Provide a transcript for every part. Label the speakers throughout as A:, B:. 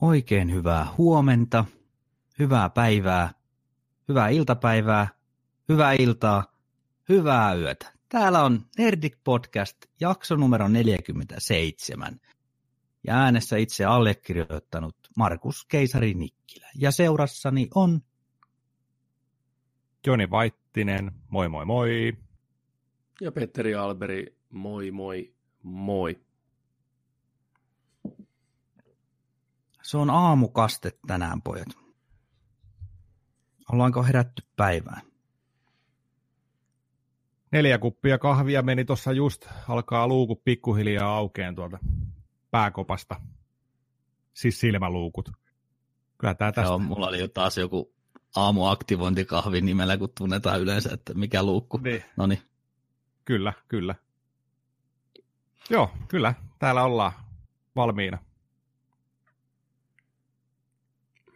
A: Oikein hyvää huomenta, hyvää päivää, hyvää iltapäivää, hyvää iltaa, hyvää yötä. Täällä on Nerdik Podcast, jakso numero 47. Ja äänessä itse allekirjoittanut Markus Keisari Nikkilä. Ja seurassani on...
B: Joni Vaittinen, moi moi moi.
C: Ja Petteri Alberi, moi moi moi.
A: Se on aamukaste tänään, pojat. Ollaanko herätty päivään?
B: Neljä kuppia kahvia meni tuossa just, alkaa luukut pikkuhiljaa aukeen tuolta pääkopasta. Siis silmäluukut. Kyllä tää tästä.
A: Joo, mulla oli jo taas joku aamuaktivointikahvi nimellä, kun tunnetaan yleensä, että mikä luukku.
B: Niin.
A: No niin.
B: Kyllä, kyllä. Joo, kyllä. Täällä ollaan valmiina.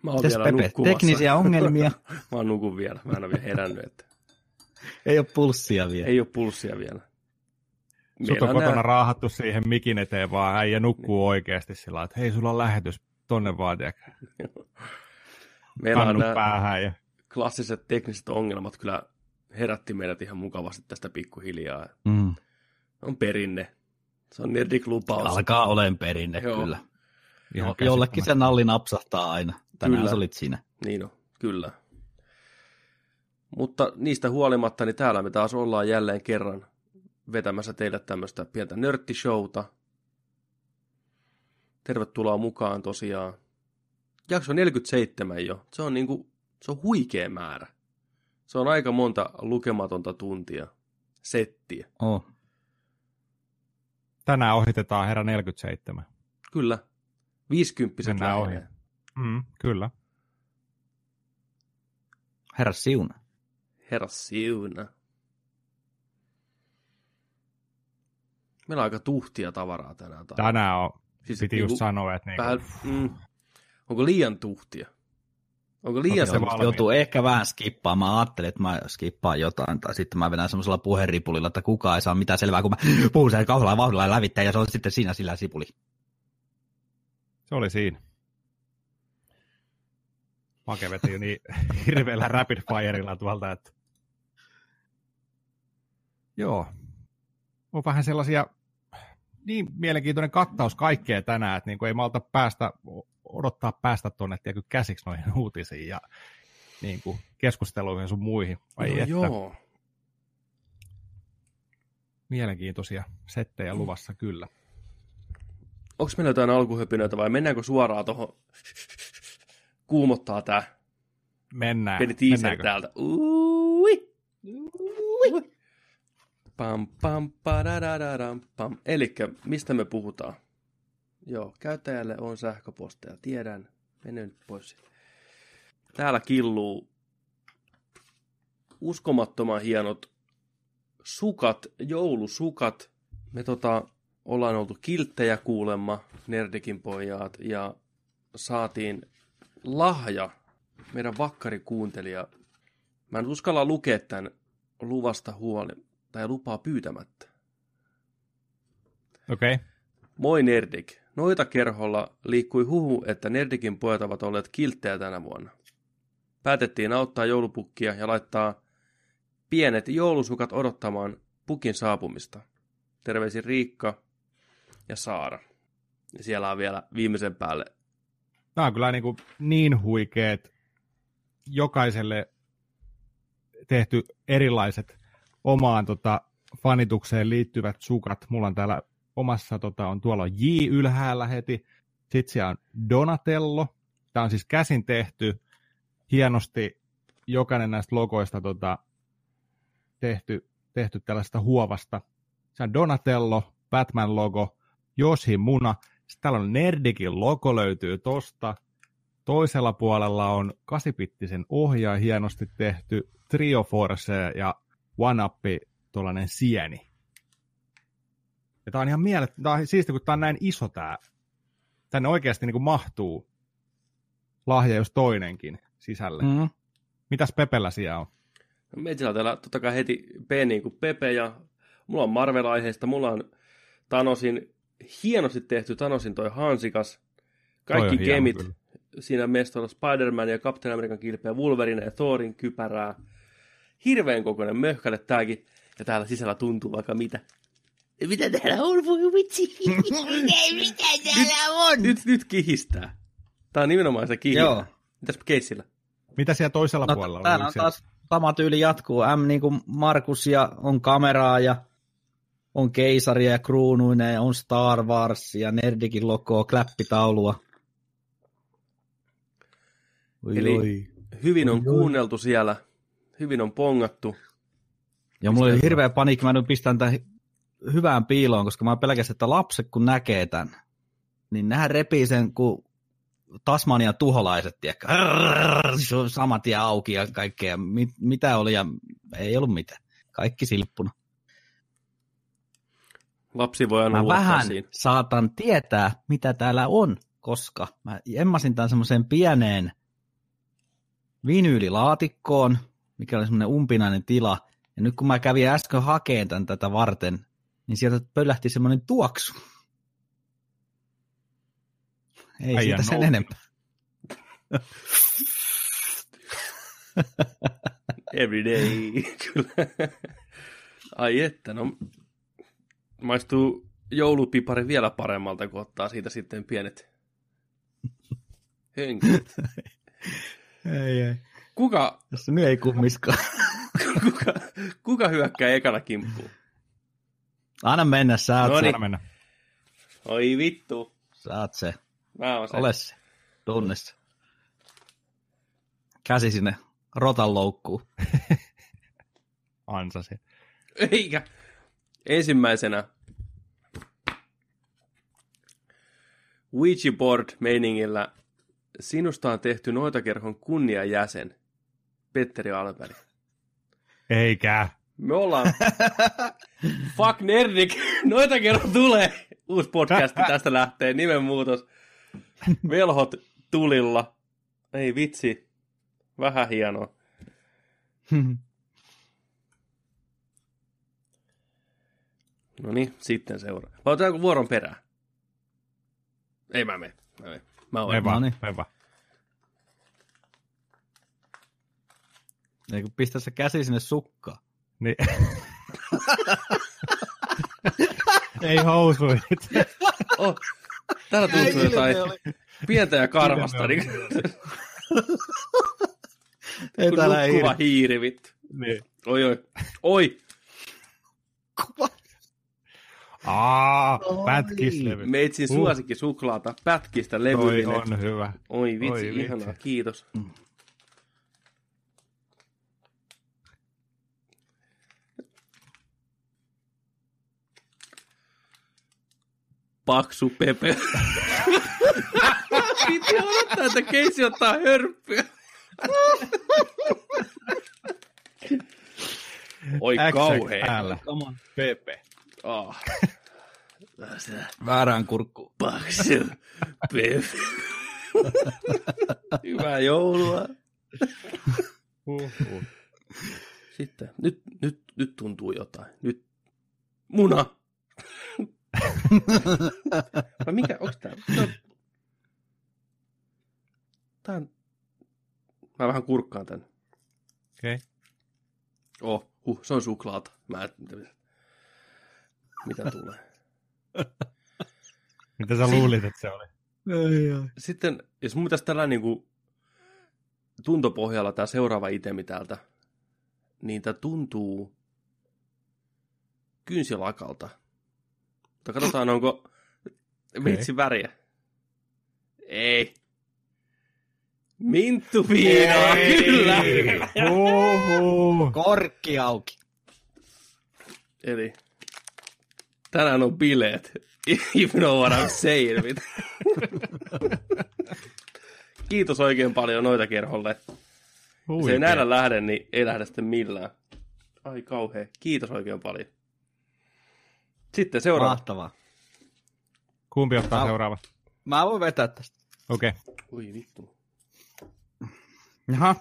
C: Mä oon
A: Mites
C: vielä
A: Pepe,
C: nukkumassa.
A: teknisiä ongelmia?
C: Mä nukun vielä, mä en ole vielä herännyt, että
A: Ei ole pulssia vielä.
C: ei ole pulssia vielä.
B: Sut on kotona
C: nää-
B: raahattu siihen mikin eteen, vaan äijä nukkuu oikeasti sillä lailla, että hei, sulla on lähetys tonne vaan,
C: Meillä on nämä
B: päähän. Ja...
C: klassiset tekniset ongelmat kyllä herätti meidät ihan mukavasti tästä pikkuhiljaa.
A: Mm.
C: On perinne. Se on Nerdik lupaus.
A: Alkaa olen perinne,
C: Joo.
A: kyllä. Jo, jollekin se nalli napsahtaa aina. Tänään
C: Kyllä.
A: sä olit siinä.
C: Niin on, kyllä. Mutta niistä huolimatta, niin täällä me taas ollaan jälleen kerran vetämässä teille tämmöistä pientä nörttishowta. Tervetuloa mukaan tosiaan. Jakso 47 jo. Se on niinku, se on huikea määrä. Se on aika monta lukematonta tuntia settiä.
A: Oh.
B: Tänään ohitetaan herra 47.
C: Kyllä. 50
B: Mennään ohi. Mm, kyllä.
A: Herra siuna.
C: Herra siuna. Meillä on aika tuhtia tavaraa tänään. taas.
B: Tänään on,
C: Siis
B: piti
C: niinku
B: just sanoa, että niinku,
C: Vähän, mm, onko liian tuhtia? Onko liian
B: se
C: semmoista?
A: Joutuu ehkä vähän skippaamaan. Mä ajattelin, että mä skippaan jotain, tai sitten mä vedän semmoisella puheenripulilla, että kukaan ei saa mitään selvää, kun mä puhun sen kauhalla vauhdilla lävittäin, ja se on sitten siinä sillä sipuli.
B: se oli siinä. Make veti niin hirveällä rapid fireilla tuolta, että joo. On vähän sellaisia, niin mielenkiintoinen kattaus kaikkea tänään, että niinku ei malta päästä, odottaa päästä tuonne käsiksi noihin uutisiin ja niinku, keskusteluihin sun muihin. Vai
C: no,
B: että,
C: joo.
B: mielenkiintoisia settejä luvassa kyllä.
C: Onko meillä jotain alkuhöpinöitä vai mennäänkö suoraan tuohon kuumottaa tää
B: Mennään.
C: pieni teaser täältä? Ui, ui. Pam, pam, padadadadam, pam. Elikkä, mistä me puhutaan? Joo, käyttäjälle on sähköposteja, tiedän. Mene nyt pois. Täällä killuu uskomattoman hienot sukat, joulusukat. Me tota, ollaan oltu kilttejä kuulemma, Nerdikin pojat, ja saatiin lahja meidän vakkarikuuntelija. Mä en uskalla lukea tämän luvasta huoli, tai lupaa pyytämättä.
B: Okei. Okay.
C: Moi Nerdik. Noita kerholla liikkui huhu, että Nerdikin pojat ovat olleet kilttejä tänä vuonna. Päätettiin auttaa joulupukkia ja laittaa pienet joulusukat odottamaan pukin saapumista. Terveisin Riikka ja Saara. Ja siellä on vielä viimeisen päälle.
B: Tämä on kyllä niin, kuin niin huikeet jokaiselle tehty erilaiset omaan tota, fanitukseen liittyvät sukat. Mulla on täällä omassa, tota, on tuolla on J ylhäällä heti, sitten siellä on Donatello, tämä on siis käsin tehty, hienosti jokainen näistä logoista tota, tehty, tehty tällaista huovasta. Se on Donatello, Batman-logo, Joshi Muna, sitten täällä on Nerdikin logo löytyy tosta. Toisella puolella on kasipittisen ohjaa hienosti tehty, Trio Force ja One Up, tuollainen sieni. Ja tää on ihan mielet, tää on siisti, kun tää on näin iso tää. Tänne oikeasti niin kuin mahtuu lahja, jos toinenkin sisälle. Mm.
A: Mm.
B: Mitäs Pepellä siellä on?
C: Meillä on täällä totta kai heti P niin kuin Pepe ja mulla on Marvel-aiheesta, mulla on Thanosin, hienosti tehty Thanosin toi hansikas. Kaikki
B: on hieno
C: gemit
B: kyllä.
C: siinä mestolla Spider-Man ja Captain American kilpeä, Wolverine ja Thorin kypärää. Hirveän kokoinen möhkäle tääkin. Ja täällä sisällä tuntuu vaikka mitä. Mitä täällä on, voi vitsi?
A: Mitä täällä on?
C: nyt, nyt kihistää. Tää on nimenomaan se kihinä.
A: Joo.
C: Mitäs keissillä?
B: Mitä siellä toisella
A: No,
B: puolella
A: täällä
B: oli?
A: on taas sama tyyli jatkuu. M niin kuin Markus ja on kameraa ja on keisaria ja kruunuinen ja on Star Wars ja Nerdikin logoa, kläppitaulua. Oi,
C: Eli-
A: oi.
C: Hyvin on
A: Oi, oi.
C: kuunneltu siellä. Hyvin on pongattu.
A: Ja mulla oli hirveä paniikki, mä nyt pistän tämän hyvään piiloon, koska mä pelkästään, että lapset kun näkee tämän, niin nehän repii sen kuin Tasmanian tuholaiset, tiedätkö? Saman tien auki ja kaikkea. Mit, mitä oli ja ei ollut mitään. Kaikki silppuna.
C: Lapsi voi aina
A: Mä vähän
C: siinä.
A: saatan tietää, mitä täällä on, koska mä emmasin tämän semmoiseen pieneen vinyylilaatikkoon, mikä oli semmoinen umpinainen tila. Ja nyt kun mä kävin äsken hakeen tämän tätä varten, niin sieltä pöllähti semmoinen tuoksu. Ei
B: Äijä
A: siitä sen enempää.
C: Every day. Kyllä. Ai että, no maistuu joulupipari vielä paremmalta, kun ottaa siitä sitten pienet hönkät.
A: Ei, ei.
C: Kuka,
A: Tässä nyt ei kummiskaan.
C: kuka, kuka hyökkää ekana kimppuun?
A: Anna mennä, sä oot,
C: No
A: se.
C: niin.
B: Anna mennä.
C: Oi vittu.
A: Sä oot se.
C: Mä oon se.
A: Ole se. Tunne se. Käsi sinne rotan loukkuun.
B: Ansasi.
C: Eikä. Ensimmäisenä Ouija board meiningillä sinusta on tehty Noitakerhon kunniajäsen Petteri Alberg.
B: Eikä.
C: Me ollaan Fuck Nerdik, Noitakerho tulee. Uusi podcast tästä lähtee, nimenmuutos. Velhot tulilla. Ei vitsi. Vähän hienoa. No niin, sitten seuraa. Vai otetaanko vuoron perään? Ei mä mene. Mä, mene. mä oon.
B: Me vaan,
A: Noniin.
B: me vaan.
A: Ei kun pistä se käsi sinne sukkaan.
B: Niin. Ei housuja.
C: Oh, täällä tuntuu jotain pientä ja karvasta. Niin,
A: Ei
C: kun
A: täällä ei
C: nukkuva hiiri, vittu.
B: niin.
C: Oi, oi. Oi,
B: Aa, pätkislevy.
C: meitsin
B: Uh.
C: suosikki suklaata pätkistä
B: Toi
C: levyllinen.
B: on hyvä.
C: Oi vitsi,
B: Oi vitsi.
C: ihanaa, kiitos. Paksu Pepe. Piti odottaa, että keisi ottaa hörppyä. Oi kauhea.
B: Päällä.
A: Come on.
B: Pepe.
C: Ah. Tässä
A: Väärään kurkkuun.
C: Paksu. Hyvää joulua.
B: Uhuh.
C: Sitten, nyt, nyt, nyt tuntuu jotain. Nyt, muna. Vai mikä, onks tää? Tää on- Tää on... Mä vähän kurkkaan tän.
B: Okei. Okay.
C: Oh, huh, se on suklaata. Mä et, mitä tulee.
B: Mitä sä luulit, että se oli?
A: Ei, ei.
C: Sitten, jos mun pitäisi tällä niinku tuntopohjalla tää seuraava itemi täältä, niin tää tuntuu kynsilakalta. Mutta katsotaan, onko vitsi väriä. Ei. Minttu viinaa, kyllä.
A: Korkki auki.
C: Eli tänään on bileet. If you know what I'm saying. Kiitos oikein paljon noita kerholle. Se ei
B: Huikea.
C: näillä lähde, niin ei lähde sitten millään. Ai kauhea. Kiitos oikein paljon. Sitten seuraava.
A: Mahtavaa.
B: Kumpi ottaa
A: Au.
B: seuraava?
A: Mä voin vetää tästä.
B: Okei. Okay.
C: Oi vittu.
A: Jaha.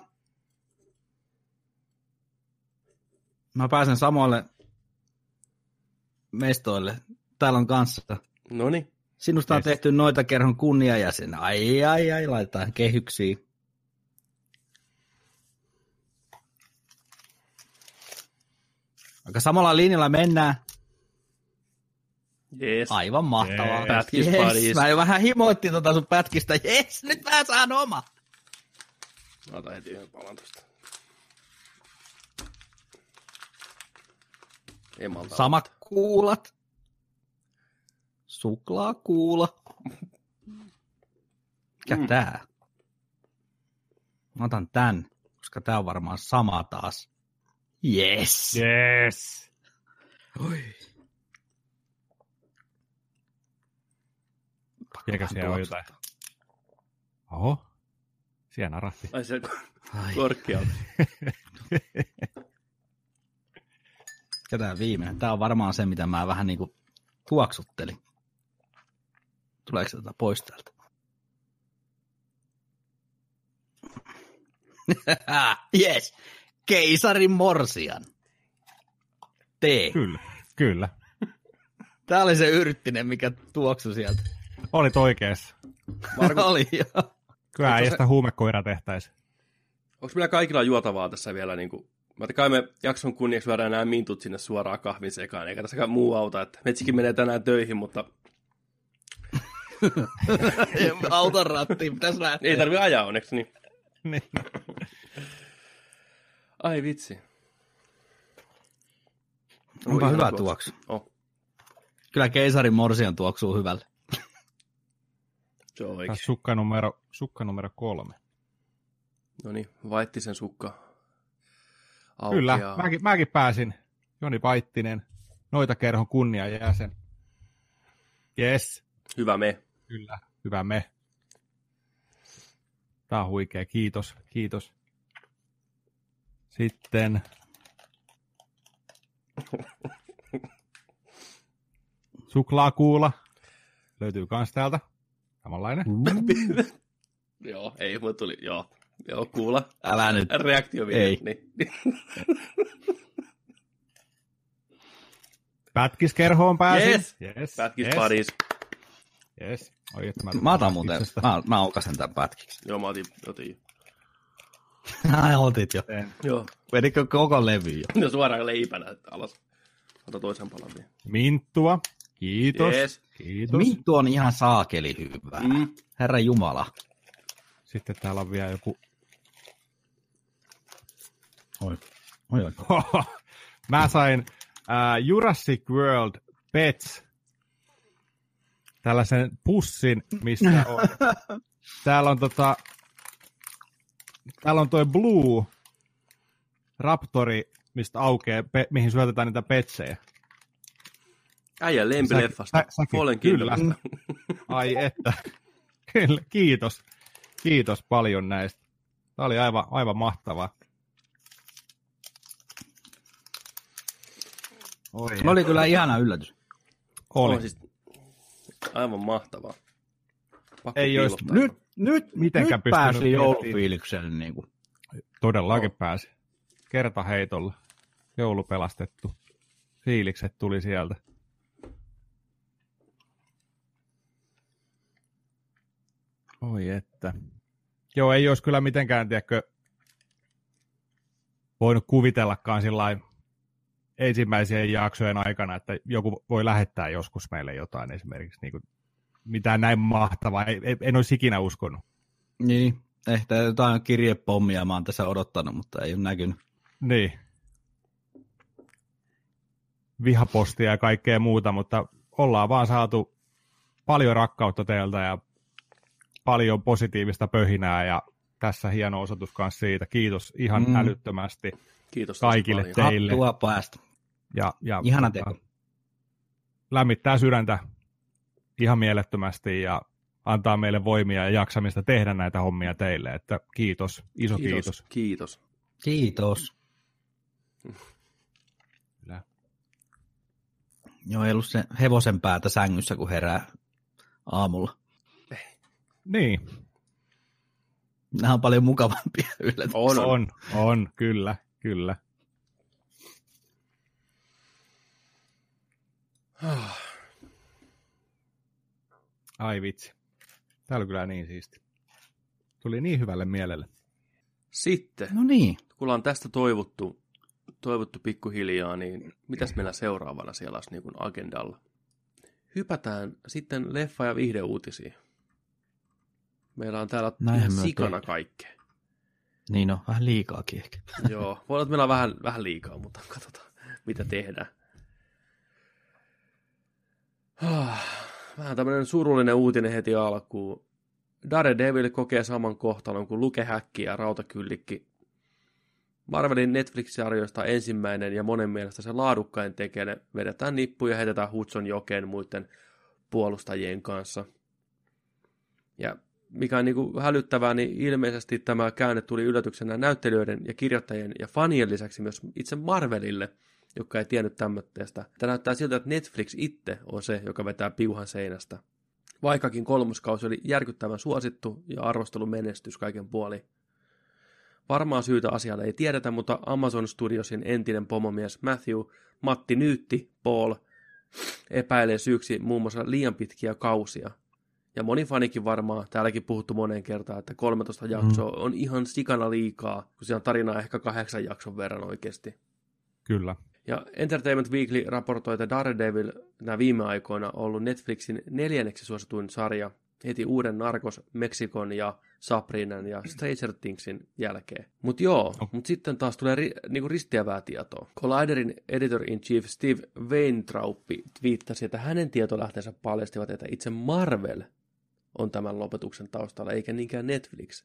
A: Mä pääsen samoille mestoille. Täällä on kanssa.
C: Noni.
A: Sinusta on
B: Yes.
A: tehty noita kerhon kunniajäsen. Ai, ai, ai, laitetaan kehyksiin. Aika samalla linjalla mennään.
C: Jees.
A: Aivan mahtavaa. Yes.
C: buddies.
A: Mä vähän himoittin tota sun pätkistä. Jes, nyt mä saan oma.
C: Mä otan heti yhden palan tosta. Ei malta.
A: Samat kuulat. Suklaakuula. Mikä
C: Mm.
A: tää? Mä otan tän, koska tää on varmaan sama taas. Yes.
B: Yes.
A: Oi.
B: Tiedätkö siellä on jotain? Oho. Siellä narahti.
C: Ai se
A: Ai,
C: korkealta.
A: mikä tää viimeinen? Tää on varmaan se, mitä mä vähän niinku tuoksuttelin. Tuleeko se tätä pois täältä? yes. Keisarin morsian. Tee.
B: Kyllä. Kyllä.
A: Tää oli se yrttinen, mikä tuoksui sieltä.
B: Olit oikeassa.
C: Marko,
A: oli joo.
B: Kyllä
C: Onko se-
B: äijästä huumekoira tehtäisi.
C: onko meillä kaikilla juotavaa tässä vielä? Niin kuin, mä kai me jakson kunniaksi lyödään nämä mintut sinne suoraan kahvin sekaan, eikä tässäkään muu auta. Että metsikin menee tänään töihin, mutta
A: Auton rattiin pitäisi lähteä.
C: ei tarvi ajaa onneksi. Niin.
B: Niin.
C: Ai vitsi.
A: Onpa
C: Oi,
A: hyvä
C: ihana
A: tuoksu.
C: Oh,
A: Kyllä keisarin morsian tuoksuu hyvälle.
C: se on oikein.
B: Tässä sukka numero, sukka numero kolme.
C: No niin, Vaittisen sukka.
B: Kyllä,
C: Aukeaa.
B: mäkin, mäkin pääsin. Joni Paittinen, noita kerhon kunnia jäsen. Yes,
C: Hyvä me.
B: kyllä, hyvä me. Tää on huikea, kiitos, kiitos. Sitten suklaakuula löytyy kans täältä. Samanlainen.
C: Joo, ei, mutta tuli, joo. Joo, kuulla.
A: Älä nyt.
C: Reaktio vielä.
A: Ei.
C: Niin.
B: Pätkiskerhoon pääsin.
C: Yes.
B: yes.
C: Pätkis
B: yes.
C: buddies.
B: Yes. Oi, että
A: Mä otan muuten, mä, mä aukasen tämän pätkiksi.
C: Joo, mä otin, otin.
A: Ai, otit jo.
B: Teen.
C: Joo.
A: Vedikö koko levy jo?
C: No suoraan leipänä että alas. Ota toisen palan vielä.
B: Minttua. Kiitos.
C: Yes.
B: Kiitos.
A: Minttu on ihan saakeli hyvä.
C: Mm.
A: Herra Jumala.
B: Sitten täällä on vielä joku...
A: Oi. Oi, oi.
B: Mä sain äh, Jurassic World Pets tällaisen pussin, missä on... täällä on tota... Täällä on toi Blue Raptori, mistä aukeaa, pe- mihin syötetään niitä petsejä.
C: Äijän lempileffasta. Fallen
B: kyllä. Ai että. Kyllä, kiitos. Kiitos paljon näistä. Tämä oli aivan, aivan mahtavaa. Oi,
A: Se oli kyllä ihana yllätys.
B: oli.
C: On siis aivan mahtavaa. Pakko
B: Ei olisi-.
A: Nyt, nyt,
B: Mitenkään
A: nyt pääsi joulufiilikselle. Niin kuin.
B: Todellakin
C: Joo.
B: pääsi. Kertaheitolla. Joulu pelastettu. Fiilikset tuli sieltä. Oi että. Joo, ei olisi kyllä mitenkään, tiedätkö, voinut kuvitellakaan sillä ensimmäisien jaksojen aikana, että joku voi lähettää joskus meille jotain esimerkiksi. Niin kuin, mitään näin mahtavaa. Ei, ei, en olisi ikinä uskonut.
A: Niin, ehkä jotain kirjepommia mä oon tässä odottanut, mutta ei ole näkynyt.
B: Niin. Vihapostia ja kaikkea muuta, mutta ollaan vaan saatu paljon rakkautta teiltä ja paljon positiivista pöhinää ja tässä hieno osoitus myös siitä. Kiitos ihan
A: Mm.
B: älyttömästi
C: Kiitos
B: kaikille
C: paljon.
B: teille.
A: Hattua päästä.
B: Ja, ja
A: Ihana
B: tota,
A: teko.
B: lämmittää sydäntä ihan mielettömästi ja antaa meille voimia ja jaksamista tehdä näitä hommia teille. Että kiitos, iso kiitos.
C: Kiitos. Kiitos.
A: Kiitos.
B: Kyllä.
A: Joo, ei ollut se hevosen päätä sängyssä, kun herää aamulla.
B: Niin,
A: Nämä on paljon mukavampia yllätyksiä.
C: On. on,
B: on, kyllä, kyllä. Ai vitsi. Tää oli kyllä niin siisti. Tuli niin hyvälle mielelle.
C: Sitten,
A: No niin.
C: kun ollaan tästä toivottu, toivottu pikkuhiljaa, niin mitäs meillä seuraavana siellä olisi niin agendalla? Hypätään sitten leffa- ja viihdeuutisiin. Meillä on täällä
A: Näinhän me
C: sikana kaikkea.
A: Niin on, vähän liikaakin ehkä.
C: Joo, voi olla, että meillä on vähän, vähän liikaa, mutta katsotaan, mitä tehdään. Ah, Vähän tämmöinen surullinen uutinen heti alkuun. Daredevil kokee saman kohtalon kuin Luke Häkki ja Rautakyllikki. Marvelin Netflix-sarjoista ensimmäinen ja monen mielestä se laadukkain tekijä vedetään nippuja ja heitetään Hudson jokeen muiden puolustajien kanssa. Ja mikä on niin kuin hälyttävää, niin ilmeisesti tämä käänne tuli yllätyksenä näyttelijöiden ja kirjoittajien ja fanien lisäksi myös itse Marvelille, joka ei tiennyt tämmöistä. Tämä näyttää siltä, että Netflix itse on se, joka vetää piuhan seinästä. Vaikkakin kolmoskausi oli järkyttävän suosittu ja arvostelun menestys kaiken puoli. Varmaa syytä asialle ei tiedetä, mutta Amazon Studiosin entinen pomomies Matthew Matti Nyytti Paul epäilee syyksi muun muassa liian pitkiä kausia. Ja moni fanikin varmaan, täälläkin puhuttu moneen kertaan, että 13 jaksoa on ihan sikana liikaa, kun siinä on tarinaa ehkä kahdeksan jakson verran oikeasti.
B: Kyllä.
C: Ja Entertainment Weekly raportoi, että Daredevil nämä viime aikoina on ollut Netflixin neljänneksi suosituin sarja heti uuden Narcos, Meksikon ja Sabrinan ja Stranger Thingsin jälkeen. Mutta joo,
B: Oh.
C: mutta sitten taas tulee ri, niinku ristiävää tietoa. Colliderin editor-in-chief Steve Weintrauppi twiittasi, että hänen tietolähteensä paljastivat, että itse Marvel on tämän lopetuksen taustalla, eikä niinkään Netflix.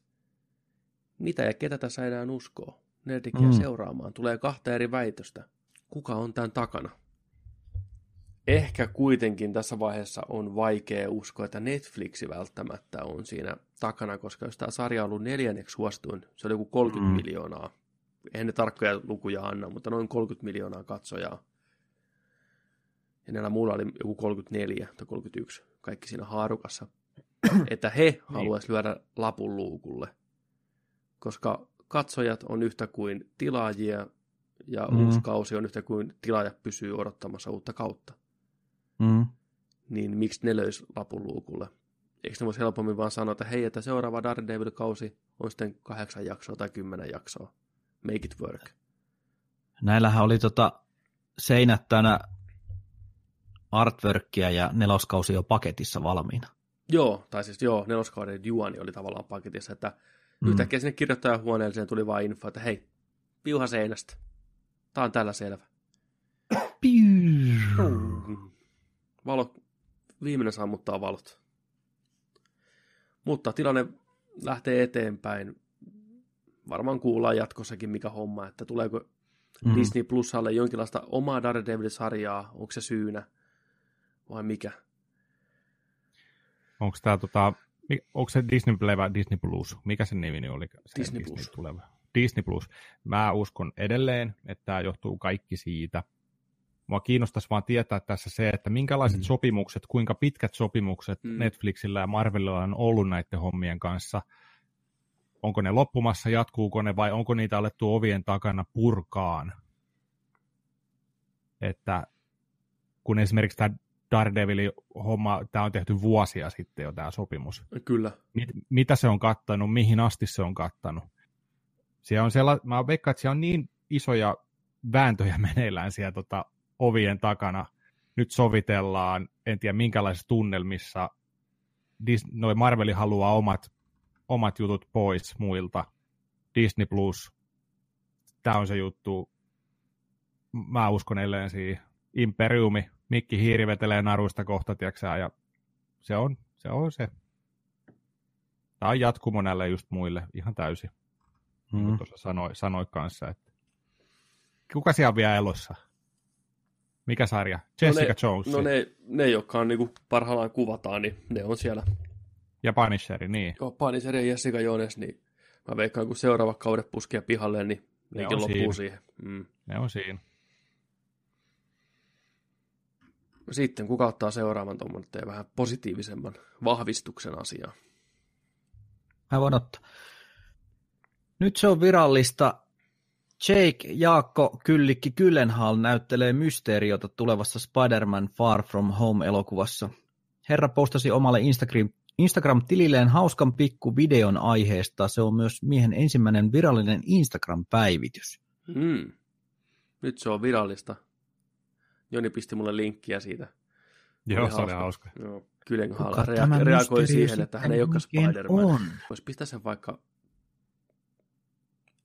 C: Mitä ja ketä tässä enää uskoo? Nerdikia
A: mm.
C: seuraamaan. Tulee kahta eri väitöstä. Kuka on tämän takana? Ehkä kuitenkin tässä vaiheessa on vaikea uskoa, että Netflixi välttämättä on siinä takana, koska jos tämä sarja on ollut neljänneksi suosituin, se oli joku 30
A: Mm.
C: miljoonaa. Eihän ne tarkkoja lukuja anna, mutta noin 30 miljoonaa katsojaa. Ja näillä muulla oli joku 34 tai 31, kaikki siinä haarukassa. että he haluaisivat lyödä lapun luukulle, koska katsojat on yhtä kuin tilaajia ja
A: Mm.
C: uusi kausi on yhtä kuin tilaajat pysyy odottamassa uutta kautta.
A: Mm.
C: Niin miksi ne löys lapun luukulle? Eikö ne voisi helpommin vaan sanoa, että hei, että seuraava Daredevil-kausi on sitten kahdeksan jaksoa tai kymmenen jaksoa. Make it work.
A: Näillähän oli tota seinättänä artworkia ja neloskausi jo paketissa valmiina.
C: Joo, tai siis joo, neloskauden juoni oli tavallaan paketissa, että
A: Mm.
C: yhtäkkiä sinne kirjoittajahuoneeseen tuli vain info, että hei, piuha seinästä. Tää on tällä selvä. Valo, viimeinen sammuttaa valot. Mutta tilanne lähtee eteenpäin. Varmaan kuullaan jatkossakin mikä homma, että tuleeko
A: Mm.
C: Disney Plusalle jonkinlaista omaa Daredevil-sarjaa, onko se syynä vai mikä?
B: Onko tämä tota, onko se Disney Play vai Disney Plus? Mikä sen nimi oli? Se
C: Disney Plus.
B: Tuleva. Disney Plus. Mä uskon edelleen, että tämä johtuu kaikki siitä. Mua kiinnostaisi vaan tietää tässä se, että minkälaiset
A: Mm.
B: sopimukset, kuinka pitkät sopimukset
C: Mm.
B: mm. Netflixillä ja Marvelilla on ollut näiden hommien kanssa. Onko ne loppumassa, jatkuuko ne vai onko niitä alettu ovien takana purkaan? Että kun esimerkiksi tämä Daredevilin homma, tämä on tehty vuosia sitten jo tämä sopimus.
C: Kyllä.
B: Mit, mitä se on kattanut, mihin asti se on kattanut. Siellä on sella, mä veikkaan, että siellä on niin isoja vääntöjä meneillään siellä tota, ovien takana. Nyt sovitellaan, en tiedä minkälaisissa tunnelmissa. Dis, noi Marveli haluaa omat, omat jutut pois muilta. Disney Plus, tämä on se juttu. Mä uskon edelleen siihen. Imperiumi, Mikki Hiiri vetelee naruista kohta, tiiäksä, ja se on se. On se. Tämä on jatkumo näille just muille ihan täysin. Mm.
A: Mm.
B: Tuossa sanoi, sanoi kanssa, että kuka siellä on vielä elossa? Mikä sarja? Jessica
C: ne,
B: Jones
C: No ne, ne jotka on niinku parhaillaan kuvataan, niin ne on siellä.
B: ja Punisheri, niin.
C: Joo, Punisher ja Jessica Jones, niin mä veikkaan, kun seuraava kaudet puskee pihalle, niin
B: Ne
C: nekin
B: on
C: loppuu
B: siinä.
C: siihen. Mm.
B: Ne on siinä.
C: Sitten kuka ottaa seuraavan tuommoinen vähän positiivisemman vahvistuksen asiaa.
A: Mä voin ottaa. Nyt se on virallista. Jake Jaakko Kyllikki Kyllenhall näyttelee mysteeriota tulevassa Spider-Man Far From Home-elokuvassa. herra postasi omalle Instagram, Instagram-tililleen hauskan pikku videon aiheesta. Se on myös miehen ensimmäinen virallinen Instagram-päivitys.
C: Mm. Nyt se on virallista. Joni pisti mulle linkkiä siitä.
B: Joo, se oli hauska.
C: Joo. Kylenhaala rea- reagoi siihen, että hän ei olekaan Spider-Man.
A: On.
C: Voisi pistää sen vaikka...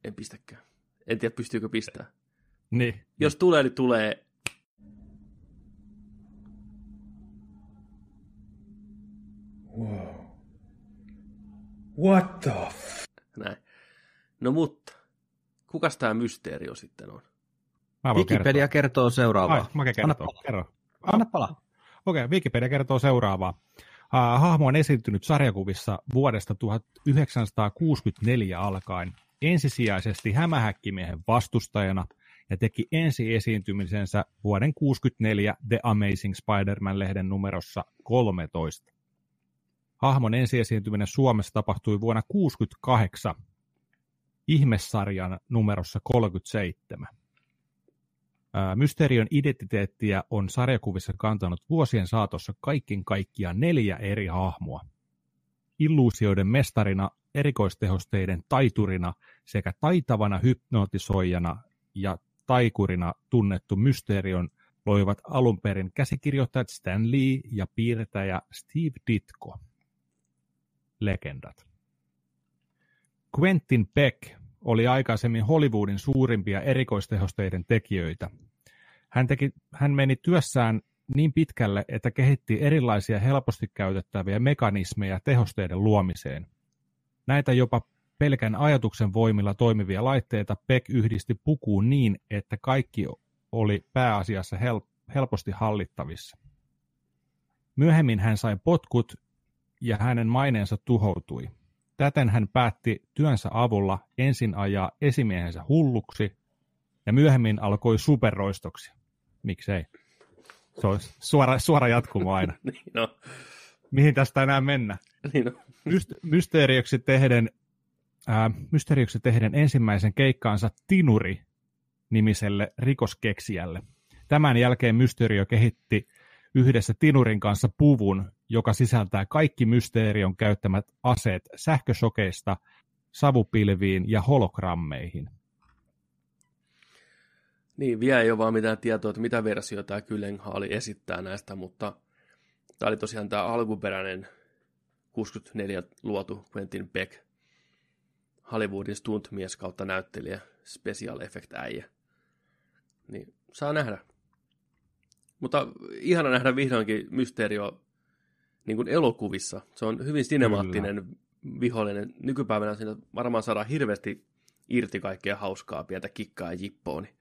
C: En pistäkään. En tiedä, pystyykö pistää.
B: Niin.
C: Jos tulee, niin tulee.
D: Whoa. What the f-
C: Näin. No mutta, kukas tämä mysteerio sitten on?
B: Mä voin
A: Wikipedia
B: kertoa.
A: kertoo seuraavaa.
B: Ai, mä
A: Anna
B: kertoo.
A: palaa.
B: Kerro.
A: Anna palaa.
B: Okei, okay, Wikipedia kertoo seuraavaa. Uh, hahmo on esiintynyt sarjakuvissa vuodesta 1964 alkaen ensisijaisesti hämähäkkimiehen vastustajana ja teki ensi esiintymisensä vuoden 64 The Amazing Spider-Man-lehden numerossa 13. Hahmon ensiesiintyminen Suomessa tapahtui vuonna 68 ihmessarjan numerossa 37. Ää, Mysterion identiteettiä on sarjakuvissa kantanut vuosien saatossa kaiken kaikkiaan neljä eri hahmoa. Illuusioiden mestarina, erikoistehosteiden taiturina sekä taitavana hypnotisoijana ja taikurina tunnettu Mysterion loivat alun perin käsikirjoittajat Stan Lee ja piirtäjä Steve Ditko. Legendat. Quentin Beck oli aikaisemmin Hollywoodin suurimpia erikoistehosteiden tekijöitä. Hän, teki, hän meni työssään niin pitkälle, että kehitti erilaisia helposti käytettäviä mekanismeja tehosteiden luomiseen. Näitä jopa pelkän ajatuksen voimilla toimivia laitteita Beck yhdisti pukuun niin, että kaikki oli pääasiassa hel- helposti hallittavissa. Myöhemmin hän sai potkut ja hänen maineensa tuhoutui. Täten hän päätti työnsä avulla ensin ajaa esimiehensä hulluksi ja myöhemmin alkoi superroistoksi. Miksei? Se on suora, suora jatkumo aina.
C: niin no,
B: Mihin tästä enää mennä?
C: niin no.
B: Myst- mysteerioksi tehden, ää, mysteerioksi tehden ensimmäisen keikkaansa Tinuri nimiselle rikoskeksijälle. Tämän jälkeen Mysteerio kehitti yhdessä Tinurin kanssa puvun, joka sisältää kaikki Mysteerion käyttämät aseet sähkösokeista savupilviin ja hologrammeihin.
C: Niin, vielä ei ole vaan mitään tietoa, että mitä versiota tämä Kylenhaali esittää näistä, mutta tämä oli tosiaan tämä alkuperäinen 64 luotu Quentin Beck, Hollywoodin stuntmies kautta näyttelijä, special effect äijä. Niin, saa nähdä. Mutta ihana nähdä vihdoinkin Mysterio niin kuin elokuvissa. Se on hyvin sinemaattinen Kyllä. vihollinen. Nykypäivänä siinä varmaan saadaan hirveästi irti kaikkea hauskaa, pientä kikkaa ja jippoa. Niin.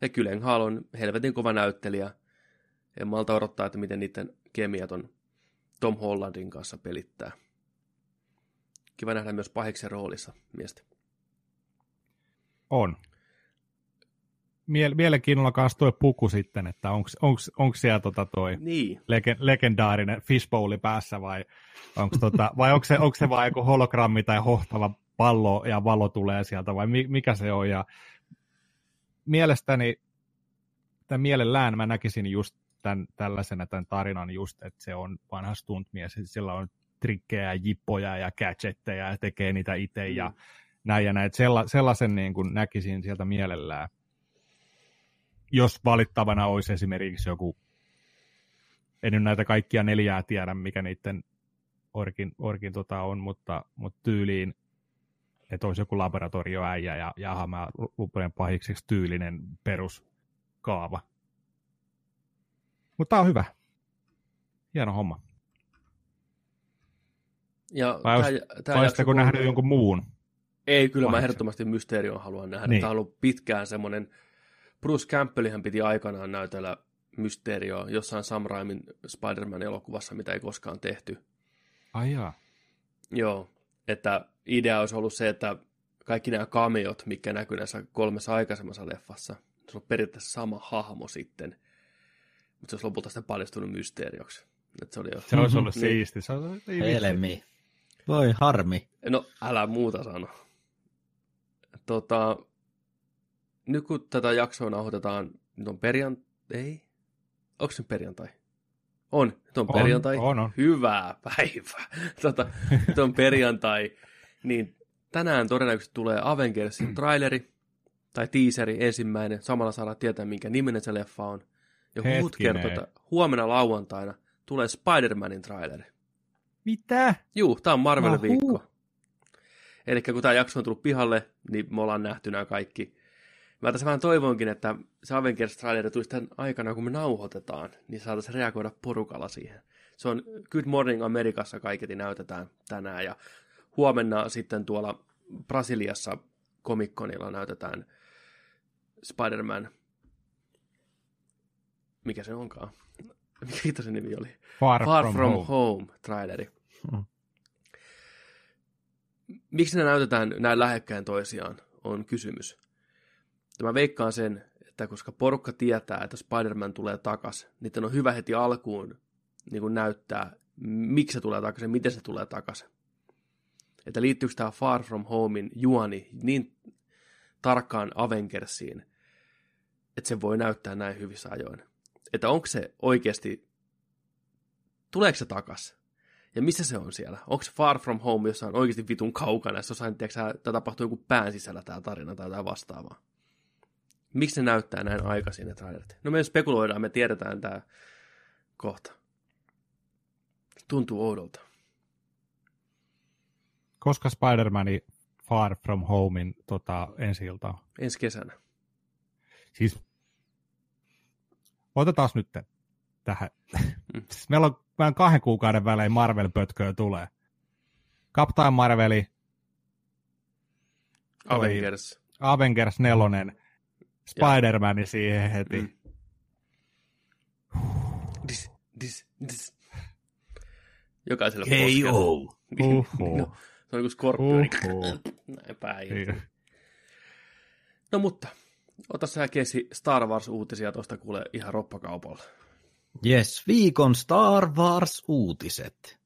C: Ja Gyllenhaal on helvetin kova näyttelijä. En malta odottaa, että miten niiden kemiat on Tom Hollandin kanssa pelittää. Kiva nähdä myös pahiksen roolissa miestä.
B: On. Miel- mielenkiinnolla kanssa tuo puku sitten, että onko siellä tota toi
C: Niin.
B: lege- legendaarinen fishbowli päässä vai onko tota, vai onko se, onko se vaan joku hologrammi tai hohtava pallo ja valo tulee sieltä vai mi- mikä se on ja mielestäni tämän mielellään mä näkisin just tämän, tällaisena tämän tarinan just, että se on vanha stuntmies, sillä on trikkejä, jippoja ja gadgetteja ja tekee niitä itse ja
C: Mm.
B: näin ja näin. Sella, sellaisen niin kuin näkisin sieltä mielellään. Jos valittavana olisi esimerkiksi joku, en nyt näitä kaikkia neljää tiedä, mikä niiden orkin, orkin tota on, mutta, mutta tyyliin, että olisi joku laboratorioäijä ja jaha, mä pahikseksi tyylinen peruskaava. Mutta tämä on hyvä. Hieno homma.
C: Ja
B: Vai
C: tää-
B: olis-
C: tää
B: Vai
C: jakso
B: oletteko nähnyt jonkun muun?
C: Ei, kyllä mä
B: Pahiksen?
C: ehdottomasti Mysterion haluan nähdä.
B: Niin.
C: Tämä on ollut pitkään semmoinen, Bruce Campbellihän piti aikanaan näytellä Mysterio jossain Sam Raimin Spider-Man-elokuvassa, mitä ei koskaan tehty.
B: Ai jaa.
C: Joo, että idea olisi ollut se, että kaikki nämä cameot, mikä näkyy näissä kolmessa aikaisemmassa leffassa, se on periaatteessa sama hahmo sitten, mutta se olisi lopulta sitten paljastunut mysteerioksi. Että se oli jo...
B: Se olisi ollut
C: Niin.
B: siisti. Se olisi, ei vitsi.
A: Helmi. Voi harmi.
C: No, älä muuta sano. Tota, nyt kun tätä jaksoa nauhoitetaan, nyt on perjantai, ei? Onko se perjantai? On, nyt on,
B: On,
C: perjantai.
B: on, on.
C: Hyvää päivää. Tota, nyt on perjantai. Niin tänään todennäköisesti tulee Avengersin traileri tai teaseri ensimmäinen. Samalla saadaan tietää, minkä niminen se leffa on. Ja huut
B: Hetkinen.
C: kertoo, että huomenna lauantaina tulee Spider-Manin traileri.
B: Mitä?
C: Juu, tää on Marvel
B: Ahu.
C: viikko. Eli kun tämä jakso on tullut pihalle, niin me ollaan nähty nämä kaikki. Mä tässä vähän toivonkin, että se Avengers traileri tulisi tämän aikana, kun me nauhoitetaan, niin saataisiin reagoida porukalla siihen. Se on Good Morning Amerikassa kaiketi näytetään tänään, ja huomenna sitten tuolla Brasiliassa Comic-Conilla näytetään Spider-Man. Mikä se onkaan? Mikä hitto se nimi oli?
B: Far,
C: Far
B: from,
C: From,
B: home.
C: home. traileri.
A: Mm.
C: Miksi ne näytetään näin lähekkäin toisiaan, on kysymys. Mä veikkaan sen, että koska porukka tietää, että Spider-Man tulee takas, niin on hyvä heti alkuun niin kuin näyttää, miksi se tulee takaisin, miten se tulee takaisin. Että liittyykö tämä Far From Homein juoni niin tarkkaan Avengersiin, että se voi näyttää näin hyvissä ajoin. Että onko se oikeasti, tuleeko se takas? Ja missä se on siellä? Onko se Far From Home jossain oikeasti vitun kaukana, jos jossain, tiedätkö, tämä tapahtuu joku pään sisällä tämä tarina tai jotain vastaavaa? Miksi se näyttää näin aikaisin ne trailerit? No me spekuloidaan, me tiedetään tämä kohta. Tuntuu oudolta.
B: Koska Spider-Mani Far From Homein tota, ensi ilta on?
C: Ensi kesänä.
B: Siis otetaan nyt tähän.
C: Mm.
B: Meillä on vähän kahden kuukauden välein Marvel-pötköä tulee. Captain Marveli,
C: Avengers.
B: Avengers 4, Spider-Man siihen heti.
C: Mm. Dis, dis, dis. Jokaisella poskella.
A: KO.
B: Uhuh.
C: No, se on kuin skorpioni.
B: Uhuh.
C: Näin päin.
B: Niin.
C: No mutta, ota sä Kesi Star Wars-uutisia tuosta kuule ihan roppakaupalla.
A: Yes, viikon Star Wars-uutiset.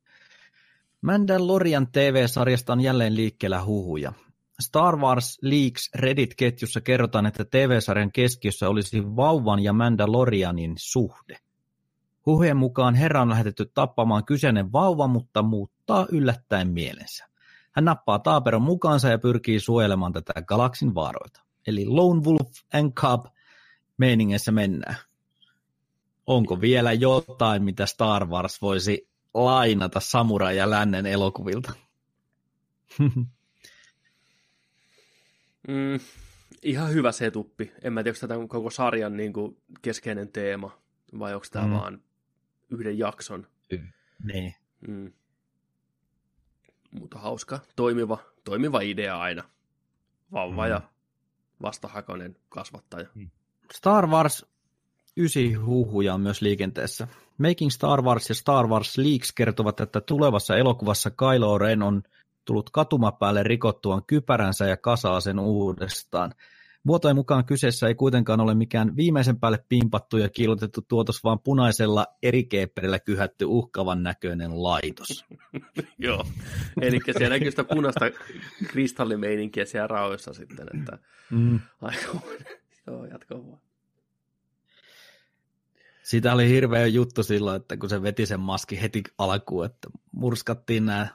A: Mandalorian TV-sarjasta on jälleen liikkeellä huhuja. Star Wars Leaks Reddit-ketjussa kerrotaan, että TV-sarjan keskiössä olisi vauvan ja Mandalorianin suhde. Huhujen mukaan herra on lähetetty tappamaan kyseinen vauva, mutta muuttaa yllättäen mielensä. Hän nappaa taaperon mukaansa ja pyrkii suojelemaan tätä galaksin vaaroita. Eli Lone Wolf and Cub meiningessä mennään. Onko vielä jotain, mitä Star Wars voisi lainata Samurai ja Lännen elokuvilta?
C: Mm, ihan hyvä setuppi. En mä tiedä, onko tämä koko sarjan niin kuin keskeinen teema, vai onko tämä
A: Mm.
C: vaan yhden jakson.
A: niin.
C: Mm. Mutta hauska, toimiva, toimiva idea aina. Vauva
B: Mm.
C: ja vastahakoinen kasvattaja.
A: Star Wars 9 huhuja on myös liikenteessä. Making Star Wars ja Star Wars Leaks kertovat, että tulevassa elokuvassa Kylo Ren on tullut katumapäälle rikottuaan kypäränsä ja kasaa sen uudestaan. Muotojen mukaan kyseessä ei kuitenkaan ole mikään viimeisen päälle pimpattu ja kiilotettu tuotos, vaan punaisella eri keepperillä kyhätty uhkavan näköinen laitos.
C: Joo. Eli siellä näkyy sitä punaista kristallimeininkiä siellä raoissa sitten, että
A: Mm.
C: aika Joo, jatko vaan.
A: Siitä oli hirveä juttu silloin, että kun se veti sen maski heti alkuun, että murskattiin nämä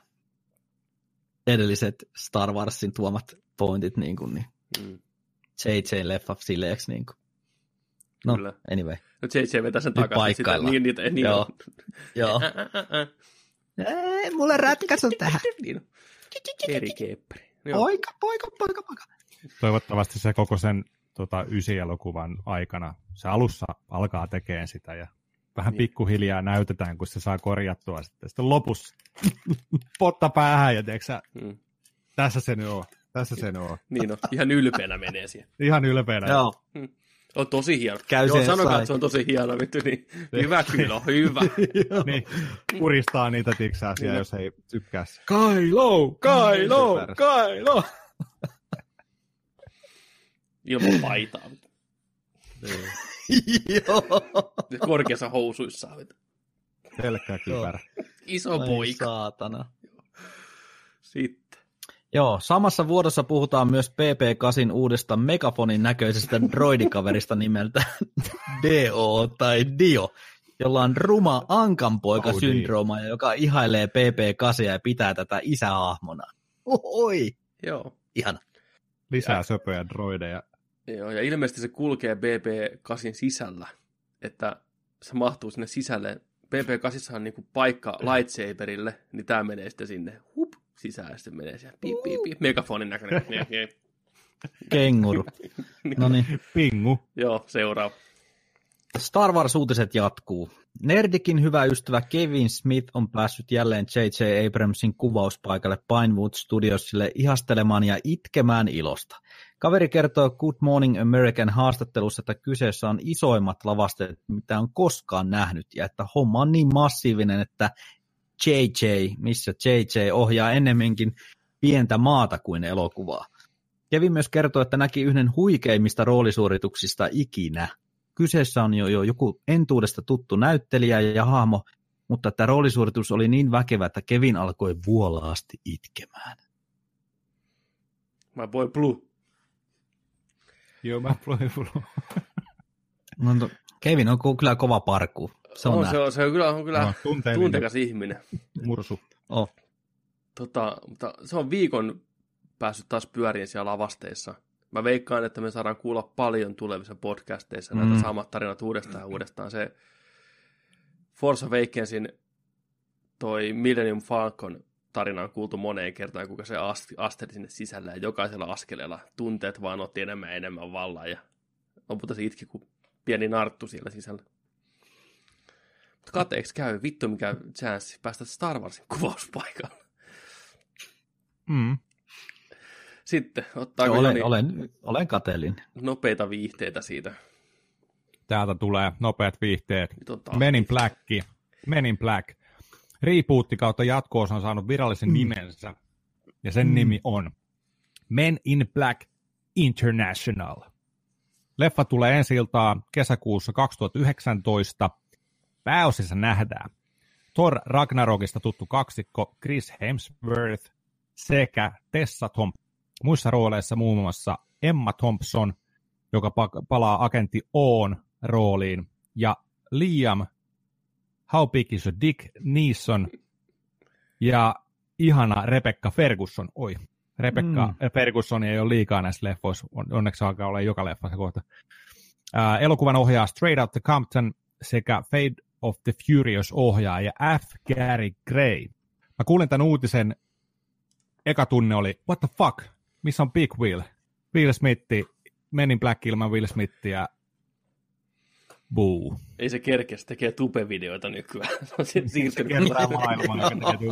A: edelliset Star Warsin tuomat pointit, niin, kuin, niin
C: Mm.
A: JJ-leffa sileeksi. Niin kuin. No,
C: Kyllä.
A: anyway.
C: Nyt JJ vetää sen
A: Nyt
C: takaisin. Sitä, niin, niitä, niin,
A: Joo.
C: on.
A: Joo. Ei, mulle ratkaisu tähän.
C: Niin on. Eri kepperi. Joo.
A: Poika, poika, poika, poika.
B: Toivottavasti se koko sen tota, ysi-elokuvan aikana, se alussa alkaa tekemään sitä ja vähän
C: Niin.
B: pikkuhiljaa näytetään, kun se saa korjattua sitten. Sitten lopussa potta päähän ja tiedätkö, sä,
C: Mm.
B: tässä se nyt on, tässä se on.
C: Niin on. Ihan ylpeänä menee siihen.
B: Ihan ylpeänä.
A: Joo,
C: On tosi hieno.
A: Käy
C: Joo,
A: sen
C: sanokaa, että se on tosi hieno. Vittu, niin. Hyvä kyllä, hyvä.
B: Niin, kuristaa niitä tiksää siellä,
C: Kyllä.
B: jos ei tykkää. se.
A: Kylo,
B: Kylo,
A: Kylo.
C: Ilman paitaa.
A: Joo.
C: Korkeassa housuissa.
B: Pelkkää kypärä.
C: Iso
A: Ai
C: poika.
A: saatana.
C: Sitten.
A: Joo, samassa vuodossa puhutaan myös PP8 uudesta megafonin näköisestä droidikaverista nimeltä DO tai Dio. jolla on ruma ankanpoika-syndrooma,
B: Oh,
A: ja joka ihailee PP8 ja pitää tätä isähahmona. Oi,
C: Joo.
A: ihana.
B: Lisää söpöjä droideja.
C: Joo, ja ilmeisesti se kulkee BP8 sisällä, että se mahtuu sinne sisälle. BP8 on niinku paikka lightsaberille, niin tämä menee sitten sinne hup, sisään, ja sitten menee siellä piip, piip, piip, megafonin näköinen. Jep, jep.
A: Kenguru. No niin.
B: Pingu.
C: Joo, seuraava.
A: Star Wars-uutiset jatkuu. Nerdikin hyvä ystävä Kevin Smith on päässyt jälleen J.J. Abramsin kuvauspaikalle Pinewood Studiosille ihastelemaan ja itkemään ilosta. Kaveri kertoo Good Morning American haastattelussa, että kyseessä on isoimmat lavasteet, mitä on koskaan nähnyt, ja että homma on niin massiivinen, että JJ, missä JJ ohjaa ennemminkin pientä maata kuin elokuvaa. Kevin myös kertoo, että näki yhden huikeimmista roolisuorituksista ikinä. Kyseessä on jo, jo joku entuudesta tuttu näyttelijä ja hahmo, mutta tämä roolisuoritus oli niin väkevä, että Kevin alkoi vuolaasti itkemään.
C: My boy Blue.
B: Joo, mä pluin pluin.
A: No, to- Kevin on kyllä kova parkku. Se on,
C: on,
A: on
C: se, on, se on kyllä, on kyllä
B: No,
C: tuntekas ihminen.
B: mursu.
A: Oh.
C: Tota, mutta se on viikon päässyt taas pyöriin siellä lavasteissa. Mä veikkaan, että me saadaan kuulla paljon tulevissa podcasteissa näitä
A: Mm.
C: samat tarinat uudestaan ja uudestaan. Se Force Awakensin toi Millennium Falcon tarina on kuultu moneen kertaan, kuinka se ast- asteli sinne sisälle ja jokaisella askeleella tunteet vaan otti enemmän ja enemmän vallan ja lopulta se itki kuin pieni narttu siellä sisällä. Kateeksi käy, vittu mikä chanssi päästä Star Warsin kuvauspaikalle.
B: Mm.
C: Sitten, ottaako
A: olen,
C: Joni
A: olen, olen kateellinen.
C: nopeita viihteitä siitä?
B: Täältä tulee nopeat viihteet.
C: Nyt on taas
B: Men in Black. Men in Black. Rebootti kautta jatkoosa on saanut virallisen mm. nimensä. Ja sen mm. nimi on Men in Black International. Leffa tulee ensi iltaa kesäkuussa 2019. Pääosissa nähdään Thor Ragnarokista tuttu kaksikko Chris Hemsworth sekä Tessa Thompson. Muissa rooleissa muun muassa Emma Thompson, joka pa- palaa agentti Oon rooliin, ja Liam How Big is Dick Neeson ja ihana Rebecca Ferguson. Oi, Rebecca mm. Ferguson ei ole liikaa näissä leffoissa, On- onneksi alkaa olla joka leffassa kohta. Ää, elokuvan ohjaa Straight Outta Compton sekä Fade of the Furious ohjaaja F. Gary Gray. Mä kuulin tämän uutisen, eka tunne oli, what the fuck, missä on Big Will? Will Smith, Men in Black ilman Will Smithia, buu.
C: Ei se kerkeä, se tekee tubevideoita nykyään. Se siirtynyt.
B: Kiertää maailmaa.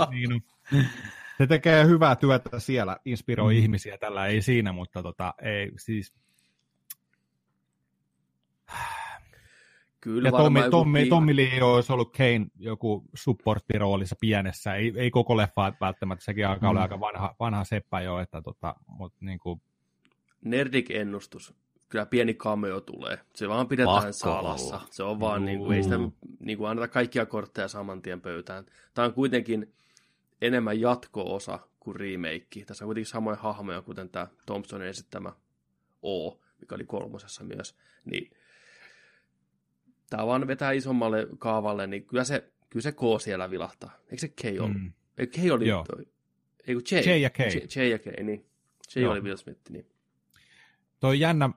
B: niin. Se tekee hyvää työtä siellä, inspiroi mm. ihmisiä, tällä ei siinä, mutta tota, ei, siis
C: Kyllä
B: Ja Tommi, Tommi, Tommi Lee olisi ollut Kane joku supporttiroolissa pienessä. Ei, ei koko leffa välttämättä, sekin alkaa olla
A: Mm.
B: aika vanha, vanha seppä jo, että tota, mutta niin kuin,
C: Nerdik-ennustus. Kyllä pieni cameo tulee. Se vaan pidetään
A: Pakko
C: salassa.
A: olla.
C: Se on vaan, niin kuin, ei sitä niin kuin anneta kaikkia kortteja saman tien pöytään. Tämä on kuitenkin enemmän jatko-osa kuin remake. Tässä on kuitenkin samoja hahmoja, kuten tämä Thompsonin esittämä O, mikä oli kolmosessa myös. Niin, tämä vaan vetää isommalle kaavalle, niin kyllä se, kyllä se K siellä vilahtaa. Eikö se K ollut? Mm.
B: mm,
C: Ei, K oli
B: Joo.
C: toi. Ei kun J.
B: J ja K.
C: J, J ja K, niin. J
B: Joo.
C: oli Will Smith, niin.
B: toi jännä,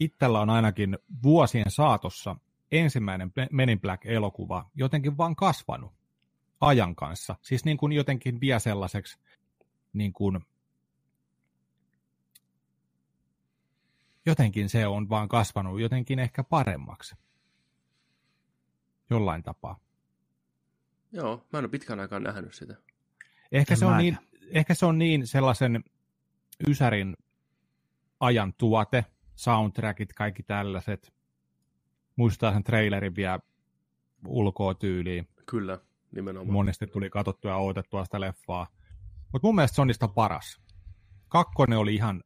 B: itsellä on ainakin vuosien saatossa ensimmäinen Men in Black-elokuva jotenkin vaan kasvanut ajan kanssa. Siis niin kuin jotenkin vie sellaiseksi niin kuin, jotenkin se on vaan kasvanut jotenkin ehkä paremmaksi. Jollain tapaa.
C: Joo, mä en ole pitkään aikaan nähnyt sitä.
B: Ehkä
A: En
B: se, on niin, ehkä se on niin sellaisen Ysärin ajan tuote, soundtrackit, kaikki tällaiset. Muistaa sen trailerin vielä ulkoa tyyliin.
C: Kyllä, nimenomaan.
B: Monesti tuli katsottua ja odotettua sitä leffaa. Mutta mun mielestä se on niistä paras. Kakkonen oli ihan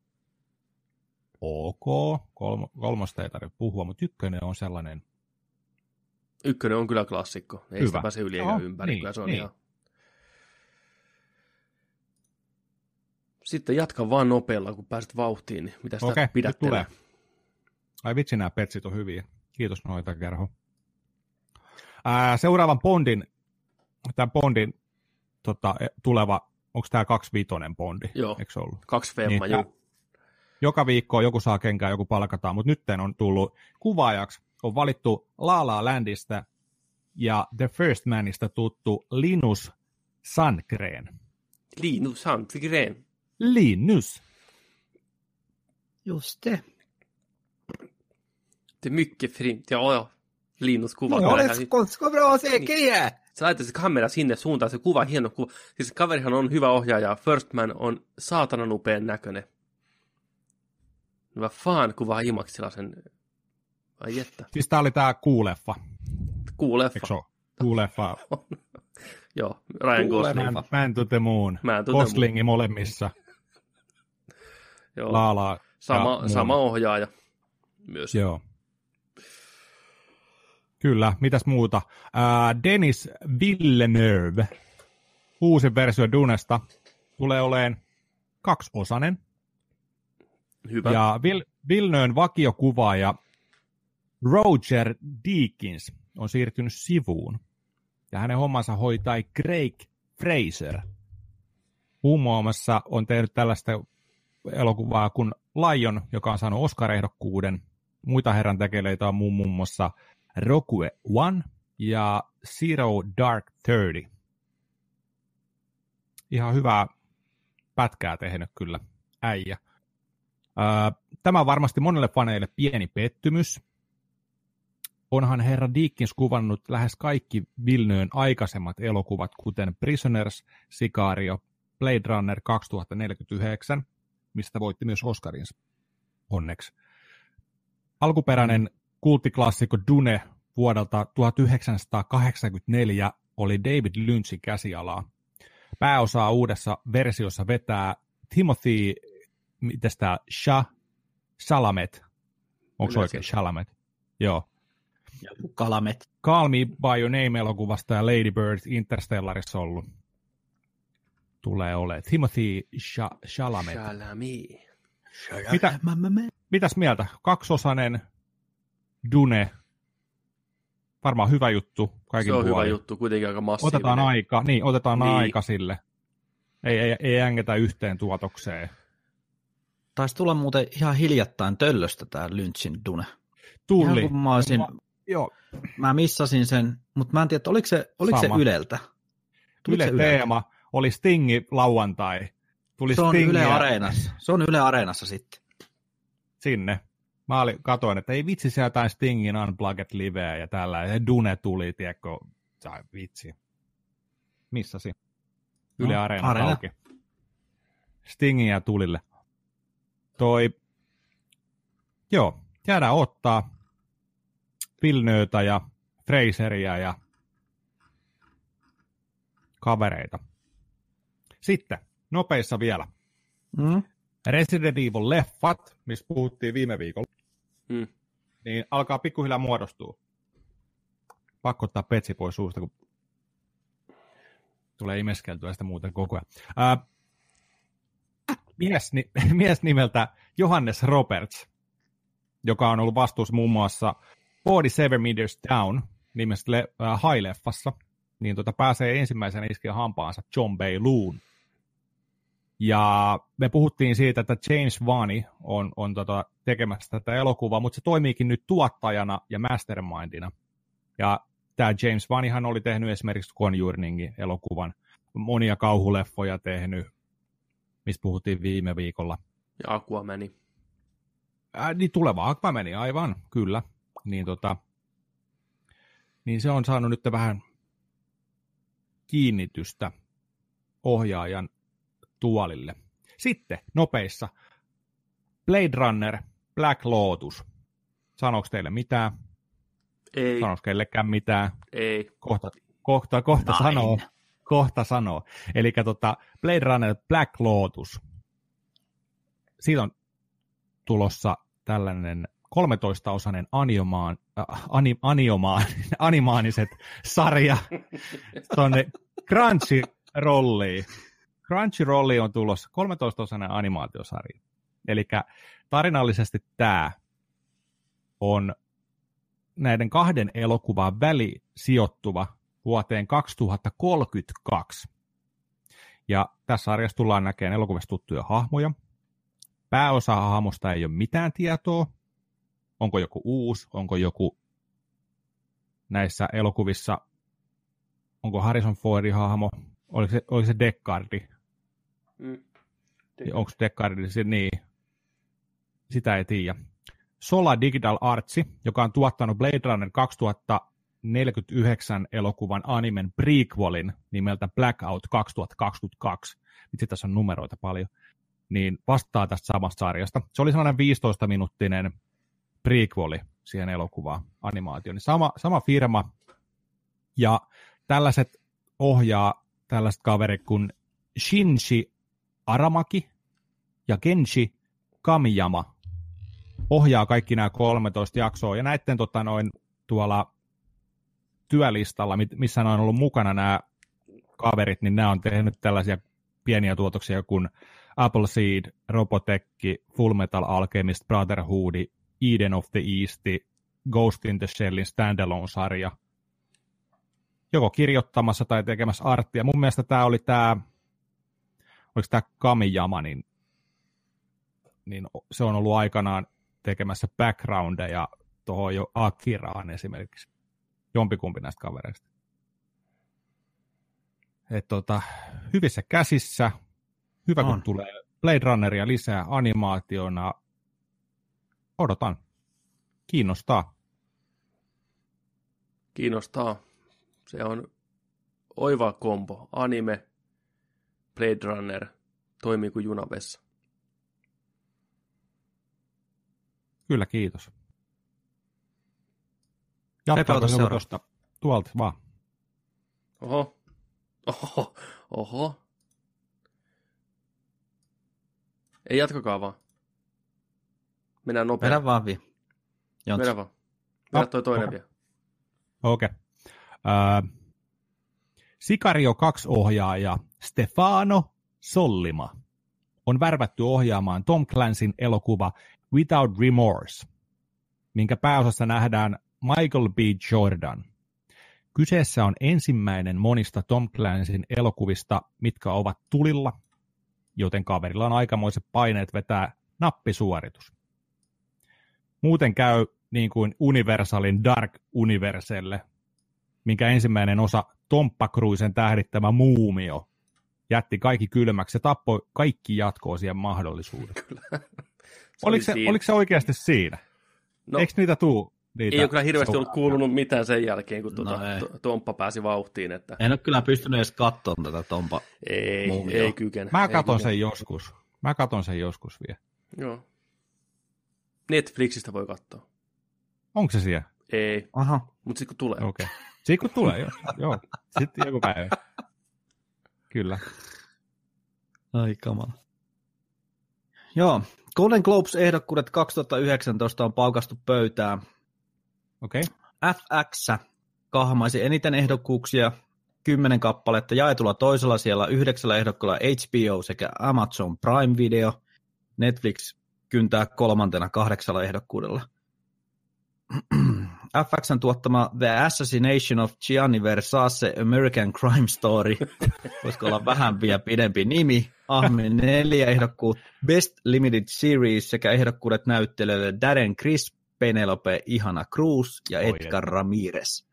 B: ok, Kolmo, kolmosta ei tarvitse puhua, mutta ykkönen on sellainen,
C: Ykkönen on kyllä klassikko. Ei
B: Hyvä.
C: sitä pääse yli eikä
B: Joo,
C: ympäri.
B: niin,
C: Kyllä se on
B: niin.
C: ihan... Sitten jatka vaan nopealla, kun pääset vauhtiin, niin mitä sitä
B: okei, nyt
C: pidättelee.
B: tulee. Ai vitsi, nämä petsit on hyviä. Kiitos noita, Kerho. Ää, seuraavan Bondin, tämän Bondin tota, e- tuleva, onko tämä 25 Bondi?
C: Joo.
B: Eikö ollut?
C: Kaksi femma,
B: Niin,
C: niin,
B: Joka viikko joku saa kenkää, joku palkataan, mutta nyt on tullut kuvaajaksi, on valittu La La Landista ja The First Manista tuttu Linus Sandgren.
C: Linus Sandgren.
B: Linus.
A: Just det.
C: Det är mycket fint. Ja, ja. Linus kuva.
A: No, let's bra sekin
C: Se laittaa se kamera sinne suuntaan, se kuva hieno kuva. Siis kaverihan on hyvä ohjaaja, First Man on saatanan upean näköinen. No fan kuvaa Imaksilla sen. Ai että,
B: Siis tää oli tää kuuleffa,
C: cool
B: eikö se ole? Kuuleffa.
C: Joo, Ryan Gosling.
B: Man, Man to the Moon.
C: Man to the Moon.
B: Goslingi molemmissa.
C: Joo,
B: Laalaa.
C: sama, sama ohjaaja myös.
B: Joo. Kyllä, mitäs muuta? Ää, Dennis Villeneuve, uusi versio Dunesta, tulee oleen kaksiosainen.
C: Hyvä.
B: Ja Vil- Villeneuven vakiokuvaaja Roger Deakins on siirtynyt sivuun. Ja hänen hommansa hoitaa Craig Fraser. Muun muassa on tehnyt tällaista elokuvaa kuin Lion, joka on saanut Oscar-ehdokkuuden. Muita herran tekeleitä on muun muassa Rogue One ja Zero Dark Thirty. Ihan hyvää pätkää tehnyt kyllä äijä. Tämä on varmasti monelle faneille pieni pettymys. Onhan herra Dickens kuvannut lähes kaikki Vilnöön aikaisemmat elokuvat, kuten Prisoners, Sicario, Blade Runner 2049, mistä voitti myös Oscarinsa. Onneksi. Alkuperäinen kulttiklassikko Dune vuodelta 1984 oli David Lynchin käsialaa. Pääosaa uudessa versiossa vetää Timothy, mitäs tää, Shah, Salamet. Onko oikein Shalamet? Joo.
A: Joku kalamet.
B: Call Me By Your Name-elokuvasta ja Lady Bird Interstellarissa ollut. Tulee olemaan. Timothy Chalamet. Mitä, mitäs mieltä? Kaksosainen Dune. Varmaan hyvä juttu kaikin
C: Se on hyvä juttu, kuitenkin aika massiivinen.
B: Otetaan aika, niin, otetaan
C: Niin.
B: aika sille. Ei, ei, ei ängetä yhteen tuotokseen.
A: Taisi tulla muuten ihan hiljattain töllöstä tää Lynchin Dune.
B: Tulli.
A: Ihan kun mä, olisin,
B: Joo,
A: mä missasin sen, mutta mä en tiedä, oliko se, oliko se. Yleltä. Tuliko
B: Yle
A: se Yleltä?
B: teema oli Stingi lauantai. Tuli
A: Se on
B: Stingiä
A: Yle Areenassa. Se on Yle Areenassa sitten.
B: sinne. Mä olin, katoin, että ei vitsi siellä jotain Stingin Unplugged Liveä ja tällä. Ja Dune tuli, tiedätkö, tai vitsi. Missasi? Yle
A: No,
B: Areena
A: Areena.
B: auki. Stingin ja tulille. Toi, joo, jäädään ottaa Vilnöötä ja Fraseria ja kavereita. Sitten, nopeissa vielä.
A: Mm.
B: Resident Evil leffat, mistä puhuttiin viime viikolla,
C: Mm.
B: niin alkaa pikkuhiljaa muodostua. Pakko ottaa petsi pois suusta, kun tulee imeskeltyä sitä muuten koko ajan. Ää, mies, ni- mies nimeltä Johannes Roberts, joka on ollut vastuussa muun muassa 47 Meters Down nimestä le- äh, High-leffassa, niin tota pääsee ensimmäisenä iskeä hampaansa John Bay Loon. Ja me puhuttiin siitä, että James Vani on, on tota, tekemässä tätä elokuvaa, mutta se toimiikin nyt tuottajana ja mastermindina. Ja tämä James Vanihan oli tehnyt esimerkiksi Conjuringin elokuvan, monia kauhuleffoja tehnyt, mistä puhuttiin viime viikolla.
C: Ja Aquamani.
B: Ää, niin tuleva Aquamani, aivan, kyllä. Niin, tota, niin se on saanut nyt vähän kiinnitystä ohjaajan tuolille. Sitten nopeissa. Blade Runner, Black Lotus. Sanooko teille mitään?
C: Ei,
B: Sanooko kellekään mitään?
C: ei.
B: Kohta, kohta, kohta
A: Näin.
B: sanoo. Kohta sanoo. Eli tota, Blade Runner Black Lotus. Siitä on tulossa tällainen 13-osainen aniomaan, äh, ani, aniomaan, animaaniset sarja tuonne Crunchyrolliin. Crunchyrolli on tulossa 13-osainen animaatiosarja. Eli tarinallisesti tämä on näiden kahden elokuvan väli sijoittuva vuoteen 2032. Ja tässä sarjassa tullaan näkemään elokuvassa tuttuja hahmoja. Pääosa hahmosta ei ole mitään tietoa. Onko joku uusi, onko joku näissä elokuvissa, onko Harrison Fordin hahmo, oliko se, oliko se Deckardi,
C: Mm.
B: onko Deckardi se niin, sitä ei tiedä. Sola Digital Artsi, joka on tuottanut Blade Runner 2049 elokuvan animen prequelin nimeltä Blackout 2022. Vitsi, tässä on numeroita paljon. Niin vastaa tästä samasta sarjasta. Se oli sellainen 15-minuuttinen prequeli siihen elokuvaan, animaatioon. Niin sama, sama firma, ja tällaiset ohjaa tällaiset kaverit kuin Shinji Aramaki ja Kenshi Kamiyama ohjaa kaikki nämä 13 jaksoa, ja näiden tota, noin, tuolla työlistalla, missä on ollut mukana nämä kaverit, niin nämä on tehnyt tällaisia pieniä tuotoksia kuin Appleseed, Robotech, Full Metal Alchemist, Brotherhood, Eden of the East, Ghost in the Shellin standalone-sarja. Joko kirjoittamassa tai tekemässä arttia. Mun mielestä tämä oli tämä, oliko tämä Kamiyama, niin, niin se on ollut aikanaan tekemässä backgroundeja tuohon jo Akiraan esimerkiksi. Jompikumpi näistä kavereista. Et tota, hyvissä käsissä. Hyvä, kun
A: On.
B: tulee Blade Runneria lisää animaationa. Odotan. Kiinnostaa.
C: Kiinnostaa. Se on oiva kombo. Anime, Blade Runner, toimii kuin junavessa.
B: Kyllä, kiitos.
A: Seuraava.
B: tuosta? Tuolta vaan.
C: Oho. Oho. Oho. Ei jatkakaa vaan. Mennään
A: Vedä
C: nopeasti.
A: vaan vi.
C: Mennään vaan. Vedä
B: No,
C: toi toinen
B: okei.
C: vielä.
B: Okei. Okay. Uh, Sikario 2 ohjaaja Stefano Sollima on värvätty ohjaamaan Tom Clancyn elokuva Without Remorse, minkä pääosassa nähdään Michael B. Jordan. Kyseessä on ensimmäinen monista Tom Clancyn elokuvista, mitkä ovat tulilla, joten kaverilla on aikamoiset paineet vetää nappisuoritus. Muuten käy niin kuin Universalin Dark Universelle, minkä ensimmäinen osa Tomppa Cruisen tähdittämä muumio jätti kaikki kylmäksi ja tappoi kaikki jatko-osien mahdollisuudet.
C: Se
B: Oliko se,
C: siinä.
B: oliko se oikeasti siinä?
C: No,
B: Eikö niitä tuu? Niitä
C: ei ole kyllä hirveästi ollut kuulunut mitään sen jälkeen, kun tuota,
A: No
C: to- Tomppa pääsi vauhtiin. Että
A: En ole kyllä pystynyt edes katsomaan tätä Tompa.
C: ei, ei kykene.
B: Mä katon sen joskus. Mä katon sen joskus vielä.
C: Joo. Netflixistä voi katsoa.
B: Onko se siellä?
C: Ei,
A: Aha.
C: mutta sitten kun tulee.
B: Okei. Okay. Sitten kun tulee, joo. joo. Sitten joku päivä. Kyllä.
A: Ai kamala. Joo, Golden Globes-ehdokkuudet 2019 on paukastu pöytään.
B: Okei. Okay.
A: FX kahmaisi eniten ehdokkuuksia, kymmenen kappaletta jaetulla toisella siellä yhdeksällä ehdokkaalla HBO sekä Amazon Prime Video. Netflix kyntää kolmantena kahdeksalla ehdokkuudella. FXn tuottama The Assassination of Gianni Versace American Crime Story, voisiko olla vähän vielä pidempi nimi, ahmi neljä ehdokkuutta, Best Limited Series sekä ehdokkuudet näyttelijöille Darren Criss, Penelope Ihana Cruz ja
B: Oi,
A: Edgar Ramirez.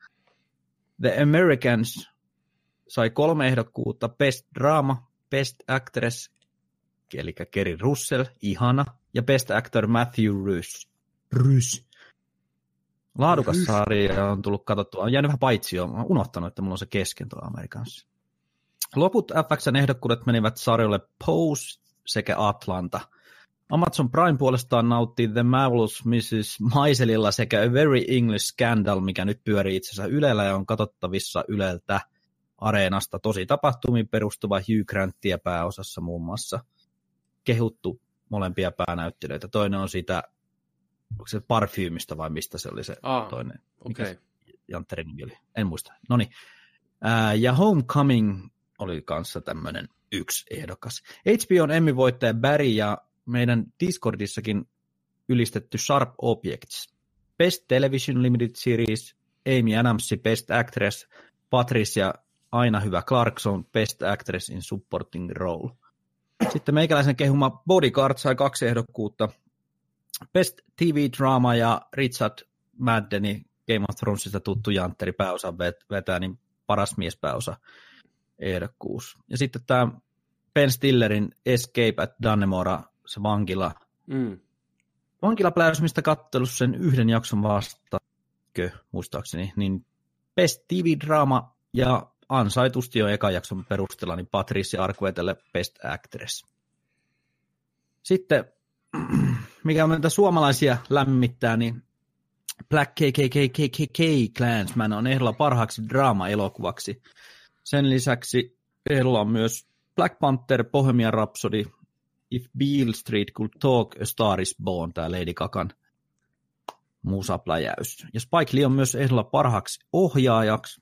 A: The Americans sai kolme ehdokkuutta, Best Drama, Best Actress, eli Kerry Russell, Ihana, ja Best Actor Matthew Rhys. Rhys. Laadukas
C: Rhys.
A: sarja on tullut katsottua. On jäänyt vähän paitsi jo. Mä unohtanut, että mulla on se kesken tuo Amerikans. Loput FXn ehdokkuudet menivät sarjoille Pose sekä Atlanta. Amazon Prime puolestaan nautti The Marvelous Mrs. Maiselilla sekä A Very English Scandal, mikä nyt pyörii itse asiassa Ylellä ja on katsottavissa Yleltä areenasta tosi tapahtumiin perustuva Hugh Grantia pääosassa muun muassa. Kehuttu molempia päänäyttelijöitä. Toinen on siitä, onko se Parfymista vai mistä se oli se
C: Aa,
A: toinen? Mikä Jantterin nimi oli? En muista. No niin. Ja Homecoming oli kanssa tämmöinen yksi ehdokas. HBOn Emmy-voittaja Barry ja meidän Discordissakin ylistetty Sharp Objects Best Television Limited Series, Amy Adams Best Actress, Patricia Aina Hyvä Clarkson Best Actress in Supporting Role. Sitten meikäläisen kehuma Bodyguard sai kaksi ehdokkuutta. Best TV Drama ja Richard Maddeni Game of Thronesista tuttu Jantteri pääosa vetää, niin paras miespääosa ehdokkuus. Ja sitten tämä Ben Stillerin Escape at Dannemora, se vankila.
C: Mm.
A: Vankilapläysmistä kattelus sen yhden jakson vasta, muistaakseni, niin Best TV-draama ja ansaitusti jo eka jakson perusteella niin Patricia Arquetelle Best Actress. Sitten, mikä on meitä suomalaisia lämmittää, niin Black KKKKK Clansman on ehdolla parhaaksi draama-elokuvaksi. Sen lisäksi ehdolla on myös Black Panther, Bohemian Rhapsody, If Beale Street Could Talk, A Star is Born, tämä Lady Gagan musapläjäys. Ja Spike Lee on myös ehdolla parhaaksi ohjaajaksi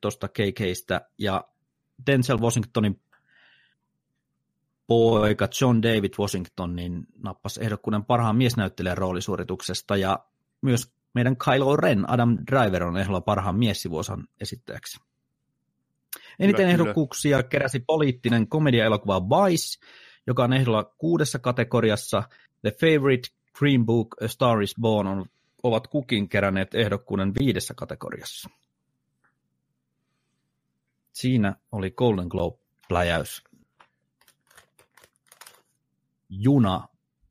A: tuosta KKstä, ja Denzel Washingtonin poika John David Washington niin nappasi ehdokkuuden parhaan miesnäyttelijän roolisuorituksesta, ja myös meidän Kylo Ren, Adam Driver, on ehdolla parhaan miessivuosan esittäjäksi. Eniten kyllä, ehdokkuuksia kyllä. keräsi poliittinen komediaelokuva Vice, joka on ehdolla kuudessa kategoriassa. The Favorite, Green Book, A Star is Born on, ovat kukin keränneet ehdokkuuden viidessä kategoriassa. Siinä oli Golden Globe-pläjäys. Juna,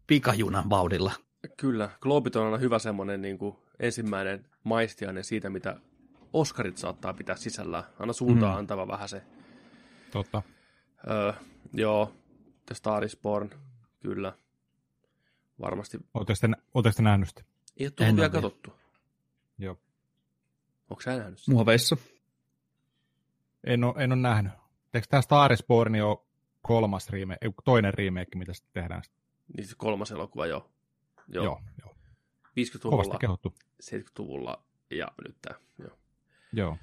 A: pikajunan vauhdilla.
C: Kyllä, Globit on aina hyvä semmoinen niin kuin ensimmäinen maistiainen siitä, mitä Oscarit saattaa pitää sisällään. Aina suuntaan mm. antava vähän se.
B: Totta.
C: Öö, joo, The Star is Born, kyllä. Varmasti.
B: Oletteko te nähnyt sitä?
C: Ei ole tullut vielä katsottu.
B: Joo.
C: Onko sä nähnyt sitä?
A: Muoveissa.
B: En ole, en ole nähnyt. Eikö tämä Star is Born ole kolmas remake, toinen remake, mitä sitten tehdään?
C: Niin se kolmas elokuva, joo.
B: Joo, joo. joo.
C: 50-luvulla, 70-luvulla ja nyt tämä. Joo.
B: joo.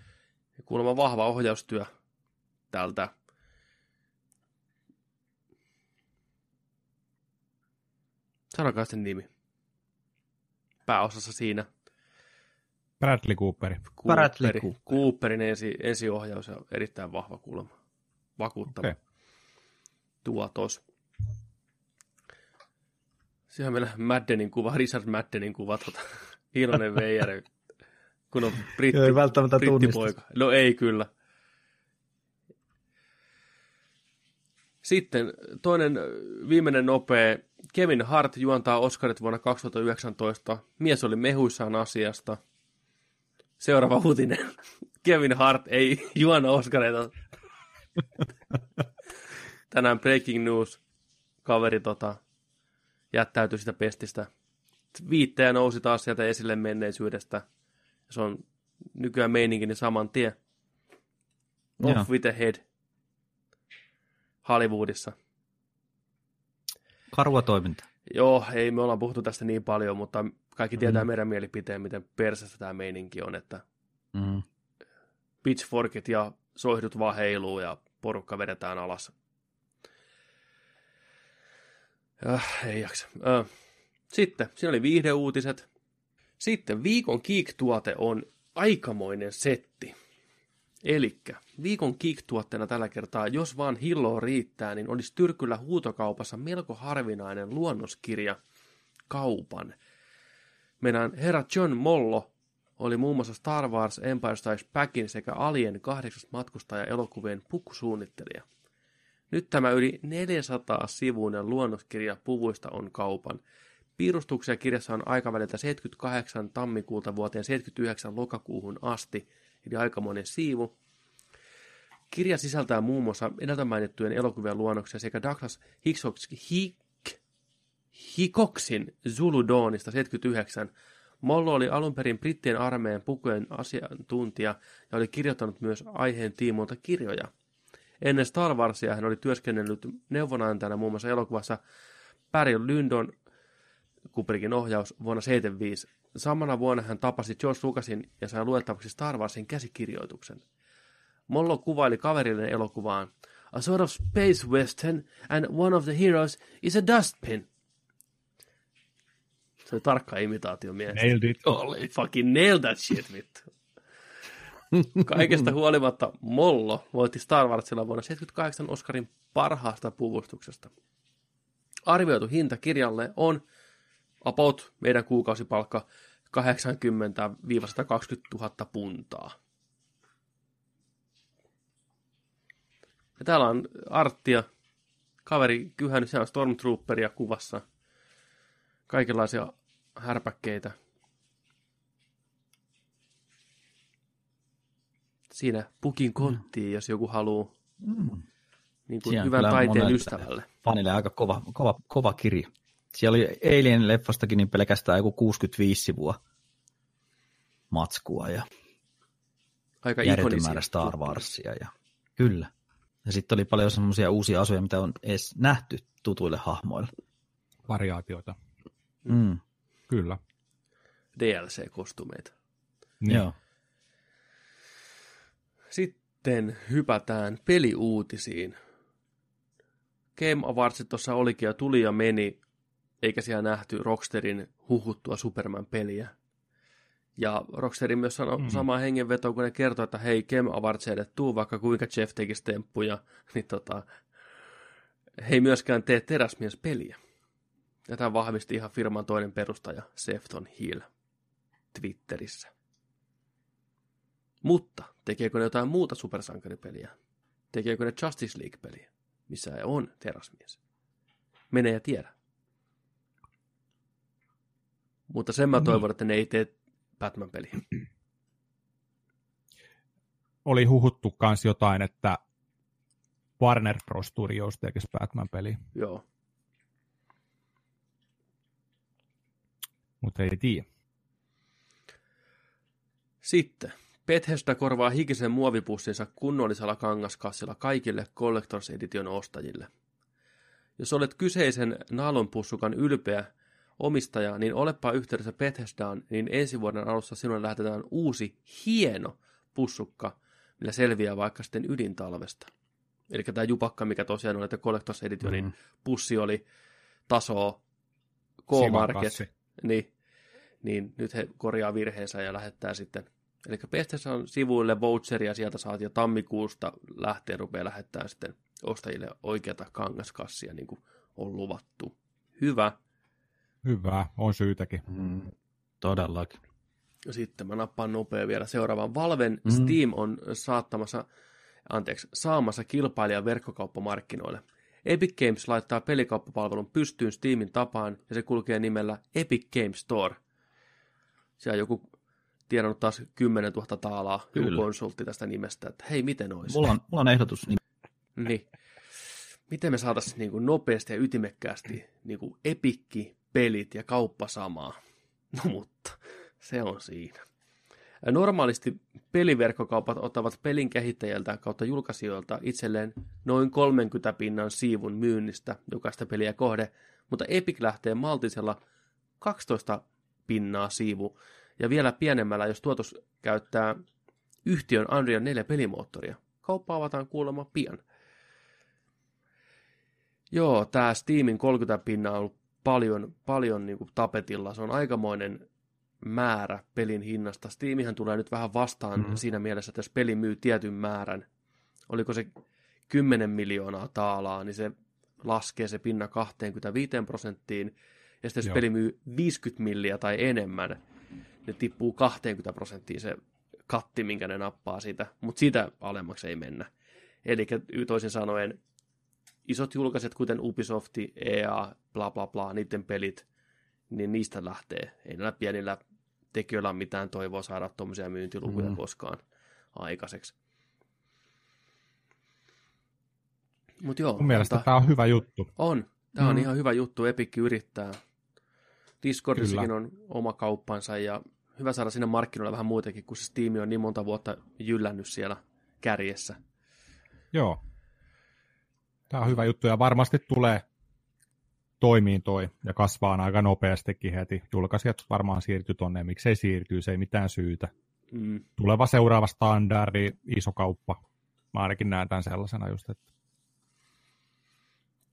C: Kuulemma vahva ohjaustyö tältä. Sanokaa sen nimi. Pääosassa siinä.
B: Bradley Cooper.
C: Cooper. Bradley Cooper. Cooperin ensi, ensiohjaus on erittäin vahva kuulemma. Vakuuttava. Okay. Tuotos. Siinä on meillä Maddenin kuva, Richard Maddenin kuva, tota, Hienonen veijari, kun on britti,
A: ei välttämättä
C: brittipoika. No ei kyllä. Sitten toinen viimeinen nopea. Kevin Hart juontaa Oscarit vuonna 2019. Mies oli mehuissaan asiasta. Seuraava uutinen. Kevin Hart ei juona Oscareita. Tänään breaking news. Kaveri tota, jättäytyi sitä pestistä. Viittejä nousi taas sieltä esille menneisyydestä. Se on nykyään meininkin niin saman tien. Off Joo. with the head. Hollywoodissa.
A: Karua toiminta.
C: Joo, ei me ollaan puhuttu tästä niin paljon, mutta kaikki tietää mm. meidän mielipiteen, miten persästä tämä meininki on, että mm. pitchforkit ja soihdut vaan heiluu ja porukka vedetään alas. Äh, ei jaksa. Äh. Sitten, siinä oli viihdeuutiset. Sitten viikon Geek-tuote on aikamoinen setti. Elikkä viikon Geek-tuotteena tällä kertaa, jos vaan hilloa riittää, niin olisi Tyrkyllä huutokaupassa melko harvinainen luonnoskirja kaupan. Meidän herra John Mollo oli muun muassa Star Wars Empire Strikes Backin sekä Alien kahdeksas matkustaja elokuvien pukkusuunnittelija. Nyt tämä yli 400 sivuinen luonnoskirja puvuista on kaupan. Piirustuksia kirjassa on aikaväliltä 78 tammikuuta vuoteen 79 lokakuuhun asti, eli aikamoinen siivu. Kirja sisältää muun muassa edeltä mainittujen elokuvien luonnoksia sekä Douglas Hickoksin Zulu Dawnista 79. Mollo oli alun perin brittien armeijan pukujen asiantuntija ja oli kirjoittanut myös aiheen tiimoilta kirjoja. Ennen Star Warsia hän oli työskennellyt neuvonantajana muun muassa elokuvassa Barry Lyndon Kubrickin ohjaus vuonna 1975. Samana vuonna hän tapasi George Lucasin ja sai luettavaksi Star Warsin käsikirjoituksen. Mollo kuvaili kaverille elokuvaan A sort of space western and one of the heroes is a dustpin. Se oli tarkka imitaatio mies.
B: Nailed it.
A: Oli.
C: Fucking nail that shit, vittu. Kaikesta huolimatta Mollo voitti Star Warsilla vuonna 78 Oscarin parhaasta puvustuksesta. Arvioitu hinta kirjalle on about meidän kuukausipalkka 80-120 000 puntaa. Ja täällä on arttia. Kaveri kyhännyt siellä on Stormtrooperia kuvassa. Kaikenlaisia härpäkkeitä. Siinä pukin konttiin, jos joku haluaa.
A: Mm.
C: Niin kuin hyvän taiteen ystävälle.
A: Fanille aika kova, kova, kova kirja. Siellä oli Alien leffastakin niin pelkästään joku 65 sivua matskua ja
C: Aika
A: määrä Star. Warsia. Ja, kyllä. Ja sitten oli paljon semmoisia uusia asuja, mitä on edes nähty tutuille hahmoille.
B: Variaatioita.
A: Mm.
B: Kyllä.
C: DLC-kostumeita.
B: Niin.
A: Joo.
C: Sitten hypätään peliuutisiin. Game Awardsit tuossa olikin ja tuli ja meni, eikä siellä nähty Rocksterin huhuttua Superman-peliä. Ja Rocksterin myös sanoi
B: Mm.
C: mm. samaa hengenvetoa, kun ne kertoi, että hei, Game Awardsille tuu, vaikka kuinka Jeff tekisi temppuja, niin tota, he ei myöskään tee teräsmies-peliä. Ja tämä vahvisti ihan firman toinen perustaja, Sefton Hill, Twitterissä. Mutta tekeekö ne jotain muuta supersankaripeliä? Tekeekö ne Justice League-peliä, missä on teräsmies? Mene ja tiedä. Mutta sen mä
B: Niin.
C: toivon, että ne ei tee Batman-peliä.
B: Oli huhuttu kans jotain, että Warner Bros. Studios tekisi Batman-peliä,
C: Joo.
B: mutta ei tiedä.
C: Sitten. Bethesda korvaa hikisen muovipussinsa kunnollisella kangaskassilla kaikille Collectors Edition ostajille. Jos olet kyseisen naalonpussukan ylpeä omistaja, niin olepa yhteydessä Bethesdaan, niin ensi vuoden alussa sinulle lähetetään uusi, hieno pussukka, millä selviää vaikka sitten ydintalvesta. Eli tämä jupakka, mikä tosiaan oli, että Collectors Editionin
A: Mm.
C: pussi oli tasoa K-Market, niin, niin nyt he korjaa virheensä ja lähettää sitten. Eli Bethesda on sivuille voucheria, sieltä saat jo tammikuusta lähtien rupeaa lähettää sitten ostajille oikeata kangaskassia, niin kuin on luvattu. Hyvä.
B: Hyvä, on syytäkin.
A: Mm. Todellakin.
C: Ja Sitten mä nappaan nopea vielä seuraavan. Valven Mm. Steam on saattamassa, anteeksi, saamassa kilpailijan verkkokauppamarkkinoille. Epic Games laittaa pelikauppapalvelun pystyyn Steamin tapaan ja se kulkee nimellä Epic Games Store. Siellä on joku tienannut taas 10 000 taalaa, joku
A: Kyllä.
C: konsultti tästä nimestä, että hei, miten olisi?
A: Mulla on, mulla on ehdotus. Niin,
C: Niin. Miten me saataisiin niin kuin nopeasti ja ytimekkäästi niin kuin epikki, pelit ja kauppa samaa? No mutta, se on siinä. Normaalisti peliverkkokaupat ottavat pelin kehittäjältä kautta julkaisijoilta itselleen noin 30 pinnan siivun myynnistä jokaista peliä kohde, mutta Epic lähtee maltisella 12 pinnaa siivu ja vielä pienemmällä, jos tuotos käyttää yhtiön Unreal 4 pelimoottoria. Kauppa avataan kuulemma pian. Joo, tämä Steamin 30 pinnaa on ollut paljon, paljon niin kuin tapetilla. Se on aikamoinen määrä pelin hinnasta. Steamihan tulee nyt vähän vastaan mm. siinä mielessä, että jos peli myy tietyn määrän, oliko se 10 miljoonaa taalaa, niin se laskee se pinna 25 prosenttiin, ja sitten jos
B: Joo.
C: peli myy 50 milliä tai enemmän, niin tippuu 20 prosenttiin se katti, minkä ne nappaa siitä, mutta siitä alemmaksi ei mennä. Eli toisin sanoen, isot julkaiset, kuten Ubisoft, EA, bla bla bla, niiden pelit, niin niistä lähtee. Ei näillä pienillä tekijöillä ole mitään toivoa saada tuommoisia myyntilukuja
A: Mm.
C: koskaan aikaiseksi. Mut joo,
B: Mun mielestä tämä on hyvä juttu.
C: on. Tämä on
A: Mm.
C: ihan hyvä juttu. Epic yrittää. Discordissakin
B: Kyllä.
C: on oma kauppansa ja hyvä saada sinne markkinoille vähän muutenkin, kun se Steam on niin monta vuotta jyllännyt siellä kärjessä.
B: Joo. Tämä on hyvä juttu ja varmasti tulee toimiin toi ja kasvaa aika nopeastikin heti. Julkaisijat varmaan siirtyy tonne, miksei siirtyy, se ei mitään syytä.
C: Mm.
B: Tuleva seuraava standardi, iso kauppa. Mä ainakin näen tämän sellaisena just, että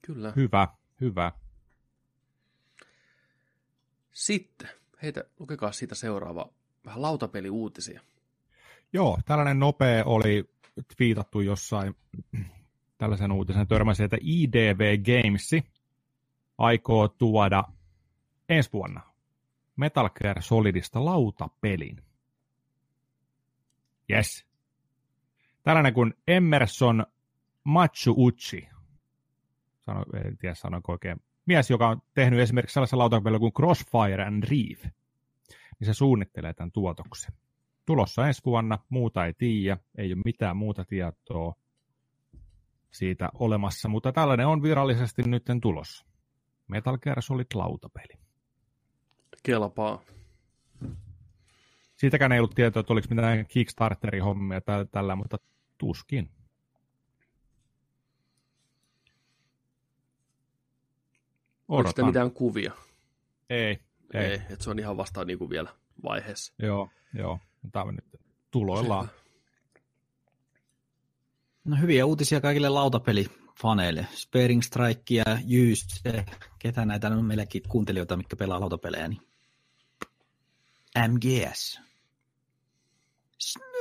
C: Kyllä.
B: hyvä, hyvä.
C: Sitten, heitä, lukekaa siitä seuraava vähän lautapeliuutisia.
B: Joo, tällainen nopea oli twiitattu jossain tällaisen uutisen törmäsi, että IDV Games aikoo tuoda ensi vuonna Metal Gear Solidista lautapelin. Yes. Tällainen kuin Emerson Uchi. Sano, en tiedä sanoinko oikein. Mies, joka on tehnyt esimerkiksi sellaisen lautapelin kuin Crossfire and Reef. Niin se suunnittelee tämän tuotoksen. Tulossa ensi vuonna, muuta ei tiedä, ei ole mitään muuta tietoa siitä olemassa, mutta tällainen on virallisesti nyt tulossa. Metal Gear Solid lautapeli.
C: Kelpaa.
B: Siitäkään ei ollut tietoa, että oliko mitään Kickstarteri-hommia tällä, tällä, mutta tuskin.
C: Oliko sitten mitään kuvia?
B: Ei. Ei,
C: ei että se on ihan vasta niin kuin vielä vaiheessa.
B: Joo, joo. Tämä on nyt tuloillaan.
A: No hyviä uutisia kaikille lautapelifaneille. Sparing Strike ja Jyys, ketä näitä on meilläkin kuuntelijoita, mitkä pelaa lautapelejä, niin MGS.
C: Snake!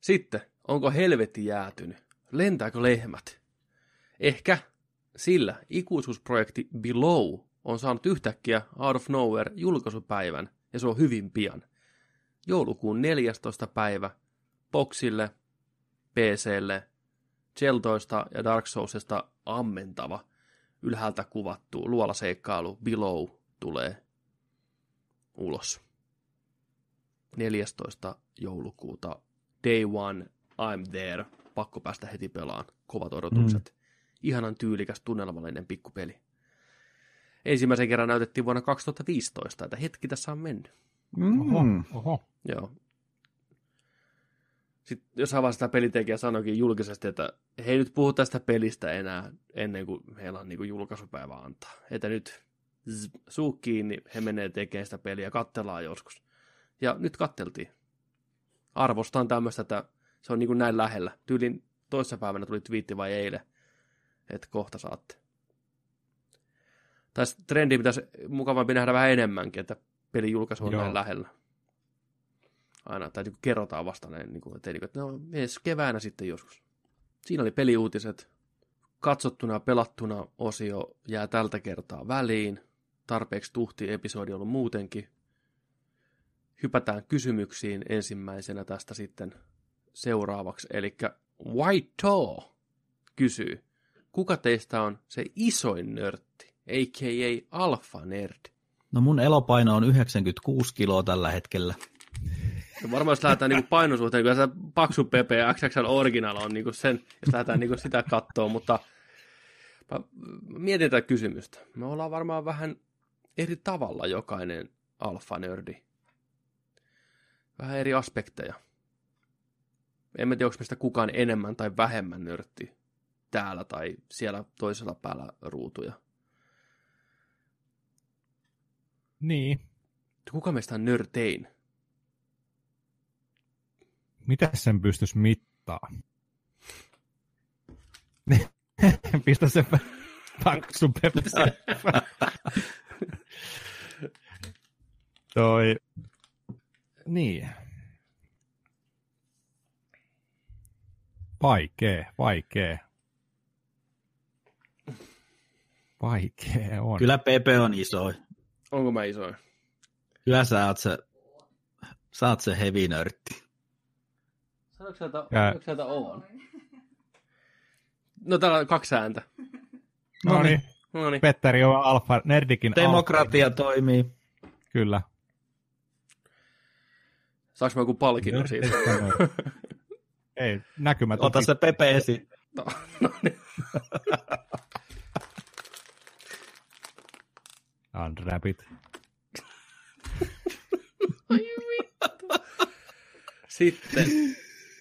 C: Sitten, onko helvetti jäätynyt? Lentääkö lehmät? Ehkä, sillä ikuisuusprojekti Below on saanut yhtäkkiä out of nowhere julkaisupäivän, ja se on hyvin pian. Joulukuun 14. päivä Boxille, PClle, Cheltoista ja Dark Soulsista ammentava, ylhäältä kuvattu luolaseikkailu Below tulee ulos. 14. joulukuuta, day one, I'm there, pakko päästä heti pelaan, kovat odotukset. Mm. Ihanan tyylikäs tunnelmallinen pikkupeli. Ensimmäisen kerran näytettiin vuonna 2015, että hetki tässä on mennyt.
B: Mm. Oho, oho.
C: Joo. Sitten jossain vaiheessa tämä pelitekijä sanoikin julkisesti, että he ei nyt puhu tästä pelistä enää ennen kuin heillä on niin kuin julkaisupäivä antaa. Että nyt suu kiinni, he menee tekemään sitä peliä, kattellaan joskus. Ja nyt katteltiin. Arvostan tämmöistä, että se on niin kuin näin lähellä. Tyylin toissapäivänä tuli twiitti vai eilen, että kohta saatte. Tai trendi pitäisi mukavampi nähdä vähän enemmänkin, että pelin julkaisu on Joo. näin lähellä aina, tai niin kerrotaan vasta näin, niin kuin, että, niin kuin, että no, edes keväänä sitten joskus. Siinä oli peliuutiset. Katsottuna pelattuna osio jää tältä kertaa väliin. Tarpeeksi tuhti episodi ollut muutenkin. Hypätään kysymyksiin ensimmäisenä tästä sitten seuraavaksi. Eli White Taw kysyy, kuka teistä on se isoin nörtti, a.k.a. alfa nerd?
A: No mun elopaino on 96 kiloa tällä hetkellä.
C: Ja varmaan jos lähdetään niin painosuhteen, kyllä se paksu PP ja XXL Original on niin sen, jos lähdetään niin sitä katsoa, mutta mietitään kysymystä. Me ollaan varmaan vähän eri tavalla jokainen alfa-nördi. Vähän eri aspekteja. En tiedä, onko meistä kukaan enemmän tai vähemmän nörtti täällä tai siellä toisella päällä ruutuja.
B: Niin.
C: Kuka meistä on nörtein?
B: Mitä sen pystyisi mittaa? Pistä se paksu Toi. Niin. Vaikee, vaikee. Vaikee on.
A: Kyllä Pepe on iso.
C: Onko mä iso?
A: Kyllä sä oot se, sä oot se heavy nörtti.
C: Sanoiko sieltä, ja... sieltä on? No täällä on kaksi ääntä.
B: No niin. No niin. Petteri on alfa, Nerdikin
A: Demokratia alfa. toimii.
B: Kyllä.
C: Saanko mä joku palkinnon siitä?
B: Ei, näkymät.
A: Ota se Pepe esiin. No, no niin.
B: Unwrap
C: Sitten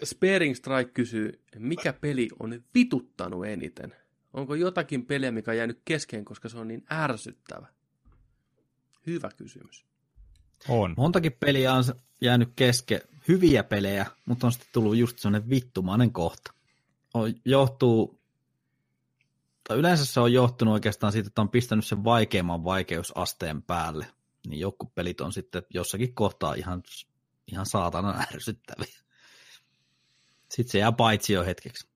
C: Sparing Strike kysyy, mikä peli on vituttanut eniten? Onko jotakin peliä, mikä on jäänyt kesken, koska se on niin ärsyttävä? Hyvä kysymys.
B: On.
A: Montakin peliä on jäänyt kesken, hyviä pelejä, mutta on sitten tullut just sellainen vittumainen kohta. On, johtuu tai yleensä se on johtunut oikeastaan siitä, että on pistänyt sen vaikeimman vaikeusasteen päälle. Niin joku pelit on sitten jossakin kohtaa ihan, ihan saatanan ärsyttäviä. Sitten se jää paitsi jo hetkeksi.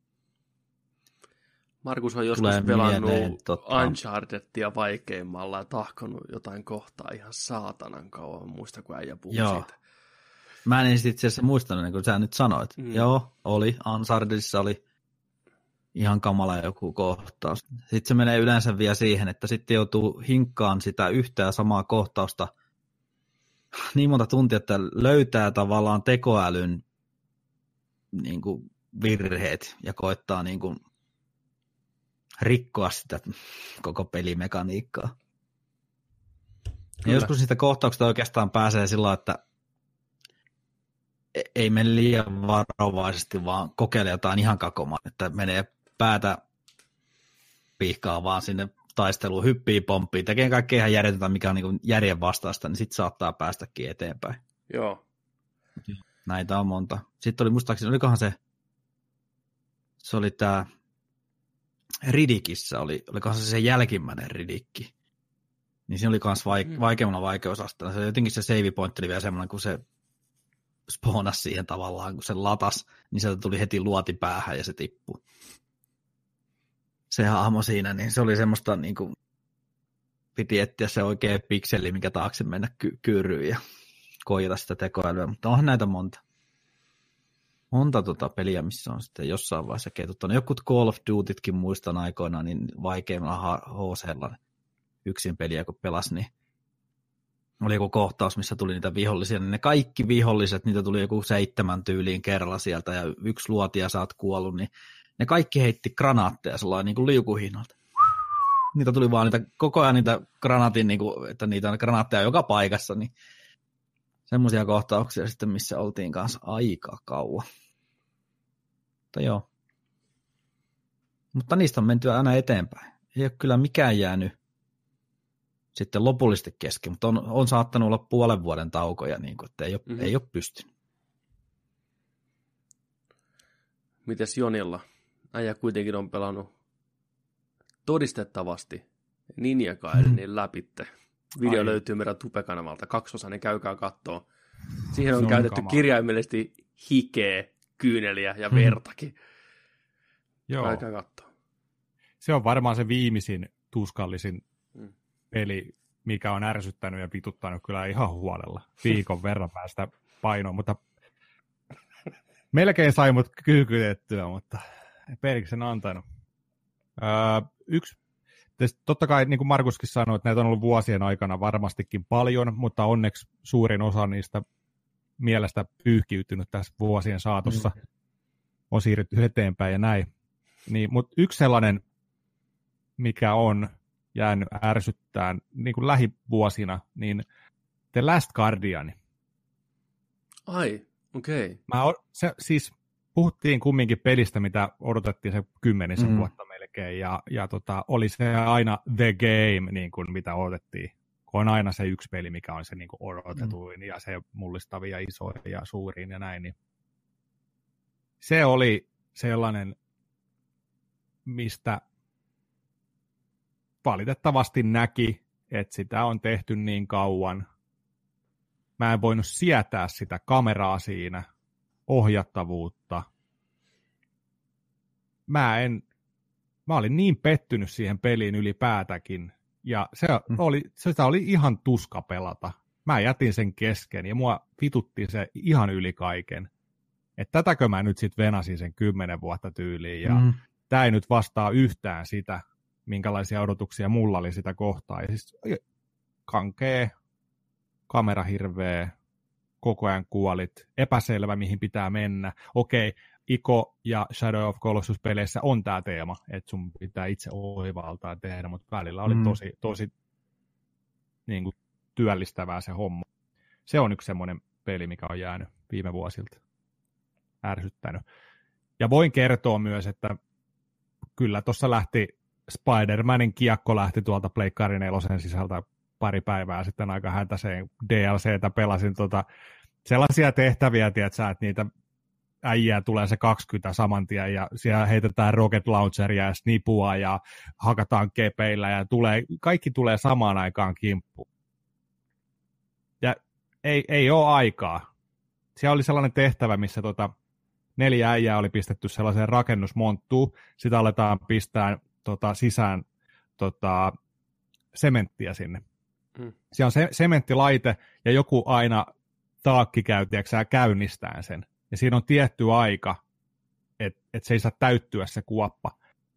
C: Markus on joskus
A: Tulee
C: pelannut
A: mieleen, tota-
C: Unchartedia vaikeimmalla ja tahkonut jotain kohtaa ihan saatanan kauan. Muista, kun äijä puhui
A: Joo.
C: siitä.
A: Mä en itse asiassa muistanut, niin kuin sä nyt sanoit.
C: Mm.
A: Mm. Joo, oli. Unchartedissa oli ihan kamala joku kohtaus. Sitten se menee yleensä vielä siihen, että sitten joutuu hinkkaan sitä yhtä ja samaa kohtausta niin monta tuntia, että löytää tavallaan tekoälyn niin kuin virheet ja koettaa niin kuin rikkoa sitä koko pelimekaniikkaa. Ja joskus niistä kohtauksista oikeastaan pääsee sillä että e- ei mene liian varovaisesti, vaan kokeile jotain ihan kakomaa, että menee päätä pihkaa vaan sinne taisteluun, hyppii, pomppii, tekee kaikkea ihan järjetöntä, mikä on niin järjen vastaista, niin sitten saattaa päästäkin eteenpäin.
C: Joo.
A: Näitä on monta. Sitten oli muistaakseni, olikohan se, se oli tämä Ridikissä, oli, olikohan se se jälkimmäinen Ridikki. Niin siinä oli myös vaik-
C: Mm.
A: vaikeammalla vaikeusasteella. Se jotenkin se save point oli vielä semmoinen, kun se spoonasi siihen tavallaan, kun se latas, niin sieltä tuli heti luoti päähän ja se tippui. Se hahmo siinä, niin se oli semmoista niin kuin, piti etsiä se oikea pikseli, mikä taakse mennä ky- kyyryyn ja koita sitä tekoälyä, mutta onhan näitä monta. Monta tota peliä, missä on sitten jossain vaiheessa ketuttanut. Jokut Call of Dutytkin muistan aikoinaan, niin vaikeimmalla HClla yksin peliä kun pelasi, niin oli joku kohtaus, missä tuli niitä vihollisia, niin ne kaikki viholliset, niitä tuli joku seitsemän tyyliin kerralla sieltä, ja yksi luotia sä oot kuollut, niin ne kaikki heitti granaatteja sellainen niin kuin liukuhinnalta. Niitä tuli vaan niitä, koko ajan niitä granaatin, niin kuin, että niitä on granaatteja joka paikassa, niin semmoisia kohtauksia sitten, missä oltiin kanssa aika kauan. Mutta joo. Mutta niistä on menty aina eteenpäin. Ei ole kyllä mikään jäänyt sitten lopullisesti kesken, mutta on, on saattanut olla puolen vuoden taukoja, niin kuin, että ei ole,
C: Mhm.
A: mm-hmm. ei ole pystynyt.
C: Mites Jonilla? Äijä kuitenkin on pelannut todistettavasti Ninja Gaidenin läpitte. Video
B: Ai.
C: löytyy meidän Tupe-kanavalta. Kaksosainen, käykää kattoo. Siihen on,
B: on
C: käytetty
B: kamala.
C: kirjaimellisesti hikeä, kyyneliä ja
A: Mhm.
C: vertakin.
B: Joo.
C: Käykää kattoo.
B: Se on varmaan se viimeisin tuskallisin
C: Mm.
B: peli, mikä on ärsyttänyt ja vituttanut kyllä ihan huolella. Viikon verran päästä painoon, mutta melkein sai mut kyykytettyä, mutta periksen antanut. Öö, yksi, totta kai niin kuin Markuskin sanoi, että näitä on ollut vuosien aikana varmastikin paljon, mutta onneksi suurin osa niistä mielestä pyyhkiytynyt tässä vuosien saatossa.
A: Mm.
B: On siirrytty eteenpäin ja näin. Niin, mutta yksi sellainen, mikä on jäänyt ärsyttään niin kuin lähivuosina, niin The Last Guardian.
C: Ai, okei. Okay.
B: Mä o- se, siis puhuttiin kumminkin pelistä, mitä odotettiin se kymmenisen mm.
A: Mm.
B: vuotta melkein, ja, ja tota, oli se aina The Game, niin kuin mitä odotettiin. Kun on aina se yksi peli, mikä on se niin kuin odotetuin, mm. ja se mullistavia, isoja ja suuriin ja näin. Niin se oli sellainen, mistä valitettavasti näki, että sitä on tehty niin kauan. Mä en voinut sietää sitä kameraa siinä, ohjattavuutta. Mä en, mä olin niin pettynyt siihen peliin ylipäätäkin, ja se
A: Mm.
B: oli, sitä oli ihan tuska pelata. Mä jätin sen kesken, ja mua vitutti se ihan yli kaiken. Että tätäkö mä nyt sitten venasin sen kymmenen vuotta tyyliin, ja
A: Mm.
B: tämä ei nyt vastaa yhtään sitä, minkälaisia odotuksia mulla oli sitä kohtaa. Ja siis kankee, kamera hirveä, koko ajan kuolit, epäselvä mihin pitää mennä. Okei, Iko ja Shadow of Colossus-peleissä on tämä teema, että sun pitää itse oivaltaa tehdä, mutta välillä oli
A: Mm.
B: tosi, tosi niin kuin, työllistävää se homma. Se on yksi semmoinen peli, mikä on jäänyt viime vuosilta ärsyttänyt. Ja voin kertoa myös, että kyllä tuossa lähti Spider-Manin kiekko lähti tuolta Pleikkari 4 sisältä pari päivää sitten aika häntäiseen DLCtä pelasin tota, sellaisia tehtäviä, tiedätkö, että niitä äijää tulee se 20 saman tien ja siellä heitetään rocket launcheria ja snipua ja hakataan kepeillä ja tulee, kaikki tulee samaan aikaan kimppu. Ja ei, ei ole aikaa. Siellä oli sellainen tehtävä, missä tota, neljä äijää oli pistetty sellaiseen rakennusmonttuun, sitä aletaan pistää tota, sisään tota, sementtiä sinne. Hmm. Siellä on se, sementtilaite ja joku aina taakki käy, tiedätkö, käynnistään sen. Ja siinä on tietty aika, että et se ei saa täyttyä se kuoppa.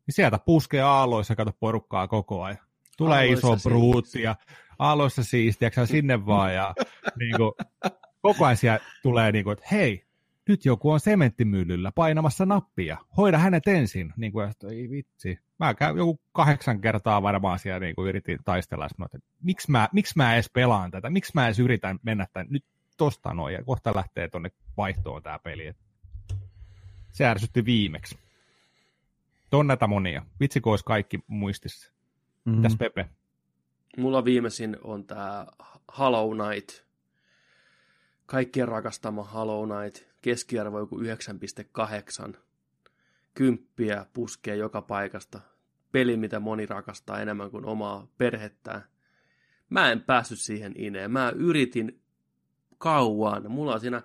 B: Niin sieltä puskee aalloissa, kato porukkaa koko ajan. Tulee aalloissa iso bruutti ja aalloissa siistiä, sinne vaan. Ja niin kuin, koko ajan siellä tulee, niin kuin, että hei, nyt joku on sementtimyllyllä painamassa nappia. Hoida hänet ensin. Niin kuin, että ei vitsi. Mä käyn joku kahdeksan kertaa varmaan siellä niin kuin yritin taistella. Että miksi mä, miksi mä edes pelaan tätä? Miksi mä edes yritän mennä tämän? Nyt tosta noin. Ja kohta lähtee tonne vaihtoon tämä peli. Se ärsytti viimeksi. On näitä monia. Vitsi, kun olisi kaikki muistissa. Mm-hmm. Mitäs Pepe?
C: Mulla viimeisin on tämä Hollow Knight. Kaikkien rakastama Hollow Knight keskiarvo joku 9,8. Kymppiä puskee joka paikasta. Peli, mitä moni rakastaa enemmän kuin omaa perhettään. Mä en päässyt siihen ineen. Mä yritin kauan. Mulla on siinä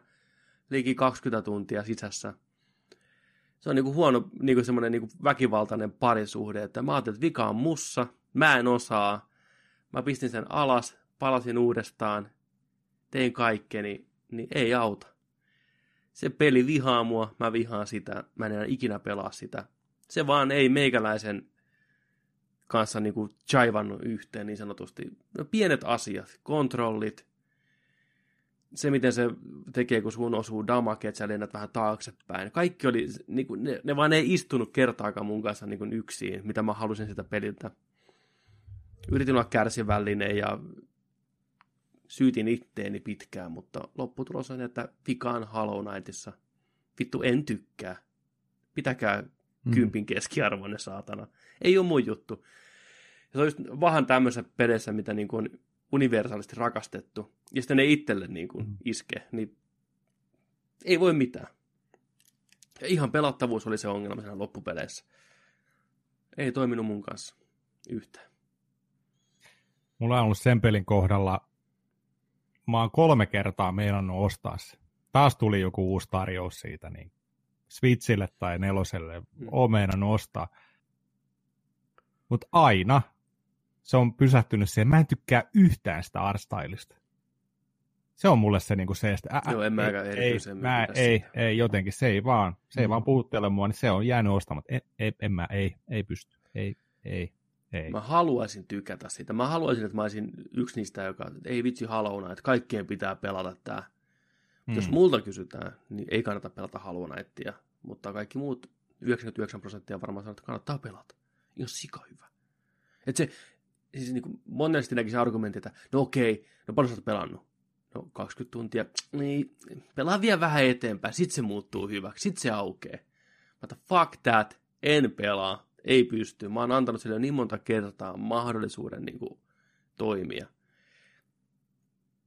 C: liki 20 tuntia sisässä. Se on niinku huono niinku semmoinen niinku väkivaltainen parisuhde, että mä ajattelin, että vika on mussa, mä en osaa. Mä pistin sen alas, palasin uudestaan, tein kaikkeni, niin ei auta se peli vihaa mua, mä vihaan sitä, mä en enää ikinä pelaa sitä. Se vaan ei meikäläisen kanssa niinku chaivannut yhteen niin sanotusti. No, pienet asiat, kontrollit, se miten se tekee, kun sun osuu damake, että sä lennät vähän taaksepäin. Kaikki oli, niinku, ne, ne vaan ei istunut kertaakaan mun kanssa niinku yksin, mitä mä halusin sitä peliltä. Yritin olla kärsivällinen ja syytin itteeni pitkään, mutta lopputulos on, että vikaan Hollow Knightissa. Vittu, en tykkää. Pitäkää mm. kympin keskiarvoinen saatana. Ei ole mun juttu. Ja se on just vähän tämmöisessä peleissä, mitä niin kuin universaalisti rakastettu, ja sitten ne itselle niin kuin mm. iskee, niin ei voi mitään. Ja ihan pelattavuus oli se ongelma siinä loppupeleissä. Ei toiminut mun kanssa yhtään.
B: Mulla on ollut sen pelin kohdalla mä oon kolme kertaa meinannut ostaa se. Taas tuli joku uusi tarjous siitä, niin Switchille tai neloselle mm. oon meinannut ostaa. Mutta aina on pysähtynyt siihen. Mä en tykkää yhtään sitä artstylista. Se on mulle se, niinku se että
C: ä, Joo, en
B: ei, ei, mä, ei, ei, jotenkin, se ei vaan, se mm. ei vaan puhuttele mua, niin se on jäänyt ostamatta. Ei, ei, en mä, ei, ei pysty, ei, ei. Ei.
C: Mä haluaisin tykätä sitä. Mä haluaisin, että mä olisin yksi niistä, joka ei vitsi haluna, että kaikkien pitää pelata tää. Mm. Jos multa kysytään, niin ei kannata pelata Hollow Knightia, mutta kaikki muut 99 prosenttia varmaan sanoo, että kannattaa pelata. Ihan sika hyvä. Et se, siis niin kuin monesti näkisi argumentti, että no okei, no paljon sä oot pelannut? No 20 tuntia, niin pelaa vielä vähän eteenpäin, sit se muuttuu hyväksi, sit se aukee. Mutta fuck that, en pelaa, ei pysty. Mä oon antanut sille niin monta kertaa mahdollisuuden niin kuin, toimia.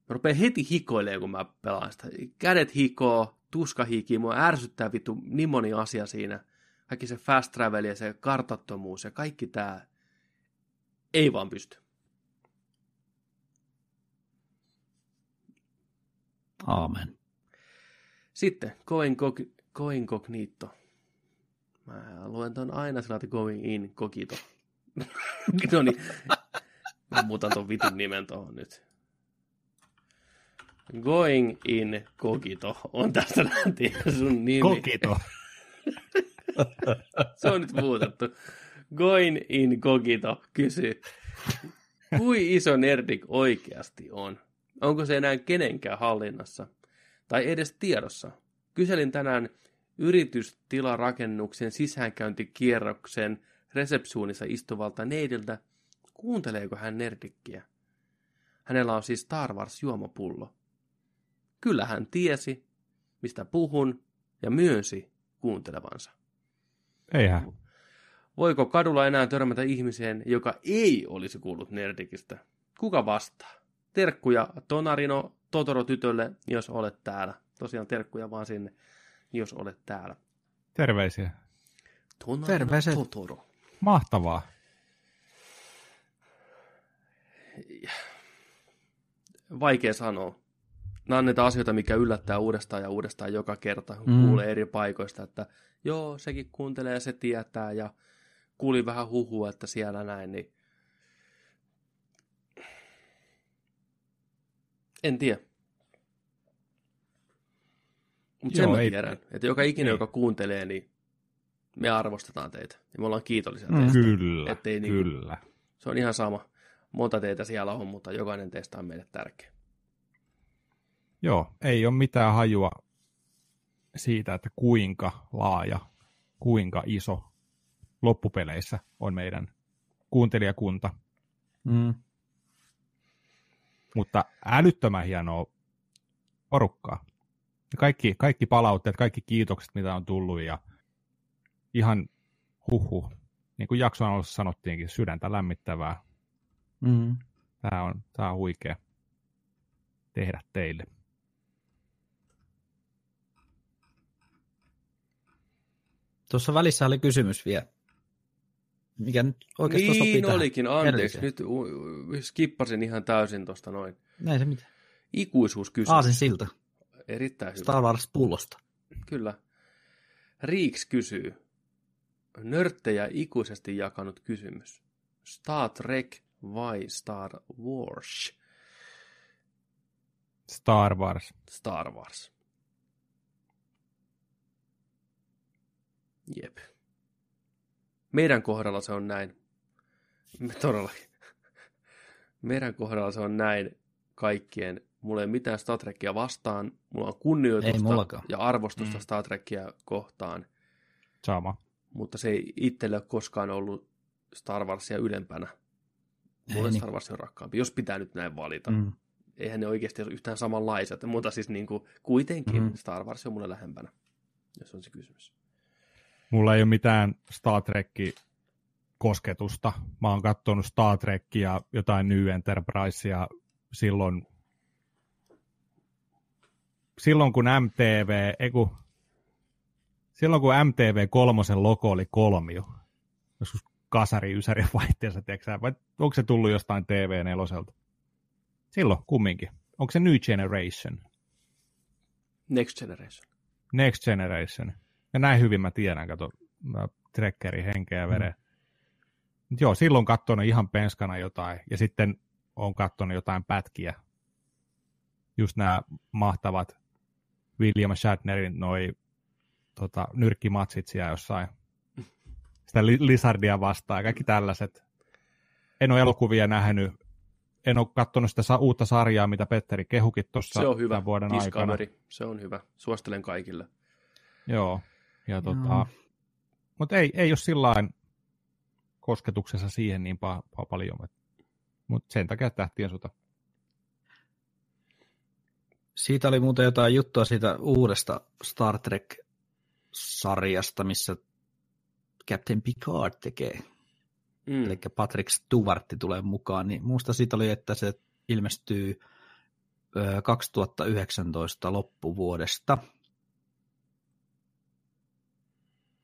C: Mä rupean heti hikoilemaan, kun mä pelaan sitä. Kädet hikoo, tuska hikii, mua ärsyttää vittu niin moni asia siinä. Kaikki se fast travel ja se kartattomuus ja kaikki tää. Ei vaan pysty.
A: Aamen.
C: Sitten, Coincognito. Mä luen ton aina sillä going in kokito. no niin, mä muutan ton vitun nimen tohon nyt. Going in kokito on tästä lähtien sun nimi.
B: Kokito.
C: Se on nyt muutettu. Going in kokito kysy. Kui iso Nerdik oikeasti on? Onko se enää kenenkään hallinnassa? Tai edes tiedossa? Kyselin tänään yritystilarakennuksen sisäänkäyntikierroksen resepsuunissa istuvalta neidiltä, kuunteleeko hän nerdikkiä. Hänellä on siis Star Wars juomapullo. Kyllä hän tiesi, mistä puhun, ja myönsi kuuntelevansa.
B: Eihän.
C: Voiko kadulla enää törmätä ihmiseen, joka ei olisi kuullut Nerdikistä? Kuka vastaa? Terkkuja Tonarino Totoro-tytölle, jos olet täällä. Tosiaan terkkuja vaan sinne jos olet täällä.
B: Terveisiä.
C: Tonari
A: Terveiset.
C: Totoro.
B: Mahtavaa.
C: Vaikea sanoa. Nämä on niitä asioita, mikä yllättää uudestaan ja uudestaan joka kerta, kun
A: Mm.
C: kuulee eri paikoista, että joo, sekin kuuntelee ja se tietää, ja kuulin vähän huhua, että siellä näin, niin en tiedä. Mutta sen mä
B: ei-
C: tiedän, että joka ikinen,
B: Niin.
C: joka kuuntelee, niin me arvostetaan teitä. Ja me ollaan kiitollisia
A: Mm.
C: teistä.
B: Kyllä,
C: Ettei niinku-
B: kyllä.
C: Se on ihan sama. Monta teitä siellä on, mutta jokainen teistä on meille tärkeä.
B: Joo, ei ole mitään hajua siitä, että kuinka laaja, kuinka iso loppupeleissä on meidän kuuntelijakunta.
A: Mm.
B: Mutta älyttömän hienoa porukkaa. Ja kaikki, kaikki palautteet, kaikki kiitokset, mitä on tullut ja ihan huhu. Niin kuin jakson alussa sanottiinkin, sydäntä lämmittävää.
A: Mm.
B: Tämä on, tämä on huikea tehdä teille.
A: Tuossa välissä oli kysymys vielä. Mikä nyt oikeastaan sopii
C: niin
A: tähän.
C: olikin, anteeksi.
A: edelliseen.
C: Nyt skippasin ihan täysin tuosta noin.
A: Näin se mitä.
C: Ikuisuuskysymys.
A: Aasin silta.
C: Erittäin hyvä.
A: Star Wars pullosta.
C: Kyllä. Riiks kysyy. Nörttejä ikuisesti jakanut kysymys. Star Trek vai Star Wars?
B: Star Wars.
C: Star Wars. Jep. Meidän kohdalla se on näin. Me todellakin. Meidän kohdalla se on näin kaikkien. Mulla ei ole mitään Star Trekia vastaan. Mulla on kunnioitusta ja arvostusta
B: Mm.
C: Star Trekia kohtaan.
B: Sama.
C: Mutta se ei itselle ole koskaan ollut Star Warsia ylempänä. Mulle
A: Ei niin.
C: Star Wars on rakkaampi, jos pitää nyt näin valita.
A: Mm.
C: Eihän ne oikeasti ole yhtään samanlaiset, mutta siis niin kuin, kuitenkin
A: Mhm.
C: Star Wars on mulle lähempänä, jos on se kysymys.
B: Mulla ei ole mitään Star Trekki kosketusta. Mä oon katsonut Star Trekkia, jotain New Enterprisea silloin, silloin kun MTV, ei kun, silloin kun MTV kolmosen logo oli kolmio, joskus kasari ysäri vaihteessa, tiedätkö vai onko se tullut jostain TV4? Silloin kumminkin. Onko se New Generation?
C: Next Generation.
B: Next Generation. Ja näin hyvin mä tiedän, kato, mä trekkeri henkeä ja veren. Mm. Joo, silloin katsonut ihan penskana jotain, ja sitten on katsonut jotain pätkiä. Just nämä mahtavat William Shatnerin noi tota, nyrkkimatsit siellä jossain. Sitä li- Lizardia vastaan ja kaikki tällaiset. En ole elokuvia nähnyt. En ole katsonut sitä sa- uutta sarjaa, mitä Petteri kehukin tuossa
C: Se on hyvä.
B: vuoden aikana.
C: Discovery, se on hyvä. Suosittelen kaikille.
B: Joo. Ja tota, mutta ei, ei ole sillä kosketuksessa siihen niin pa- pa- paljon. Mutta sen takia tähtien sota.
A: Siitä oli muuten jotain juttua siitä uudesta Star Trek-sarjasta, missä Captain Picard tekee.
C: Mm.
A: Eli Patrick Stewart tulee mukaan. Niin muista siitä oli, että se ilmestyy ö, 2019 loppuvuodesta.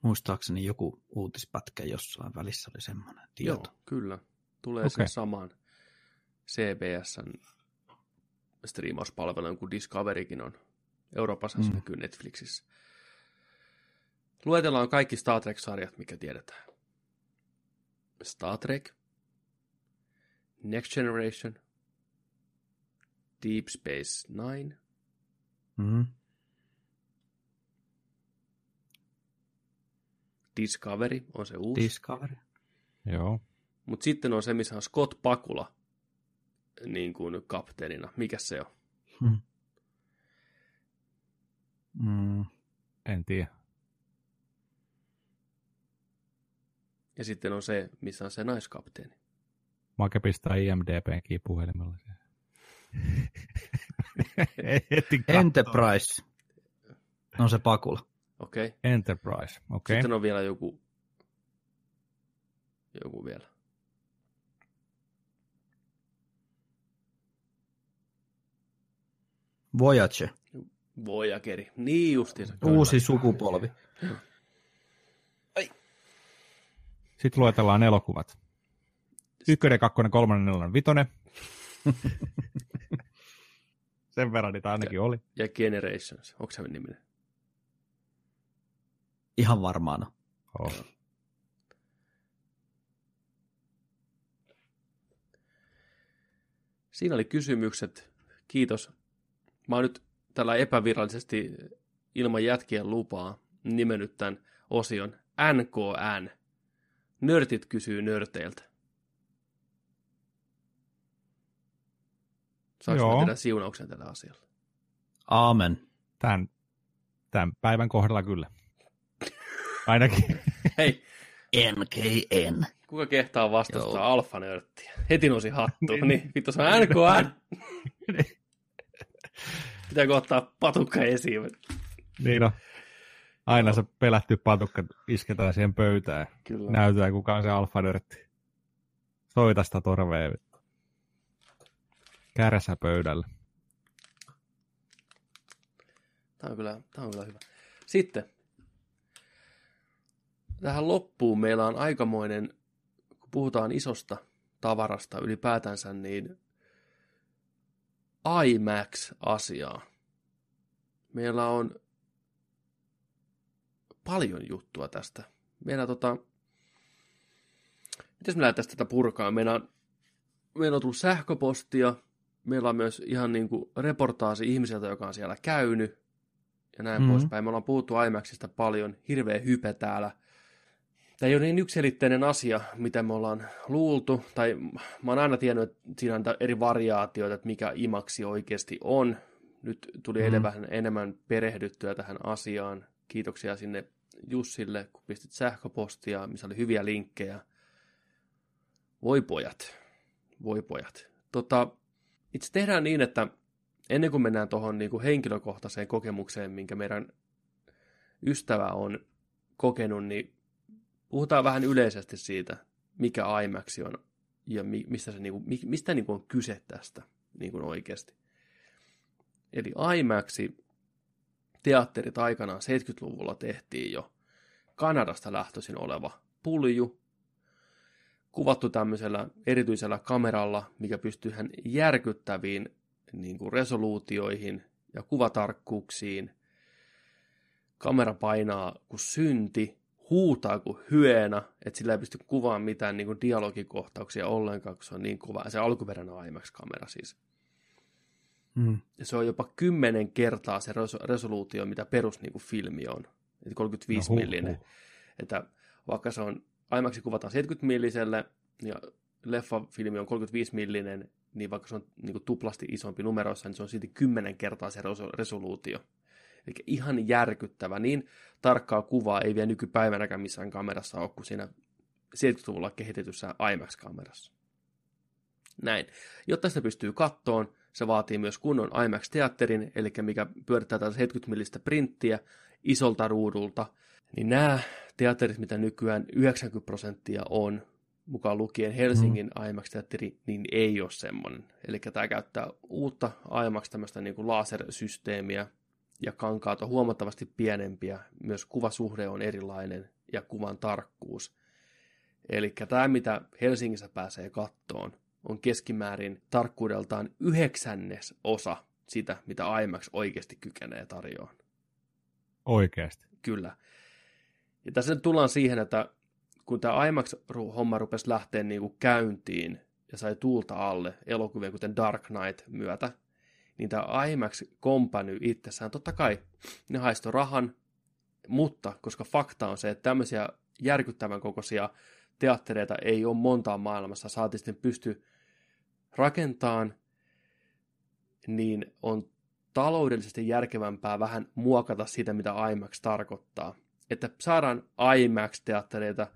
A: Muistaakseni joku uutispätkä jossain välissä oli semmoinen tieto.
C: Joo, kyllä. Tulee
B: Okei.
C: sen saman CBSn striimauspalvelun kuin Discoverykin on. Euroopassa se
A: Mm.
C: näkyy Netflixissä. Luetellaan kaikki Star Trek-sarjat, mikä tiedetään. Star Trek, Next Generation, Deep Space Nine,
A: Mm.
C: Discovery on se uusi.
A: Discovery.
B: Joo.
C: Mutta sitten on se, missä on Scott Pakula niin kuin kapteenina. Mikä se on?
A: Mm. Mm.
B: En tiedä.
C: Ja sitten on se, missä on se naiskapteeni.
B: Make pistää IMDBn kipuhelimella. Heti katsoa.
A: Enterprise. On se Pakula.
C: Okei. Okay.
B: Enterprise. Okei. Okay.
C: Sitten on vielä joku, joku vielä.
A: Voyager.
C: Voyageri. Niin justiinsa.
A: Uusi sukupolvi.
B: Sitten luetellaan elokuvat. Ykkönen, kakkonen, kolmannen, nelonen, vitonen. Sen verran niitä ainakin oli.
C: Ja Generations. Onko se niminen?
A: Ihan varmaana.
B: Oh.
C: Siinä oli kysymykset. Kiitos. Mä oon nyt tällä epävirallisesti ilman jätkien lupaa nimennyt tämän osion NKN. Nörtit kysyy nörteiltä. Saanko
B: Joo.
C: mä tehdä siunauksen tällä asialla?
A: Aamen.
B: Tämän, tämän päivän kohdalla kyllä. Ainakin.
C: Hei,
A: NKN.
C: kuka kehtaa vastustaa alfanörttiä? Heti nousi hattu.
B: Niin.
C: niin, vittu se on NKN. Pitääkö ottaa patukka esiin?
B: niin on. Aina se pelätty patukka isketään siihen pöytään.
C: Kyllä.
B: Näytetään kuka on se alfanörtti. Soita sitä torvea. Kärsä pöydällä.
C: Tämä on kyllä, tämä on kyllä hyvä. Sitten tähän loppuun meillä on aikamoinen, kun puhutaan isosta tavarasta ylipäätänsä, niin IMAX-asiaa. Meillä on paljon juttua tästä. Meillä tota, miten me lähdetään tätä purkaa? Meillä on, meillä on tullut sähköpostia, meillä on myös ihan niin kuin reportaasi ihmiseltä, joka on siellä käynyt, ja näin
B: Mhm.
C: mm-hmm. poispäin. Me ollaan puhuttu IMAXista paljon, hirveä hype täällä. Tämä ei ole niin yksilitteinen asia, mitä me ollaan luultu, tai mä oon aina tiennyt, että siinä on eri variaatioita, että mikä IMAXi oikeasti on. Nyt tuli eilen
B: Mhm.
C: vähän enemmän perehdyttyä tähän asiaan. Kiitoksia sinne Jussille, kun pistit sähköpostia, missä oli hyviä linkkejä. Voi pojat, voi pojat. Tota, itse tehdään niin, että ennen kuin mennään tuohon niin kuin henkilökohtaiseen kokemukseen, minkä meidän ystävä on kokenut, niin puhutaan vähän yleisesti siitä, mikä IMAX on ja mi- mistä, se, niin kuin, mi- mistä niin kuin on kyse tästä niin kuin oikeasti. Eli IMAX teatterit aikanaan 70-luvulla tehtiin jo Kanadasta lähtöisin oleva pulju, kuvattu tämmöisellä erityisellä kameralla, mikä pystyy hän järkyttäviin niin kuin resoluutioihin ja kuvatarkkuuksiin. Kamera painaa kuin synti, huutaa kuin hyena, että sillä ei pysty kuvaamaan mitään niin kuin dialogikohtauksia ollenkaan, kun se on niin kova. Se alkuperäinen IMAX-kamera siis.
A: Mm.
C: Ja se on jopa kymmenen kertaa se res- resoluutio, mitä perus niin kuin filmi on. Eli 35
B: No huh,
C: millinen.
B: huh.
C: Että vaikka se on, IMAX kuvataan 70 milliselle ja leffafilmi on 35 millinen, niin vaikka se on niin kuin tuplasti isompi numeroissa, niin se on silti kymmenen kertaa se reso- resoluutio. Eli ihan järkyttävä. Niin tarkkaa kuvaa ei vielä nykypäivänäkään missään kamerassa ole kuin siinä 70-luvulla kehitetyssä IMAX-kamerassa. Näin. Jotta sitä pystyy kattoon, se vaatii myös kunnon IMAX-teatterin, eli mikä pyörittää tätä 70 millistä printtiä isolta ruudulta. Niin nämä teatterit, mitä nykyään 90 prosenttia on, mukaan lukien Helsingin mm. IMAX-teatteri, niin ei ole semmoinen. Eli tämä käyttää uutta IMAX tämmöistä niin kuin lasersysteemiä, ja kankaat on huomattavasti pienempiä, myös kuvasuhde on erilainen ja kuvan tarkkuus. Eli tämä, mitä Helsingissä pääsee kattoon, on keskimäärin tarkkuudeltaan yhdeksännes osa sitä, mitä IMAX oikeasti kykenee tarjoamaan.
B: Oikeasti.
C: Kyllä. Ja tässä nyt tullaan siihen, että kun tämä IMAX-homma rupesi lähteä niin kuin käyntiin ja sai tuulta alle elokuvien kuten Dark Knight myötä, niin tämä IMAX Company itsessään, totta kai ne haistoi rahan, mutta koska fakta on se, että tämmöisiä järkyttävän kokoisia teattereita ei ole montaa maailmassa, saati sitten pysty rakentamaan, niin on taloudellisesti järkevämpää vähän muokata sitä, mitä IMAX tarkoittaa. Että saadaan IMAX-teattereita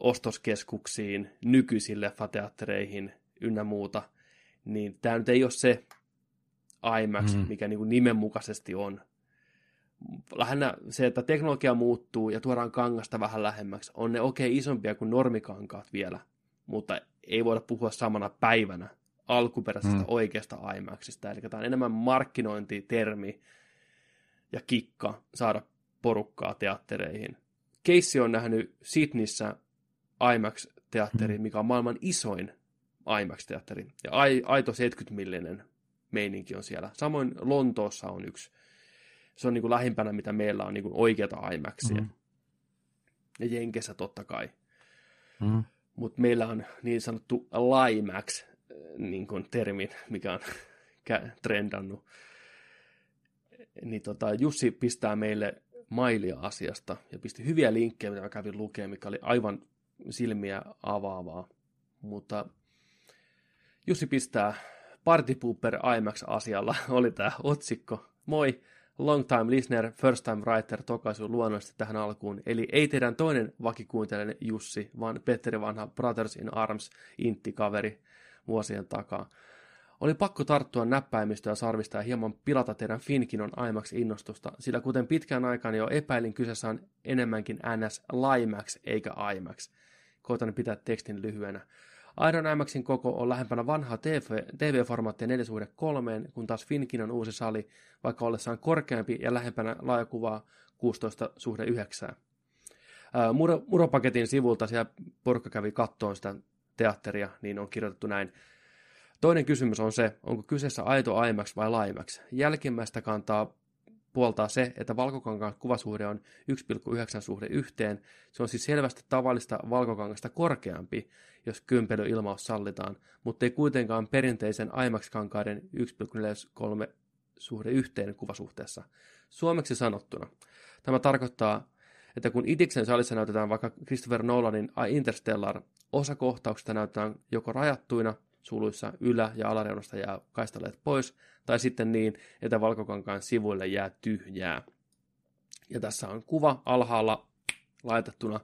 C: ostoskeskuksiin, nykyisille leffateattereihin ynnä muuta, niin tämä nyt ei ole se IMAX,
A: Mm.
C: mikä niin kuin nimenmukaisesti on. Lähinnä se, että teknologia muuttuu ja tuodaan kangasta vähän lähemmäksi, on ne okei okay, isompia kuin normikankaat vielä, mutta ei voida puhua samana päivänä alkuperäisestä
A: Mm.
C: oikeasta IMAXista. Eli tämä on enemmän markkinointitermi ja kikka saada porukkaa teattereihin. Keissi on nähnyt Sydneyssä IMAX-teatteri, mikä on maailman isoin IMAX-teatteri. Ja ai, aito 70-millinen meininki on siellä. Samoin Lontoossa on yksi. Se on niin kuin lähimpänä, mitä meillä on niin kuin oikeata IMAXia. Mm. Ja Jenkessä totta kai.
A: Mm.
C: Mutta meillä on niin sanottu Limax niin kuin termi, mikä on trendannut. Niin tota, Jussi pistää meille mailia asiasta ja pisti hyviä linkkejä, mitä mä kävin lukemaan, mikä oli aivan silmiä avaavaa. Mutta Jussi pistää Party Pooper IMAX-asialla, oli tämä otsikko. Moi, long time listener, first time writer tokaisu luonnollisesti tähän alkuun. Eli ei teidän toinen vakikuuntelijan Jussi, vaan Petteri vanha Brothers in Arms intti-kaveri vuosien takaa. Oli pakko tarttua näppäimistöä sarvista ja hieman pilata teidän Finkinon IMAX-innostusta, sillä kuten pitkään aikaan jo epäilin, kyseessä on enemmänkin NS Limax eikä IMAX. Koitan pitää tekstin lyhyenä. Iron IMAXin koko on lähempänä vanhaa TV, TV-formaattia 4 suhde 3, kun taas Finkin on uusi sali, vaikka ollessaan korkeampi ja lähempänä laajakuvaa 16 suhde 9. Muro, muropaketin sivulta siellä porukka kävi kattoon sitä teatteria, niin on kirjoitettu näin. Toinen kysymys on se, onko kyseessä aito IMAX vai Limax. Jälkimmäistä kantaa puoltaa se, että valkokankaan kuvasuhde on 1,9 suhde yhteen. Se on siis selvästi tavallista valkokangasta korkeampi, jos kympelyilmaus sallitaan, mutta ei kuitenkaan perinteisen IMAX-kankaiden 1,43 suhde yhteen kuvasuhteessa. Suomeksi sanottuna. Tämä tarkoittaa, että kun Itiksen salissa näytetään vaikka Christopher Nolanin Interstellar, osa kohtauksista näytetään joko rajattuina, suluissa ylä- ja alareunasta jää kaistaleet pois, tai sitten niin, että valkokankaan sivuille jää tyhjää. Ja tässä on kuva alhaalla laitettuna,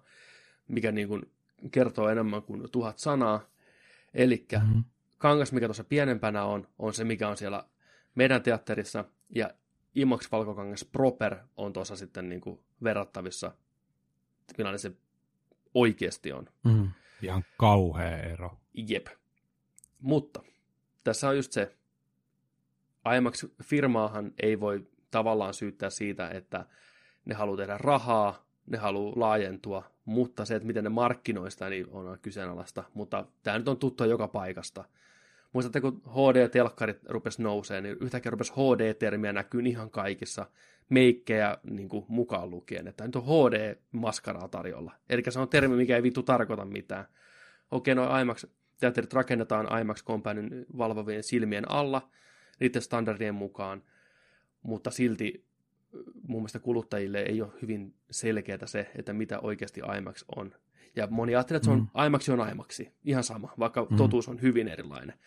C: mikä niin kuin kertoo enemmän kuin tuhat sanaa. Eli mm-hmm. kangas, mikä tuossa pienempänä on, on se, mikä on siellä meidän teatterissa, ja Imax valkokangas proper on tuossa sitten niin kuin verrattavissa, millainen se oikeasti on.
A: Mm.
B: Ihan kauhea ero.
C: Jep. Mutta tässä on just se, IMAX-firmaahan ei voi tavallaan syyttää siitä, että ne haluaa tehdä rahaa, ne haluaa laajentua, mutta se, että miten ne markkinoista, niin on kyseenalaista. Mutta tämä nyt on tuttua joka paikasta. Muistatte, kun HD-telkkarit rupesi nousee, niin yhtäkkiä rupesi HD-termiä näkyy ihan kaikissa meikkejä niin kuin mukaan lukien, että nyt on HD-maskaraa tarjolla. Eli se on termi, mikä ei vittu tarkoita mitään. Okei, no IMAX teatterit rakennetaan IMAX Companyn valvovien silmien alla niiden standardien mukaan, mutta silti mun mielestä kuluttajille ei ole hyvin selkeää se, että mitä oikeasti IMAX on. Ja moni ajattelee, että se on, mm. IMAX on IMAX, ihan sama, vaikka mm. totuus on hyvin erilainen.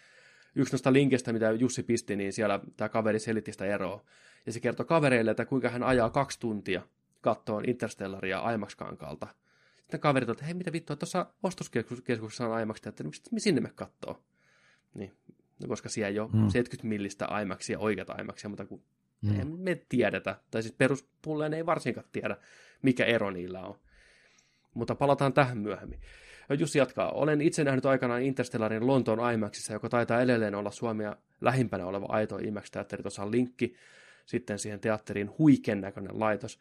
C: Yksi noista linkistä, mitä Jussi pisti, niin siellä tämä kaveri selitti sitä eroa. Ja se kertoi kavereille, että kuinka hän ajaa kaksi tuntia kattoon Interstellaria IMAX-kankaalta. Sitten kaverit että hei mitä vittua, tuossa ostoskeskuksessa on IMAX, että miksi me sinne me kattoo? Niin, no koska siellä ei ole mm. 70 millistä IMAXia, oikeata IMAXia, mutta kun mm. me tiedetä, tai siis peruspulleen ei varsinkaan tiedä, mikä ero niillä on. Mutta palataan tähän myöhemmin. Jussi jatkaa. Olen itse nähnyt aikanaan Interstellarin Lontoon IMAXissa, joka taitaa edelleen olla Suomea lähimpänä oleva aito IMAX-teatteri. Tuossa on linkki sitten siihen teatteriin huiken näköinen laitos.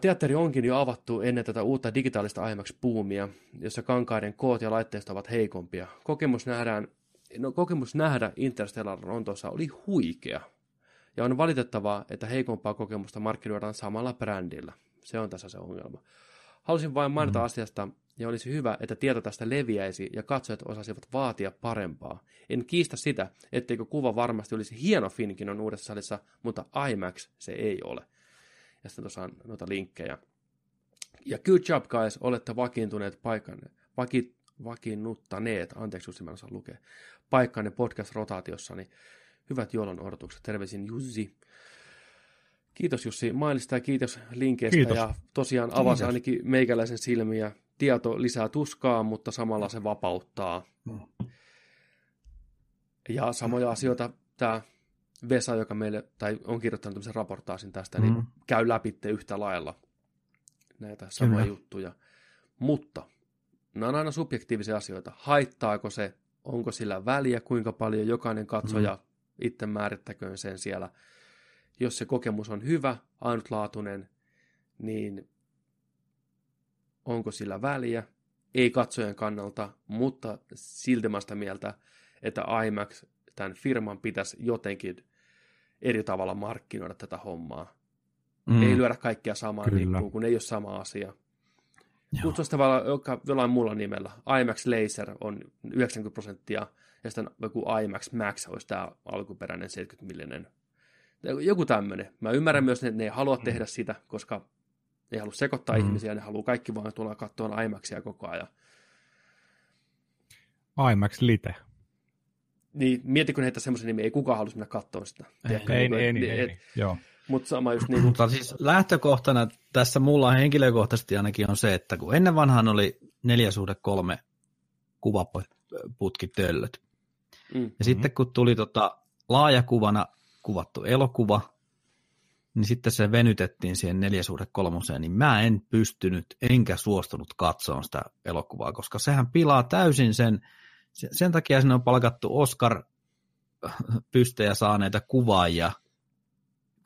C: Teatteri onkin jo avattu ennen tätä uutta digitaalista IMAX-puumia, jossa kankaiden koot ja laitteista ovat heikompia. Kokemus, nähdään, no, kokemus nähdä Interstellar Lontoossa oli huikea. Ja on valitettavaa, että heikompaa kokemusta markkinoidaan samalla brändillä. Se on tässä se ongelma. Halusin vain mainita mm. asiasta, ja olisi hyvä, että tieto tästä leviäisi ja katsojat osasivat vaatia parempaa. En kiistä sitä, etteikö kuva varmasti olisi hieno Finkinon uudessa salissa, mutta IMAX se ei ole. Ja sitten tuossa on noita linkkejä. Ja good job guys, olette vakiintuneet paikan, vaki, vakiinnuttaneet, anteeksi jos mä osaan lukea, paikkanne podcast-rotaatiossa, niin hyvät joulun odotukset. Terveisin Jussi. Kiitos Jussi mailista ja kiitos linkeistä kiitos. ja tosiaan avasi kiitos. ainakin meikäläisen silmiä. Tieto lisää tuskaa, mutta samalla se vapauttaa. Mm. Ja samoja asioita tämä Vesa, joka meille, tai on kirjoittanut tämmöisen raportaasin tästä, niin mm. niin käy läpi yhtä lailla näitä samoja Kyllä. juttuja. Mutta nämä on aina subjektiivisia asioita. Haittaako se, onko sillä väliä, kuinka paljon jokainen katsoja mm. itse määrittäköön sen siellä. jos se kokemus on hyvä, ainutlaatuinen, niin onko sillä väliä? Ei katsojen kannalta, mutta silti mä sitä mieltä, että IMAX, tämän firman pitäisi jotenkin eri tavalla markkinoida tätä hommaa. Mm. Ei lyödä kaikkia samaan nippuun, kun ei ole sama asia. Kutsu sitä vaikka jollain muulla nimellä. IMAX Laser on 90 prosenttia, ja sitten joku IMAX Max olisi tämä alkuperäinen 70 millinen. Joku tämmöinen. Mä ymmärrän myös, että ne ei halua tehdä sitä, koska ne ei halua sekoittaa mm. ihmisiä, ne haluaa kaikki vaan tulla katsoa IMAXia koko ajan.
B: IMAX Lite.
C: Niin, mieti, kun heitä semmoisen nimi, ei kukaan halusi mennä katsoa sitä.
B: Ei, ei, ei, ei, ei, ei, joo.
C: Mutta sama just niin kuin...
A: Mutta siis lähtökohtana tässä mulla henkilökohtaisesti ainakin on se, että kun ennen vanhaan oli neljä suhde kolme kuvaputkitöllöt. Mm. Ja mm-hmm. sitten kun tuli tota laajakuvana kuvattu elokuva, niin sitten se venytettiin siihen neljä suhde kolmoseen, niin mä en pystynyt enkä suostunut katsomaan sitä elokuvaa, koska sehän pilaa täysin sen, sen takia sinne on palkattu Oscar pystejä saaneita kuvaajia –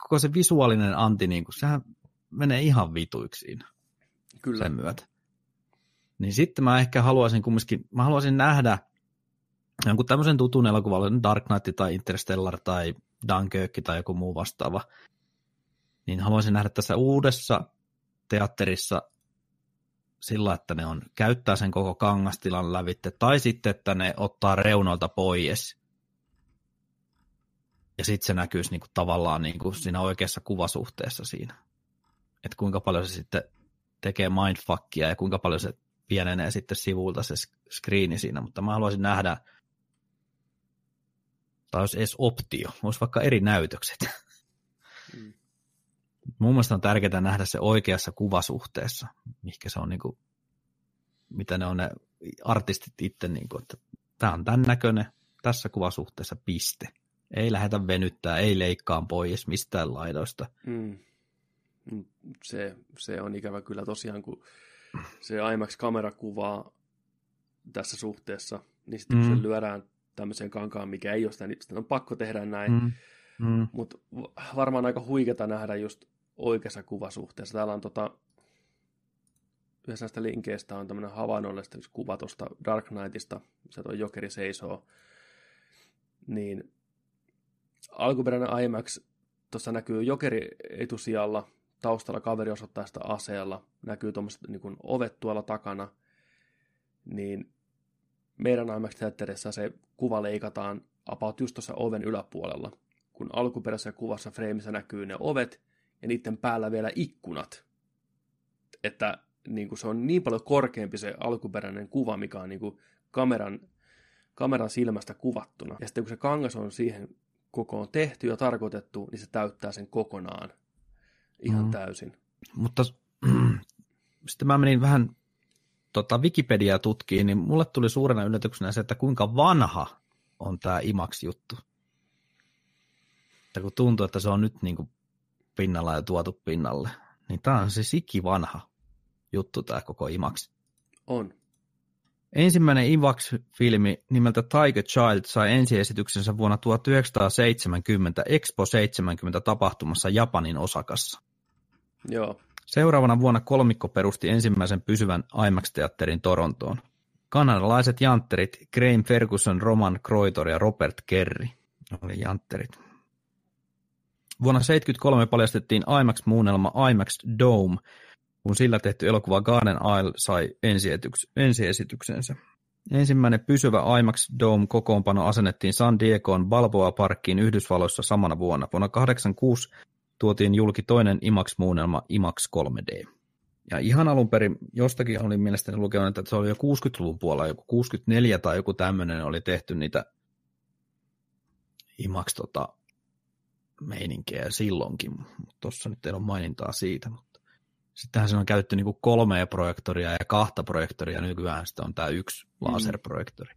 A: koko se visuaalinen anti, niin kuin, sehän menee ihan vituiksi Kyllä. sen myötä. Niin sitten mä ehkä haluaisin kumminkin, mä haluaisin nähdä jonkun tämmöisen tutun elokuvan, Dark Knight tai Interstellar tai Dunkirk tai joku muu vastaava, niin haluaisin nähdä tässä uudessa teatterissa sillä, että ne on, käyttää sen koko kangastilan lävitte, tai sitten, että ne ottaa reunoilta pois ja sitten se näkyisi niinku tavallaan niinku siinä oikeassa kuvasuhteessa siinä. Että kuinka paljon se sitten tekee mindfuckia ja kuinka paljon se pienenee sitten sivulta se screeni siinä, mutta mä haluaisin nähdä, tai olisi edes optio, olisi vaikka eri näytökset. Mm. Mun mielestä on tärkeää nähdä se oikeassa kuvasuhteessa, mikä se on niin kuin, mitä ne on ne artistit itse, niin kuin, että tämä on tämän näköinen, tässä kuvasuhteessa piste. Ei lähdetä venyttää, ei leikkaan pois mistään laidoista. Mm.
C: Se, se on ikävä kyllä tosiaan, kun se IMAX-kamera kuvaa tässä suhteessa, niin sitten mm. kun se mm. lyödään tämmöiseen kankaan, mikä ei ole sitä, niin sitten on pakko tehdä näin. Mm. Mm. Mutta varmaan aika huiketa nähdä just oikeassa kuvasuhteessa. Täällä on tota, yhdessä näistä linkeistä on tämmöinen havainnollista kuva tuosta Dark Knightista, missä tuo Jokeri seisoo. Niin alkuperäinen IMAX, tuossa näkyy jokeri etusijalla, taustalla kaveri osoittaa sitä aseella, näkyy tuommoiset niin ovet tuolla takana, niin meidän IMAX-teatterissa se kuva leikataan about just tuossa oven yläpuolella, kun alkuperäisessä kuvassa freimissä näkyy ne ovet ja niiden päällä vielä ikkunat. Että niin kuin se on niin paljon korkeampi se alkuperäinen kuva, mikä on niin kuin kameran, kameran silmästä kuvattuna. Ja sitten kun se kangas on siihen koko on tehty ja tarkoitettu, niin se täyttää sen kokonaan ihan mm. täysin.
A: Mutta sitten mä menin vähän tota, Wikipediaa tutkiin, niin mulle tuli suurena yllätyksenä se, että kuinka vanha on tämä IMAX-juttu. Että kun tuntuu, että se on nyt niin kuin pinnalla ja tuotu pinnalle, niin tämä on se vanha juttu tämä koko IMAX.
C: On.
A: Ensimmäinen IVAX-filmi nimeltä Tiger Child sai ensiesityksensä vuonna 1970 Expo 70 tapahtumassa Japanin Osakassa.
C: Joo.
A: Seuraavana vuonna kolmikko perusti ensimmäisen pysyvän IMAX-teatterin Torontoon. Kanadalaiset jantterit Graham Ferguson, Roman Croitor ja Robert Kerry oli jantterit. Vuonna 1973 paljastettiin IMAX-muunnelma IMAX Dome, kun sillä tehty elokuva Garden Isle sai ensiesityksensä. Ensimmäinen pysyvä IMAX Dome kokoonpano asennettiin San Diegoon Balboa Parkkiin Yhdysvalloissa samana vuonna. Vuonna 1986 tuotiin julki toinen IMAX-muunnelma IMAX 3D. Ja ihan alun perin jostakin oli mielestäni lukenut, että se oli jo 60-luvun puolella, joku 64 tai joku tämmöinen oli tehty niitä IMAX tota, meininkejä silloinkin. Tuossa nyt ei ole mainintaa siitä, mutta Sittenhän se on käytetty niin kolmea projektoria ja kahta projektoria, nykyään sitten on tämä yksi mm. laserprojektori.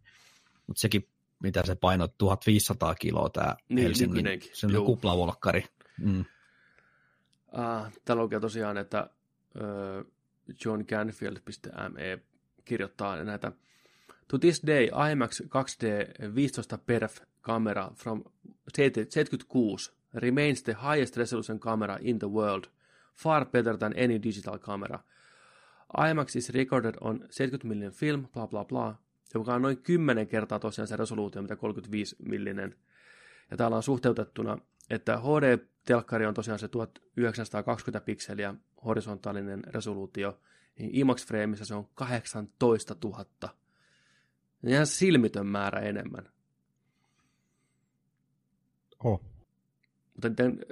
A: Mutta sekin, mitä se painoi, 1500 kiloa tämä niin, Helsingin, se on kuplavolkkari. Mm. Uh,
C: täällä lukee tosiaan, että uh, johncanfield.me kirjoittaa näitä To this day, IMAX 2D 15 perf kamera from 76 remains the highest resolution camera in the world, far better than any digital camera. IMAX is recorded on 70 millinen film, bla bla bla, joka on noin 10 kertaa tosiaan se resoluutio, mitä 35 millinen. Ja täällä on suhteutettuna, että HD-telkkari on tosiaan se 1920 pikseliä horisontaalinen resoluutio, niin IMAX-freimissä se on 18 000. Ihan silmitön määrä enemmän.
B: Oh.
C: Mutta niiden,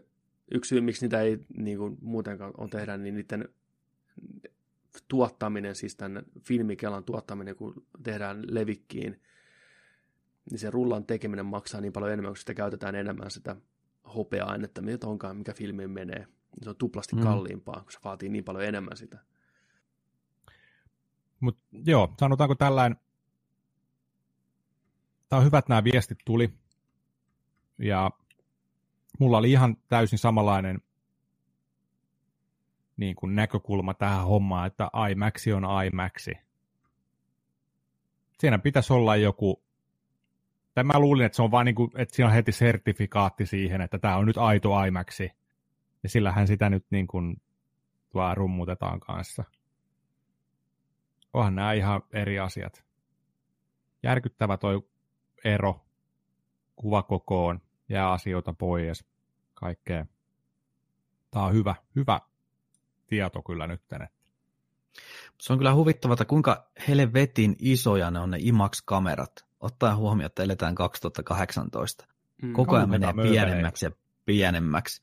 C: yksi syy, miksi niitä ei niin kuin, muutenkaan on tehdä, niin niiden tuottaminen, siis tämän filmikelan tuottaminen, kun tehdään levikkiin, niin se rullan tekeminen maksaa niin paljon enemmän, kun sitä käytetään enemmän sitä hopea-ainetta, mitä onkaan, mikä filmiin menee. Se on tuplasti mm. kalliimpaa, kun se vaatii niin paljon enemmän sitä.
B: Mut joo, sanotaanko tällainen, tämä on hyvä, että nämä viestit tuli, ja mulla oli ihan täysin samanlainen niin kuin näkökulma tähän hommaan, että IMAX on IMAX. Siinä pitäisi olla joku, tai mä luulin, että se on vain niin kuin, että siinä on heti sertifikaatti siihen, että tämä on nyt aito IMAX. Ja sillähän sitä nyt niin kuin vaan rummutetaan kanssa. Onhan nämä ihan eri asiat. Järkyttävä toi ero kuvakokoon, jää asioita pois, kaikkea. Tämä on hyvä, hyvä tieto kyllä nyt.
A: Se on kyllä huvittavaa, että kuinka helvetin isoja ne on ne IMAX-kamerat, ottaen huomioon, että eletään 2018. Mm, Koko ajan menee pienemmäksi ja pienemmäksi,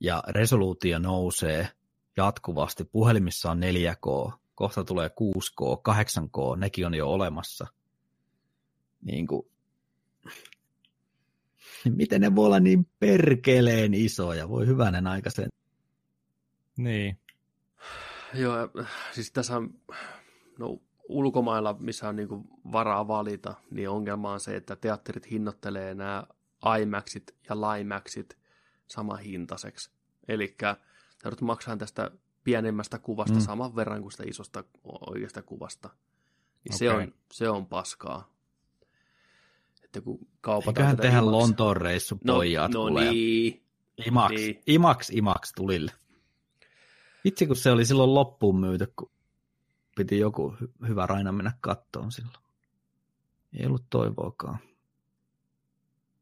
A: ja resoluutio nousee jatkuvasti. Puhelimissa on 4K, kohta tulee 6K, 8K, nekin on jo olemassa. Niin kuin, miten ne voi olla niin perkeleen isoja? Voi hyvänen aika sen.
B: Niin.
C: Joo, siis tässä on, no ulkomailla, missä on niinku varaa valita, niin ongelma on se, että teatterit hinnoittelee nämä IMAXit ja LIMAXit sama hintaiseksi. Eli joudut maksamaan tästä pienemmästä kuvasta mm. saman verran kuin sitä isosta oikeasta kuvasta. Niin okay. se, on, se on paskaa. Että kun kaupataan
A: Eiköhän tehdä Lontoon reissu no, pojat
C: no, no niin.
A: Imax, niin. Imax, Imax tulille. Itse kun se oli silloin loppuun myyty, kun piti joku hy- hyvä Raina mennä kattoon silloin. Ei ollut toivoakaan.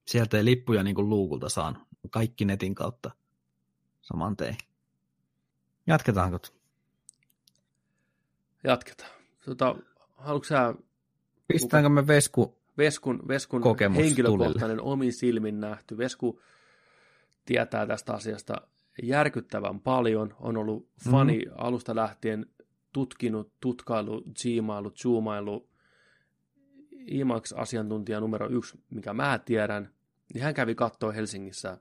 A: Sieltä ei lippuja niin kuin luukulta saanut. Kaikki netin kautta saman tein. Jatketaanko?
C: Jatketaan. Tota, haluatko sä...
A: Pistäänkö me Vesku
C: Veskun, Veskun henkilökohtainen tulille. omin silmin nähty. Vesku tietää tästä asiasta järkyttävän paljon, on ollut fani mm. alusta lähtien tutkinut, tutkailu, ziimailu, zoomailu, IMAX-asiantuntija numero yksi, mikä mä tiedän, niin hän kävi katsoa Helsingissä,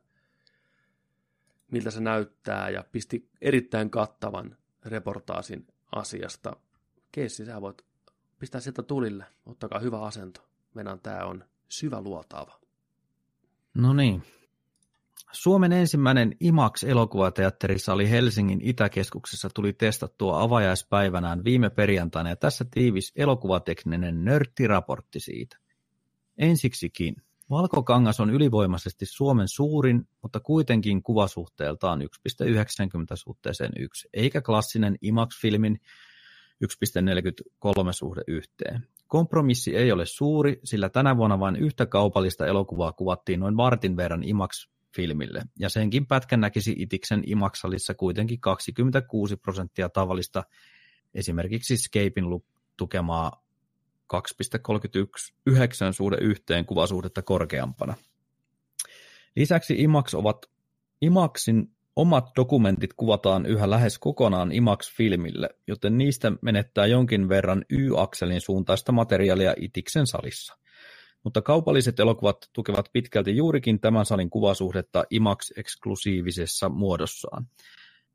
C: miltä se näyttää, ja pisti erittäin kattavan reportaasin asiasta. Keissi, sä voit pistää sieltä tulille, ottakaa hyvä asento. Meidän tämä on syvä luotaava.
A: No niin, Suomen ensimmäinen IMAX-elokuvateatterissa oli Helsingin Itäkeskuksessa tuli testattua avajaispäivänään viime perjantaina ja tässä tiivis elokuvatekninen nörttiraportti siitä. Ensiksikin, Valkokangas on ylivoimaisesti Suomen suurin, mutta kuitenkin kuvasuhteeltaan 1,90 suhteeseen 1, eikä klassinen IMAX-filmin 1,43 suhde yhteen. Kompromissi ei ole suuri, sillä tänä vuonna vain yhtä kaupallista elokuvaa kuvattiin noin vartin verran IMAX filmille, ja senkin pätkän näkisi Itiksen Imaksalissa kuitenkin 26 prosenttia tavallista esimerkiksi Scapein tukemaa 2,39 suhde yhteen kuvasuhdetta korkeampana. Lisäksi IMAX ovat, IMAXin omat dokumentit kuvataan yhä lähes kokonaan IMAX-filmille, joten niistä menettää jonkin verran Y-akselin suuntaista materiaalia Itiksen salissa mutta kaupalliset elokuvat tukevat pitkälti juurikin tämän salin kuvasuhdetta IMAX-eksklusiivisessa muodossaan.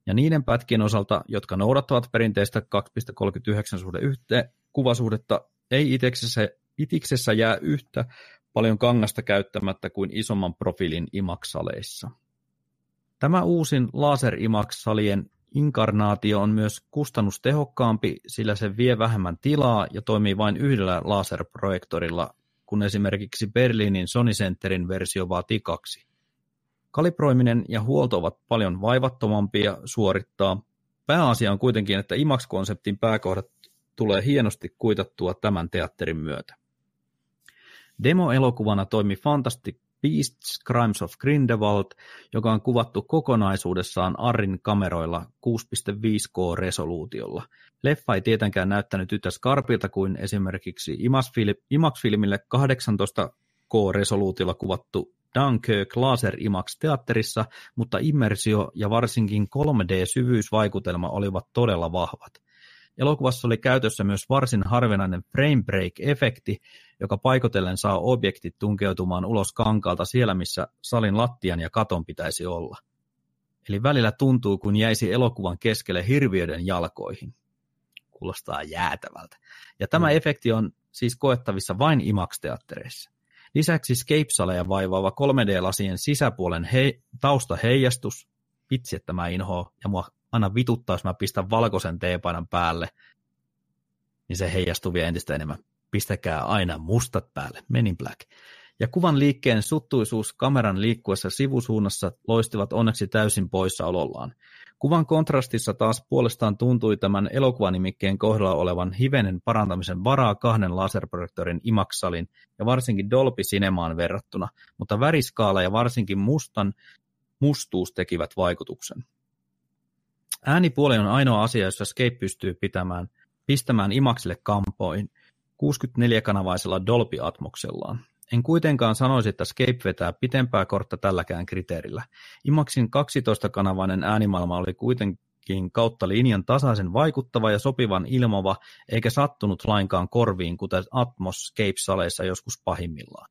A: Ja niiden pätkien osalta, jotka noudattavat perinteistä 2,39 suhde yhteen kuvasuhdetta, ei itiksessä, itiksessä jää yhtä paljon kangasta käyttämättä kuin isomman profiilin IMAX-saleissa. Tämä uusin laser IMAX-salien inkarnaatio on myös kustannustehokkaampi, sillä se vie vähemmän tilaa ja toimii vain yhdellä laserprojektorilla kun esimerkiksi Berliinin Sony Centerin versio vaatii kaksi. Kalibroiminen ja huolto ovat paljon vaivattomampia suorittaa. Pääasia on kuitenkin, että IMAX-konseptin pääkohdat tulee hienosti kuitattua tämän teatterin myötä. Demo-elokuvana toimi Fantastic Beasts Crimes of Grindelwald, joka on kuvattu kokonaisuudessaan Arrin kameroilla 6.5K-resoluutiolla. Leffa ei tietenkään näyttänyt yhtä skarpilta kuin esimerkiksi IMAX-filmille 18K-resoluutiolla kuvattu Dunkirk Laser IMAX teatterissa, mutta immersio ja varsinkin 3D-syvyysvaikutelma olivat todella vahvat. Elokuvassa oli käytössä myös varsin harvinainen frame break-efekti, joka paikotellen saa objektit tunkeutumaan ulos kankaalta siellä, missä salin lattian ja katon pitäisi olla. Eli välillä tuntuu, kun jäisi elokuvan keskelle hirviöiden jalkoihin. Kuulostaa jäätävältä. Ja tämä mm. efekti on siis koettavissa vain IMAX-teattereissa. Lisäksi Scape-saleja vaivaava 3D-lasien sisäpuolen hei, taustaheijastus, vitsi että mä inhoa, ja mua aina vituttaa, jos mä pistän valkoisen teepainan päälle, niin se heijastuu vielä entistä enemmän. Pistäkää aina mustat päälle, menin black. Ja kuvan liikkeen suttuisuus kameran liikkuessa sivusuunnassa loistivat onneksi täysin poissaolollaan. Kuvan kontrastissa taas puolestaan tuntui tämän elokuvanimikkeen kohdalla olevan hivenen parantamisen varaa kahden laserprojektorin imaksalin ja varsinkin Dolby Cinemaan verrattuna, mutta väriskaala ja varsinkin mustan mustuus tekivät vaikutuksen. Äänipuoli on ainoa asia, jossa Scape pystyy pitämään, pistämään imaksille kampoin 64-kanavaisella Dolby-atmoksellaan. En kuitenkaan sanoisi, että Scape vetää pitempää kortta tälläkään kriteerillä. Imaxin 12-kanavainen äänimaailma oli kuitenkin kautta linjan tasaisen vaikuttava ja sopivan ilmava, eikä sattunut lainkaan korviin, kuten Atmos Scape-saleissa joskus pahimmillaan.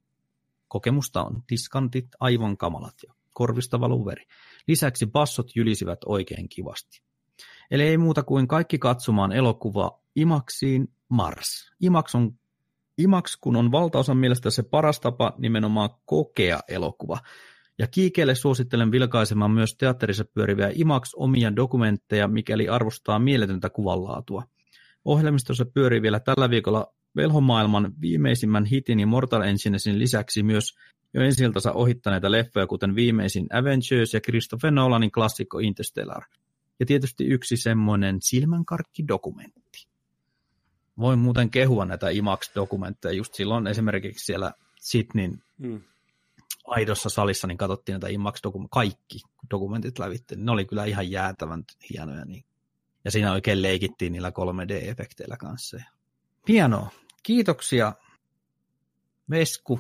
A: Kokemusta on diskantit aivan kamalat ja korvista valuu veri. Lisäksi bassot jylisivät oikein kivasti. Eli ei muuta kuin kaikki katsomaan elokuva Imaxiin Mars. Imax, on, Imax kun on valtaosan mielestä se paras tapa nimenomaan kokea elokuva. Ja kiikeelle suosittelen vilkaisemaan myös teatterissa pyöriviä Imax omia dokumentteja, mikäli arvostaa mieletöntä kuvanlaatua. Ohjelmistossa pyörii vielä tällä viikolla velhomaailman viimeisimmän hitin ja Mortal Enginesin lisäksi myös jo ensiltansa ohittaneita leffoja, kuten viimeisin Avengers ja Christopher Nolanin klassikko Interstellar. Ja tietysti yksi semmoinen silmänkarkki-dokumentti. Voin muuten kehua näitä IMAX-dokumentteja. Just silloin esimerkiksi siellä Sydneyn hmm. aidossa salissa, niin katsottiin näitä IMAX-dokumentteja. Kaikki dokumentit lävitte. Ne oli kyllä ihan jäätävän hienoja. Niin. Ja siinä oikein leikittiin niillä 3D-efekteillä kanssa. Hienoa. Kiitoksia Vesku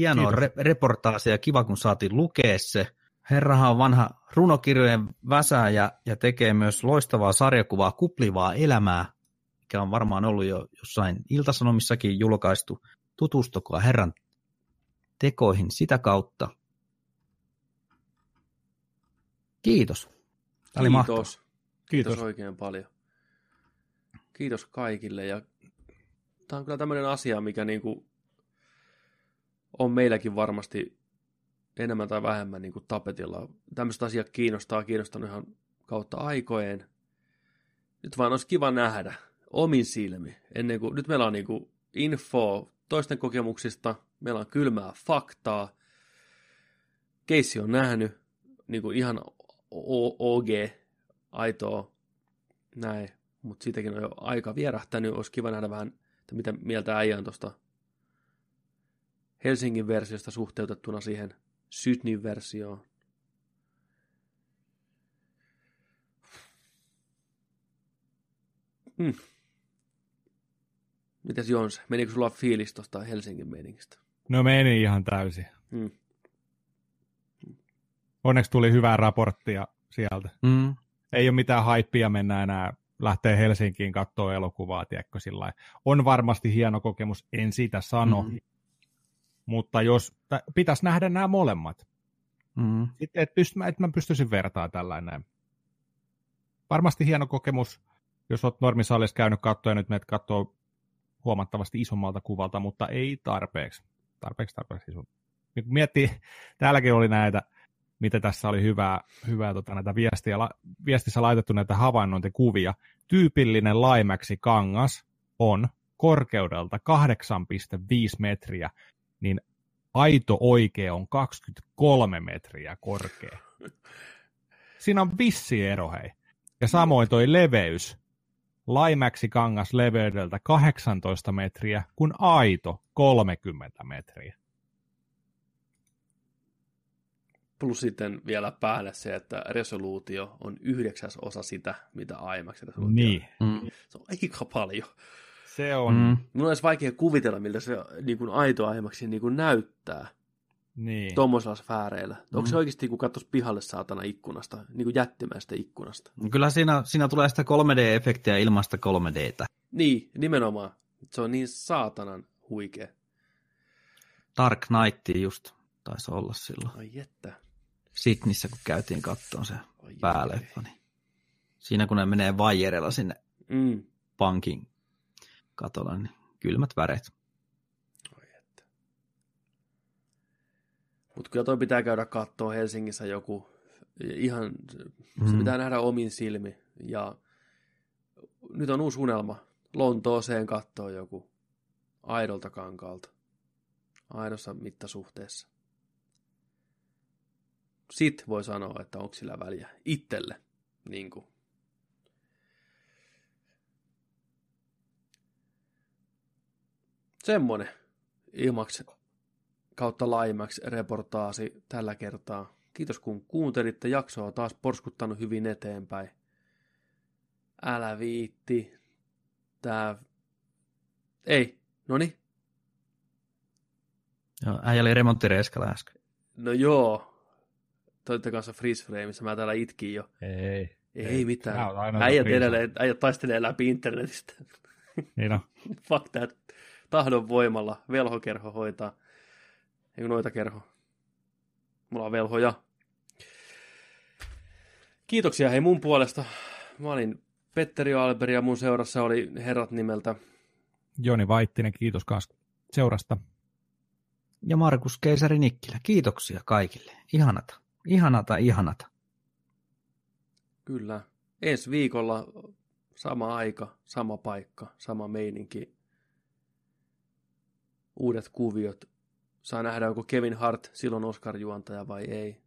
A: Hienoa re- reportaasia ja kiva, kun saatiin lukea se. Herrahan on vanha runokirjojen väsääjä ja tekee myös loistavaa sarjakuvaa kuplivaa elämää, mikä on varmaan ollut jo jossain iltasanomissakin julkaistu. Tutustukaa Herran tekoihin sitä kautta. Kiitos.
C: Tämä oli Kiitos. Kiitos. Kiitos oikein paljon. Kiitos kaikille. Ja tämä on kyllä tämmöinen asia, mikä niinku on meilläkin varmasti enemmän tai vähemmän niin kuin tapetilla. Tämmöiset asiat kiinnostaa, kiinnostanut ihan kautta aikojen. Nyt vaan olisi kiva nähdä omin silmi. Ennen kuin, nyt meillä on niin kuin info toisten kokemuksista, meillä on kylmää faktaa. Keissi on nähnyt niin kuin ihan OG, aitoa, näin. Mutta siitäkin on jo aika vierähtänyt. Olisi kiva nähdä vähän, että mitä mieltä äijä on tuosta Helsingin versiosta suhteutettuna siihen Sydneyn versioon. Hmm. Mitäs Jons, menikö sulla fiilis tuosta Helsingin meningistä?
B: No meni ihan täysin. Hmm. Onneksi tuli hyvää raporttia sieltä. Hmm. Ei ole mitään haippia mennä enää lähtee Helsinkiin katsoa elokuvaa, tiedätkö, sillä On varmasti hieno kokemus, en siitä sano, mm mutta jos pitäisi nähdä nämä molemmat, mm. sitten et, pyst, et mä pystyisin vertaa tällainen. Varmasti hieno kokemus, jos olet normisalissa käynyt katsoa ja nyt menet katsoa huomattavasti isommalta kuvalta, mutta ei tarpeeksi. Tarpeeksi, tarpeeksi iso. Niin miettii, täälläkin oli näitä, mitä tässä oli hyvää, hyvää tota, näitä viestiä, viestissä laitettu näitä havainnointikuvia. Tyypillinen laimäksi kangas on korkeudelta 8,5 metriä niin aito oikea on 23 metriä korkea. Siinä on vissi ero, hei. Ja samoin toi leveys. Laimäksi kangas leveydeltä 18 metriä, kun aito 30 metriä.
C: Plus sitten vielä päälle se, että resoluutio on yhdeksäs osa sitä, mitä IMAX resoluutio
B: Niin.
A: Mm.
C: Se on aika paljon.
B: Se on,
A: Mm.
C: Mun olisi vaikea kuvitella, miltä se niin kuin aito IMAX niin kuin näyttää
B: niin.
C: tuommoisella sfääreillä.
A: Mm.
C: Onko se oikeasti, kun katsoisi pihalle saatana ikkunasta, niin kuin jättimäistä ikkunasta?
A: Kyllä siinä, siinä tulee sitä 3D-efektiä ilmasta 3Dtä.
C: Niin, nimenomaan. Se on niin saatanan huikea.
A: Dark Knight just taisi olla silloin.
C: Ai jettä.
A: Sydneyssä, kun käytiin kattoon se pääleffa. Niin siinä kun ne menee vaijerella sinne
C: Mm.
A: pankin katolla, niin kylmät väreet.
C: Mutta kyllä toi pitää käydä kattoon Helsingissä joku. Ihan, se
A: Mm.
C: pitää nähdä omin silmi. Ja nyt on uusi unelma. Lontooseen kattoon joku. Aidolta kankaalta. Aidossa mittasuhteessa. Sitten voi sanoa, että onko sillä väliä itselle. Niin kuin. Semmonen IMAX kautta Laimax reportaasi tällä kertaa. Kiitos kun kuuntelitte. Jaksoa taas porskuttanut hyvin eteenpäin. Älä viitti. Tää... Ei. Noni.
A: Joo, äijä oli remonttireiskalla äsken.
C: No joo. Toitte kanssa freeze frameissa. Mä täällä itkin jo.
B: Ei.
C: Ei,
B: Ei.
C: mitään. Äijät, edelleen, äijät taistelee läpi internetistä.
B: Niin on.
C: Fuck that. Tahdon voimalla. Velhokerho hoitaa. Ei noita kerho. Mulla on velhoja. Kiitoksia hei mun puolesta. Mä olin Petteri Alberi ja mun seurassa oli herrat nimeltä.
B: Joni Vaittinen, kiitos kans seurasta.
A: Ja Markus Keisari Nikkilä. Kiitoksia kaikille. Ihanata. Ihanata, ihanata.
C: Kyllä. Ensi viikolla sama aika, sama paikka, sama meininki. Uudet kuviot. Saa nähdä, onko Kevin Hart silloin Oscar-juontaja vai ei.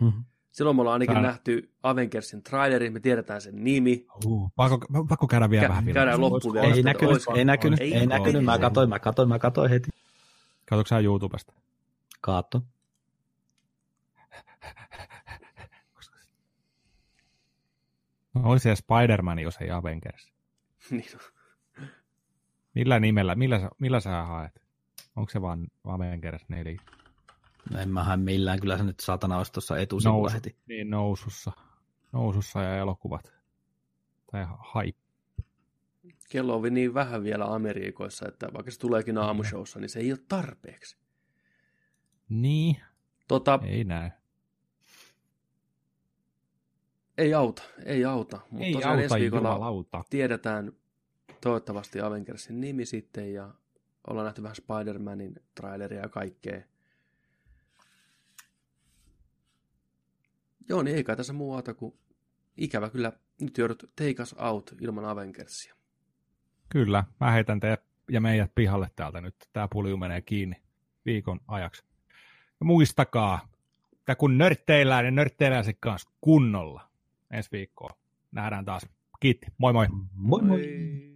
A: Mhm.
C: Silloin me ollaan ainakin
B: Tää-
C: nähty Avengersin traileri, me tiedetään sen nimi.
B: Uh, pakko, pakko käydä vielä
C: Kä-
B: vähän
C: käydään loppuun vielä.
A: Ei näkynyt,
C: olisiko-
A: ei näkynyt,
C: ei-
A: ei näkynyt. Mä katoin, mä katoin, mä katoin, heti.
B: Katsotko sä YouTubesta?
A: Kaatto.
B: No, olisi se Spider-Man, jos ei Avengers.
C: Niin,
B: Millä nimellä, millä, millä sä haet? Onko se vaan Avengers 4?
A: No en mä hae millään, kyllä se nyt saatana olisi tuossa etusivulla
B: Nousu,
A: heti.
B: niin nousussa. Nousussa ja elokuvat. Tai hype.
C: kello on niin vähän vielä Amerikoissa, että vaikka se tuleekin aamushowssa, niin se ei ole tarpeeksi.
B: Niin,
C: Tota,
B: ei näy.
C: ei auta, ei auta. Mutta
B: Ei
C: tosiaan ensi
B: auta
C: viikolla tiedetään toivottavasti Avengersin nimi sitten ja ollaan nähty vähän Spider-Manin traileria ja kaikkea. Joo, niin ei kai tässä muuta kuin ikävä kyllä nyt joudut take us out ilman Avengersia.
B: Kyllä, mä heitän teidät ja meidät pihalle täältä nyt. Tää pulju menee kiinni viikon ajaksi. Ja muistakaa, että kun nörtteillään, niin nörtteillään se kanssa kunnolla. Ensi viikkoa nähdään taas. Kiitti, moi moi.
A: Moi moi.
C: Moi.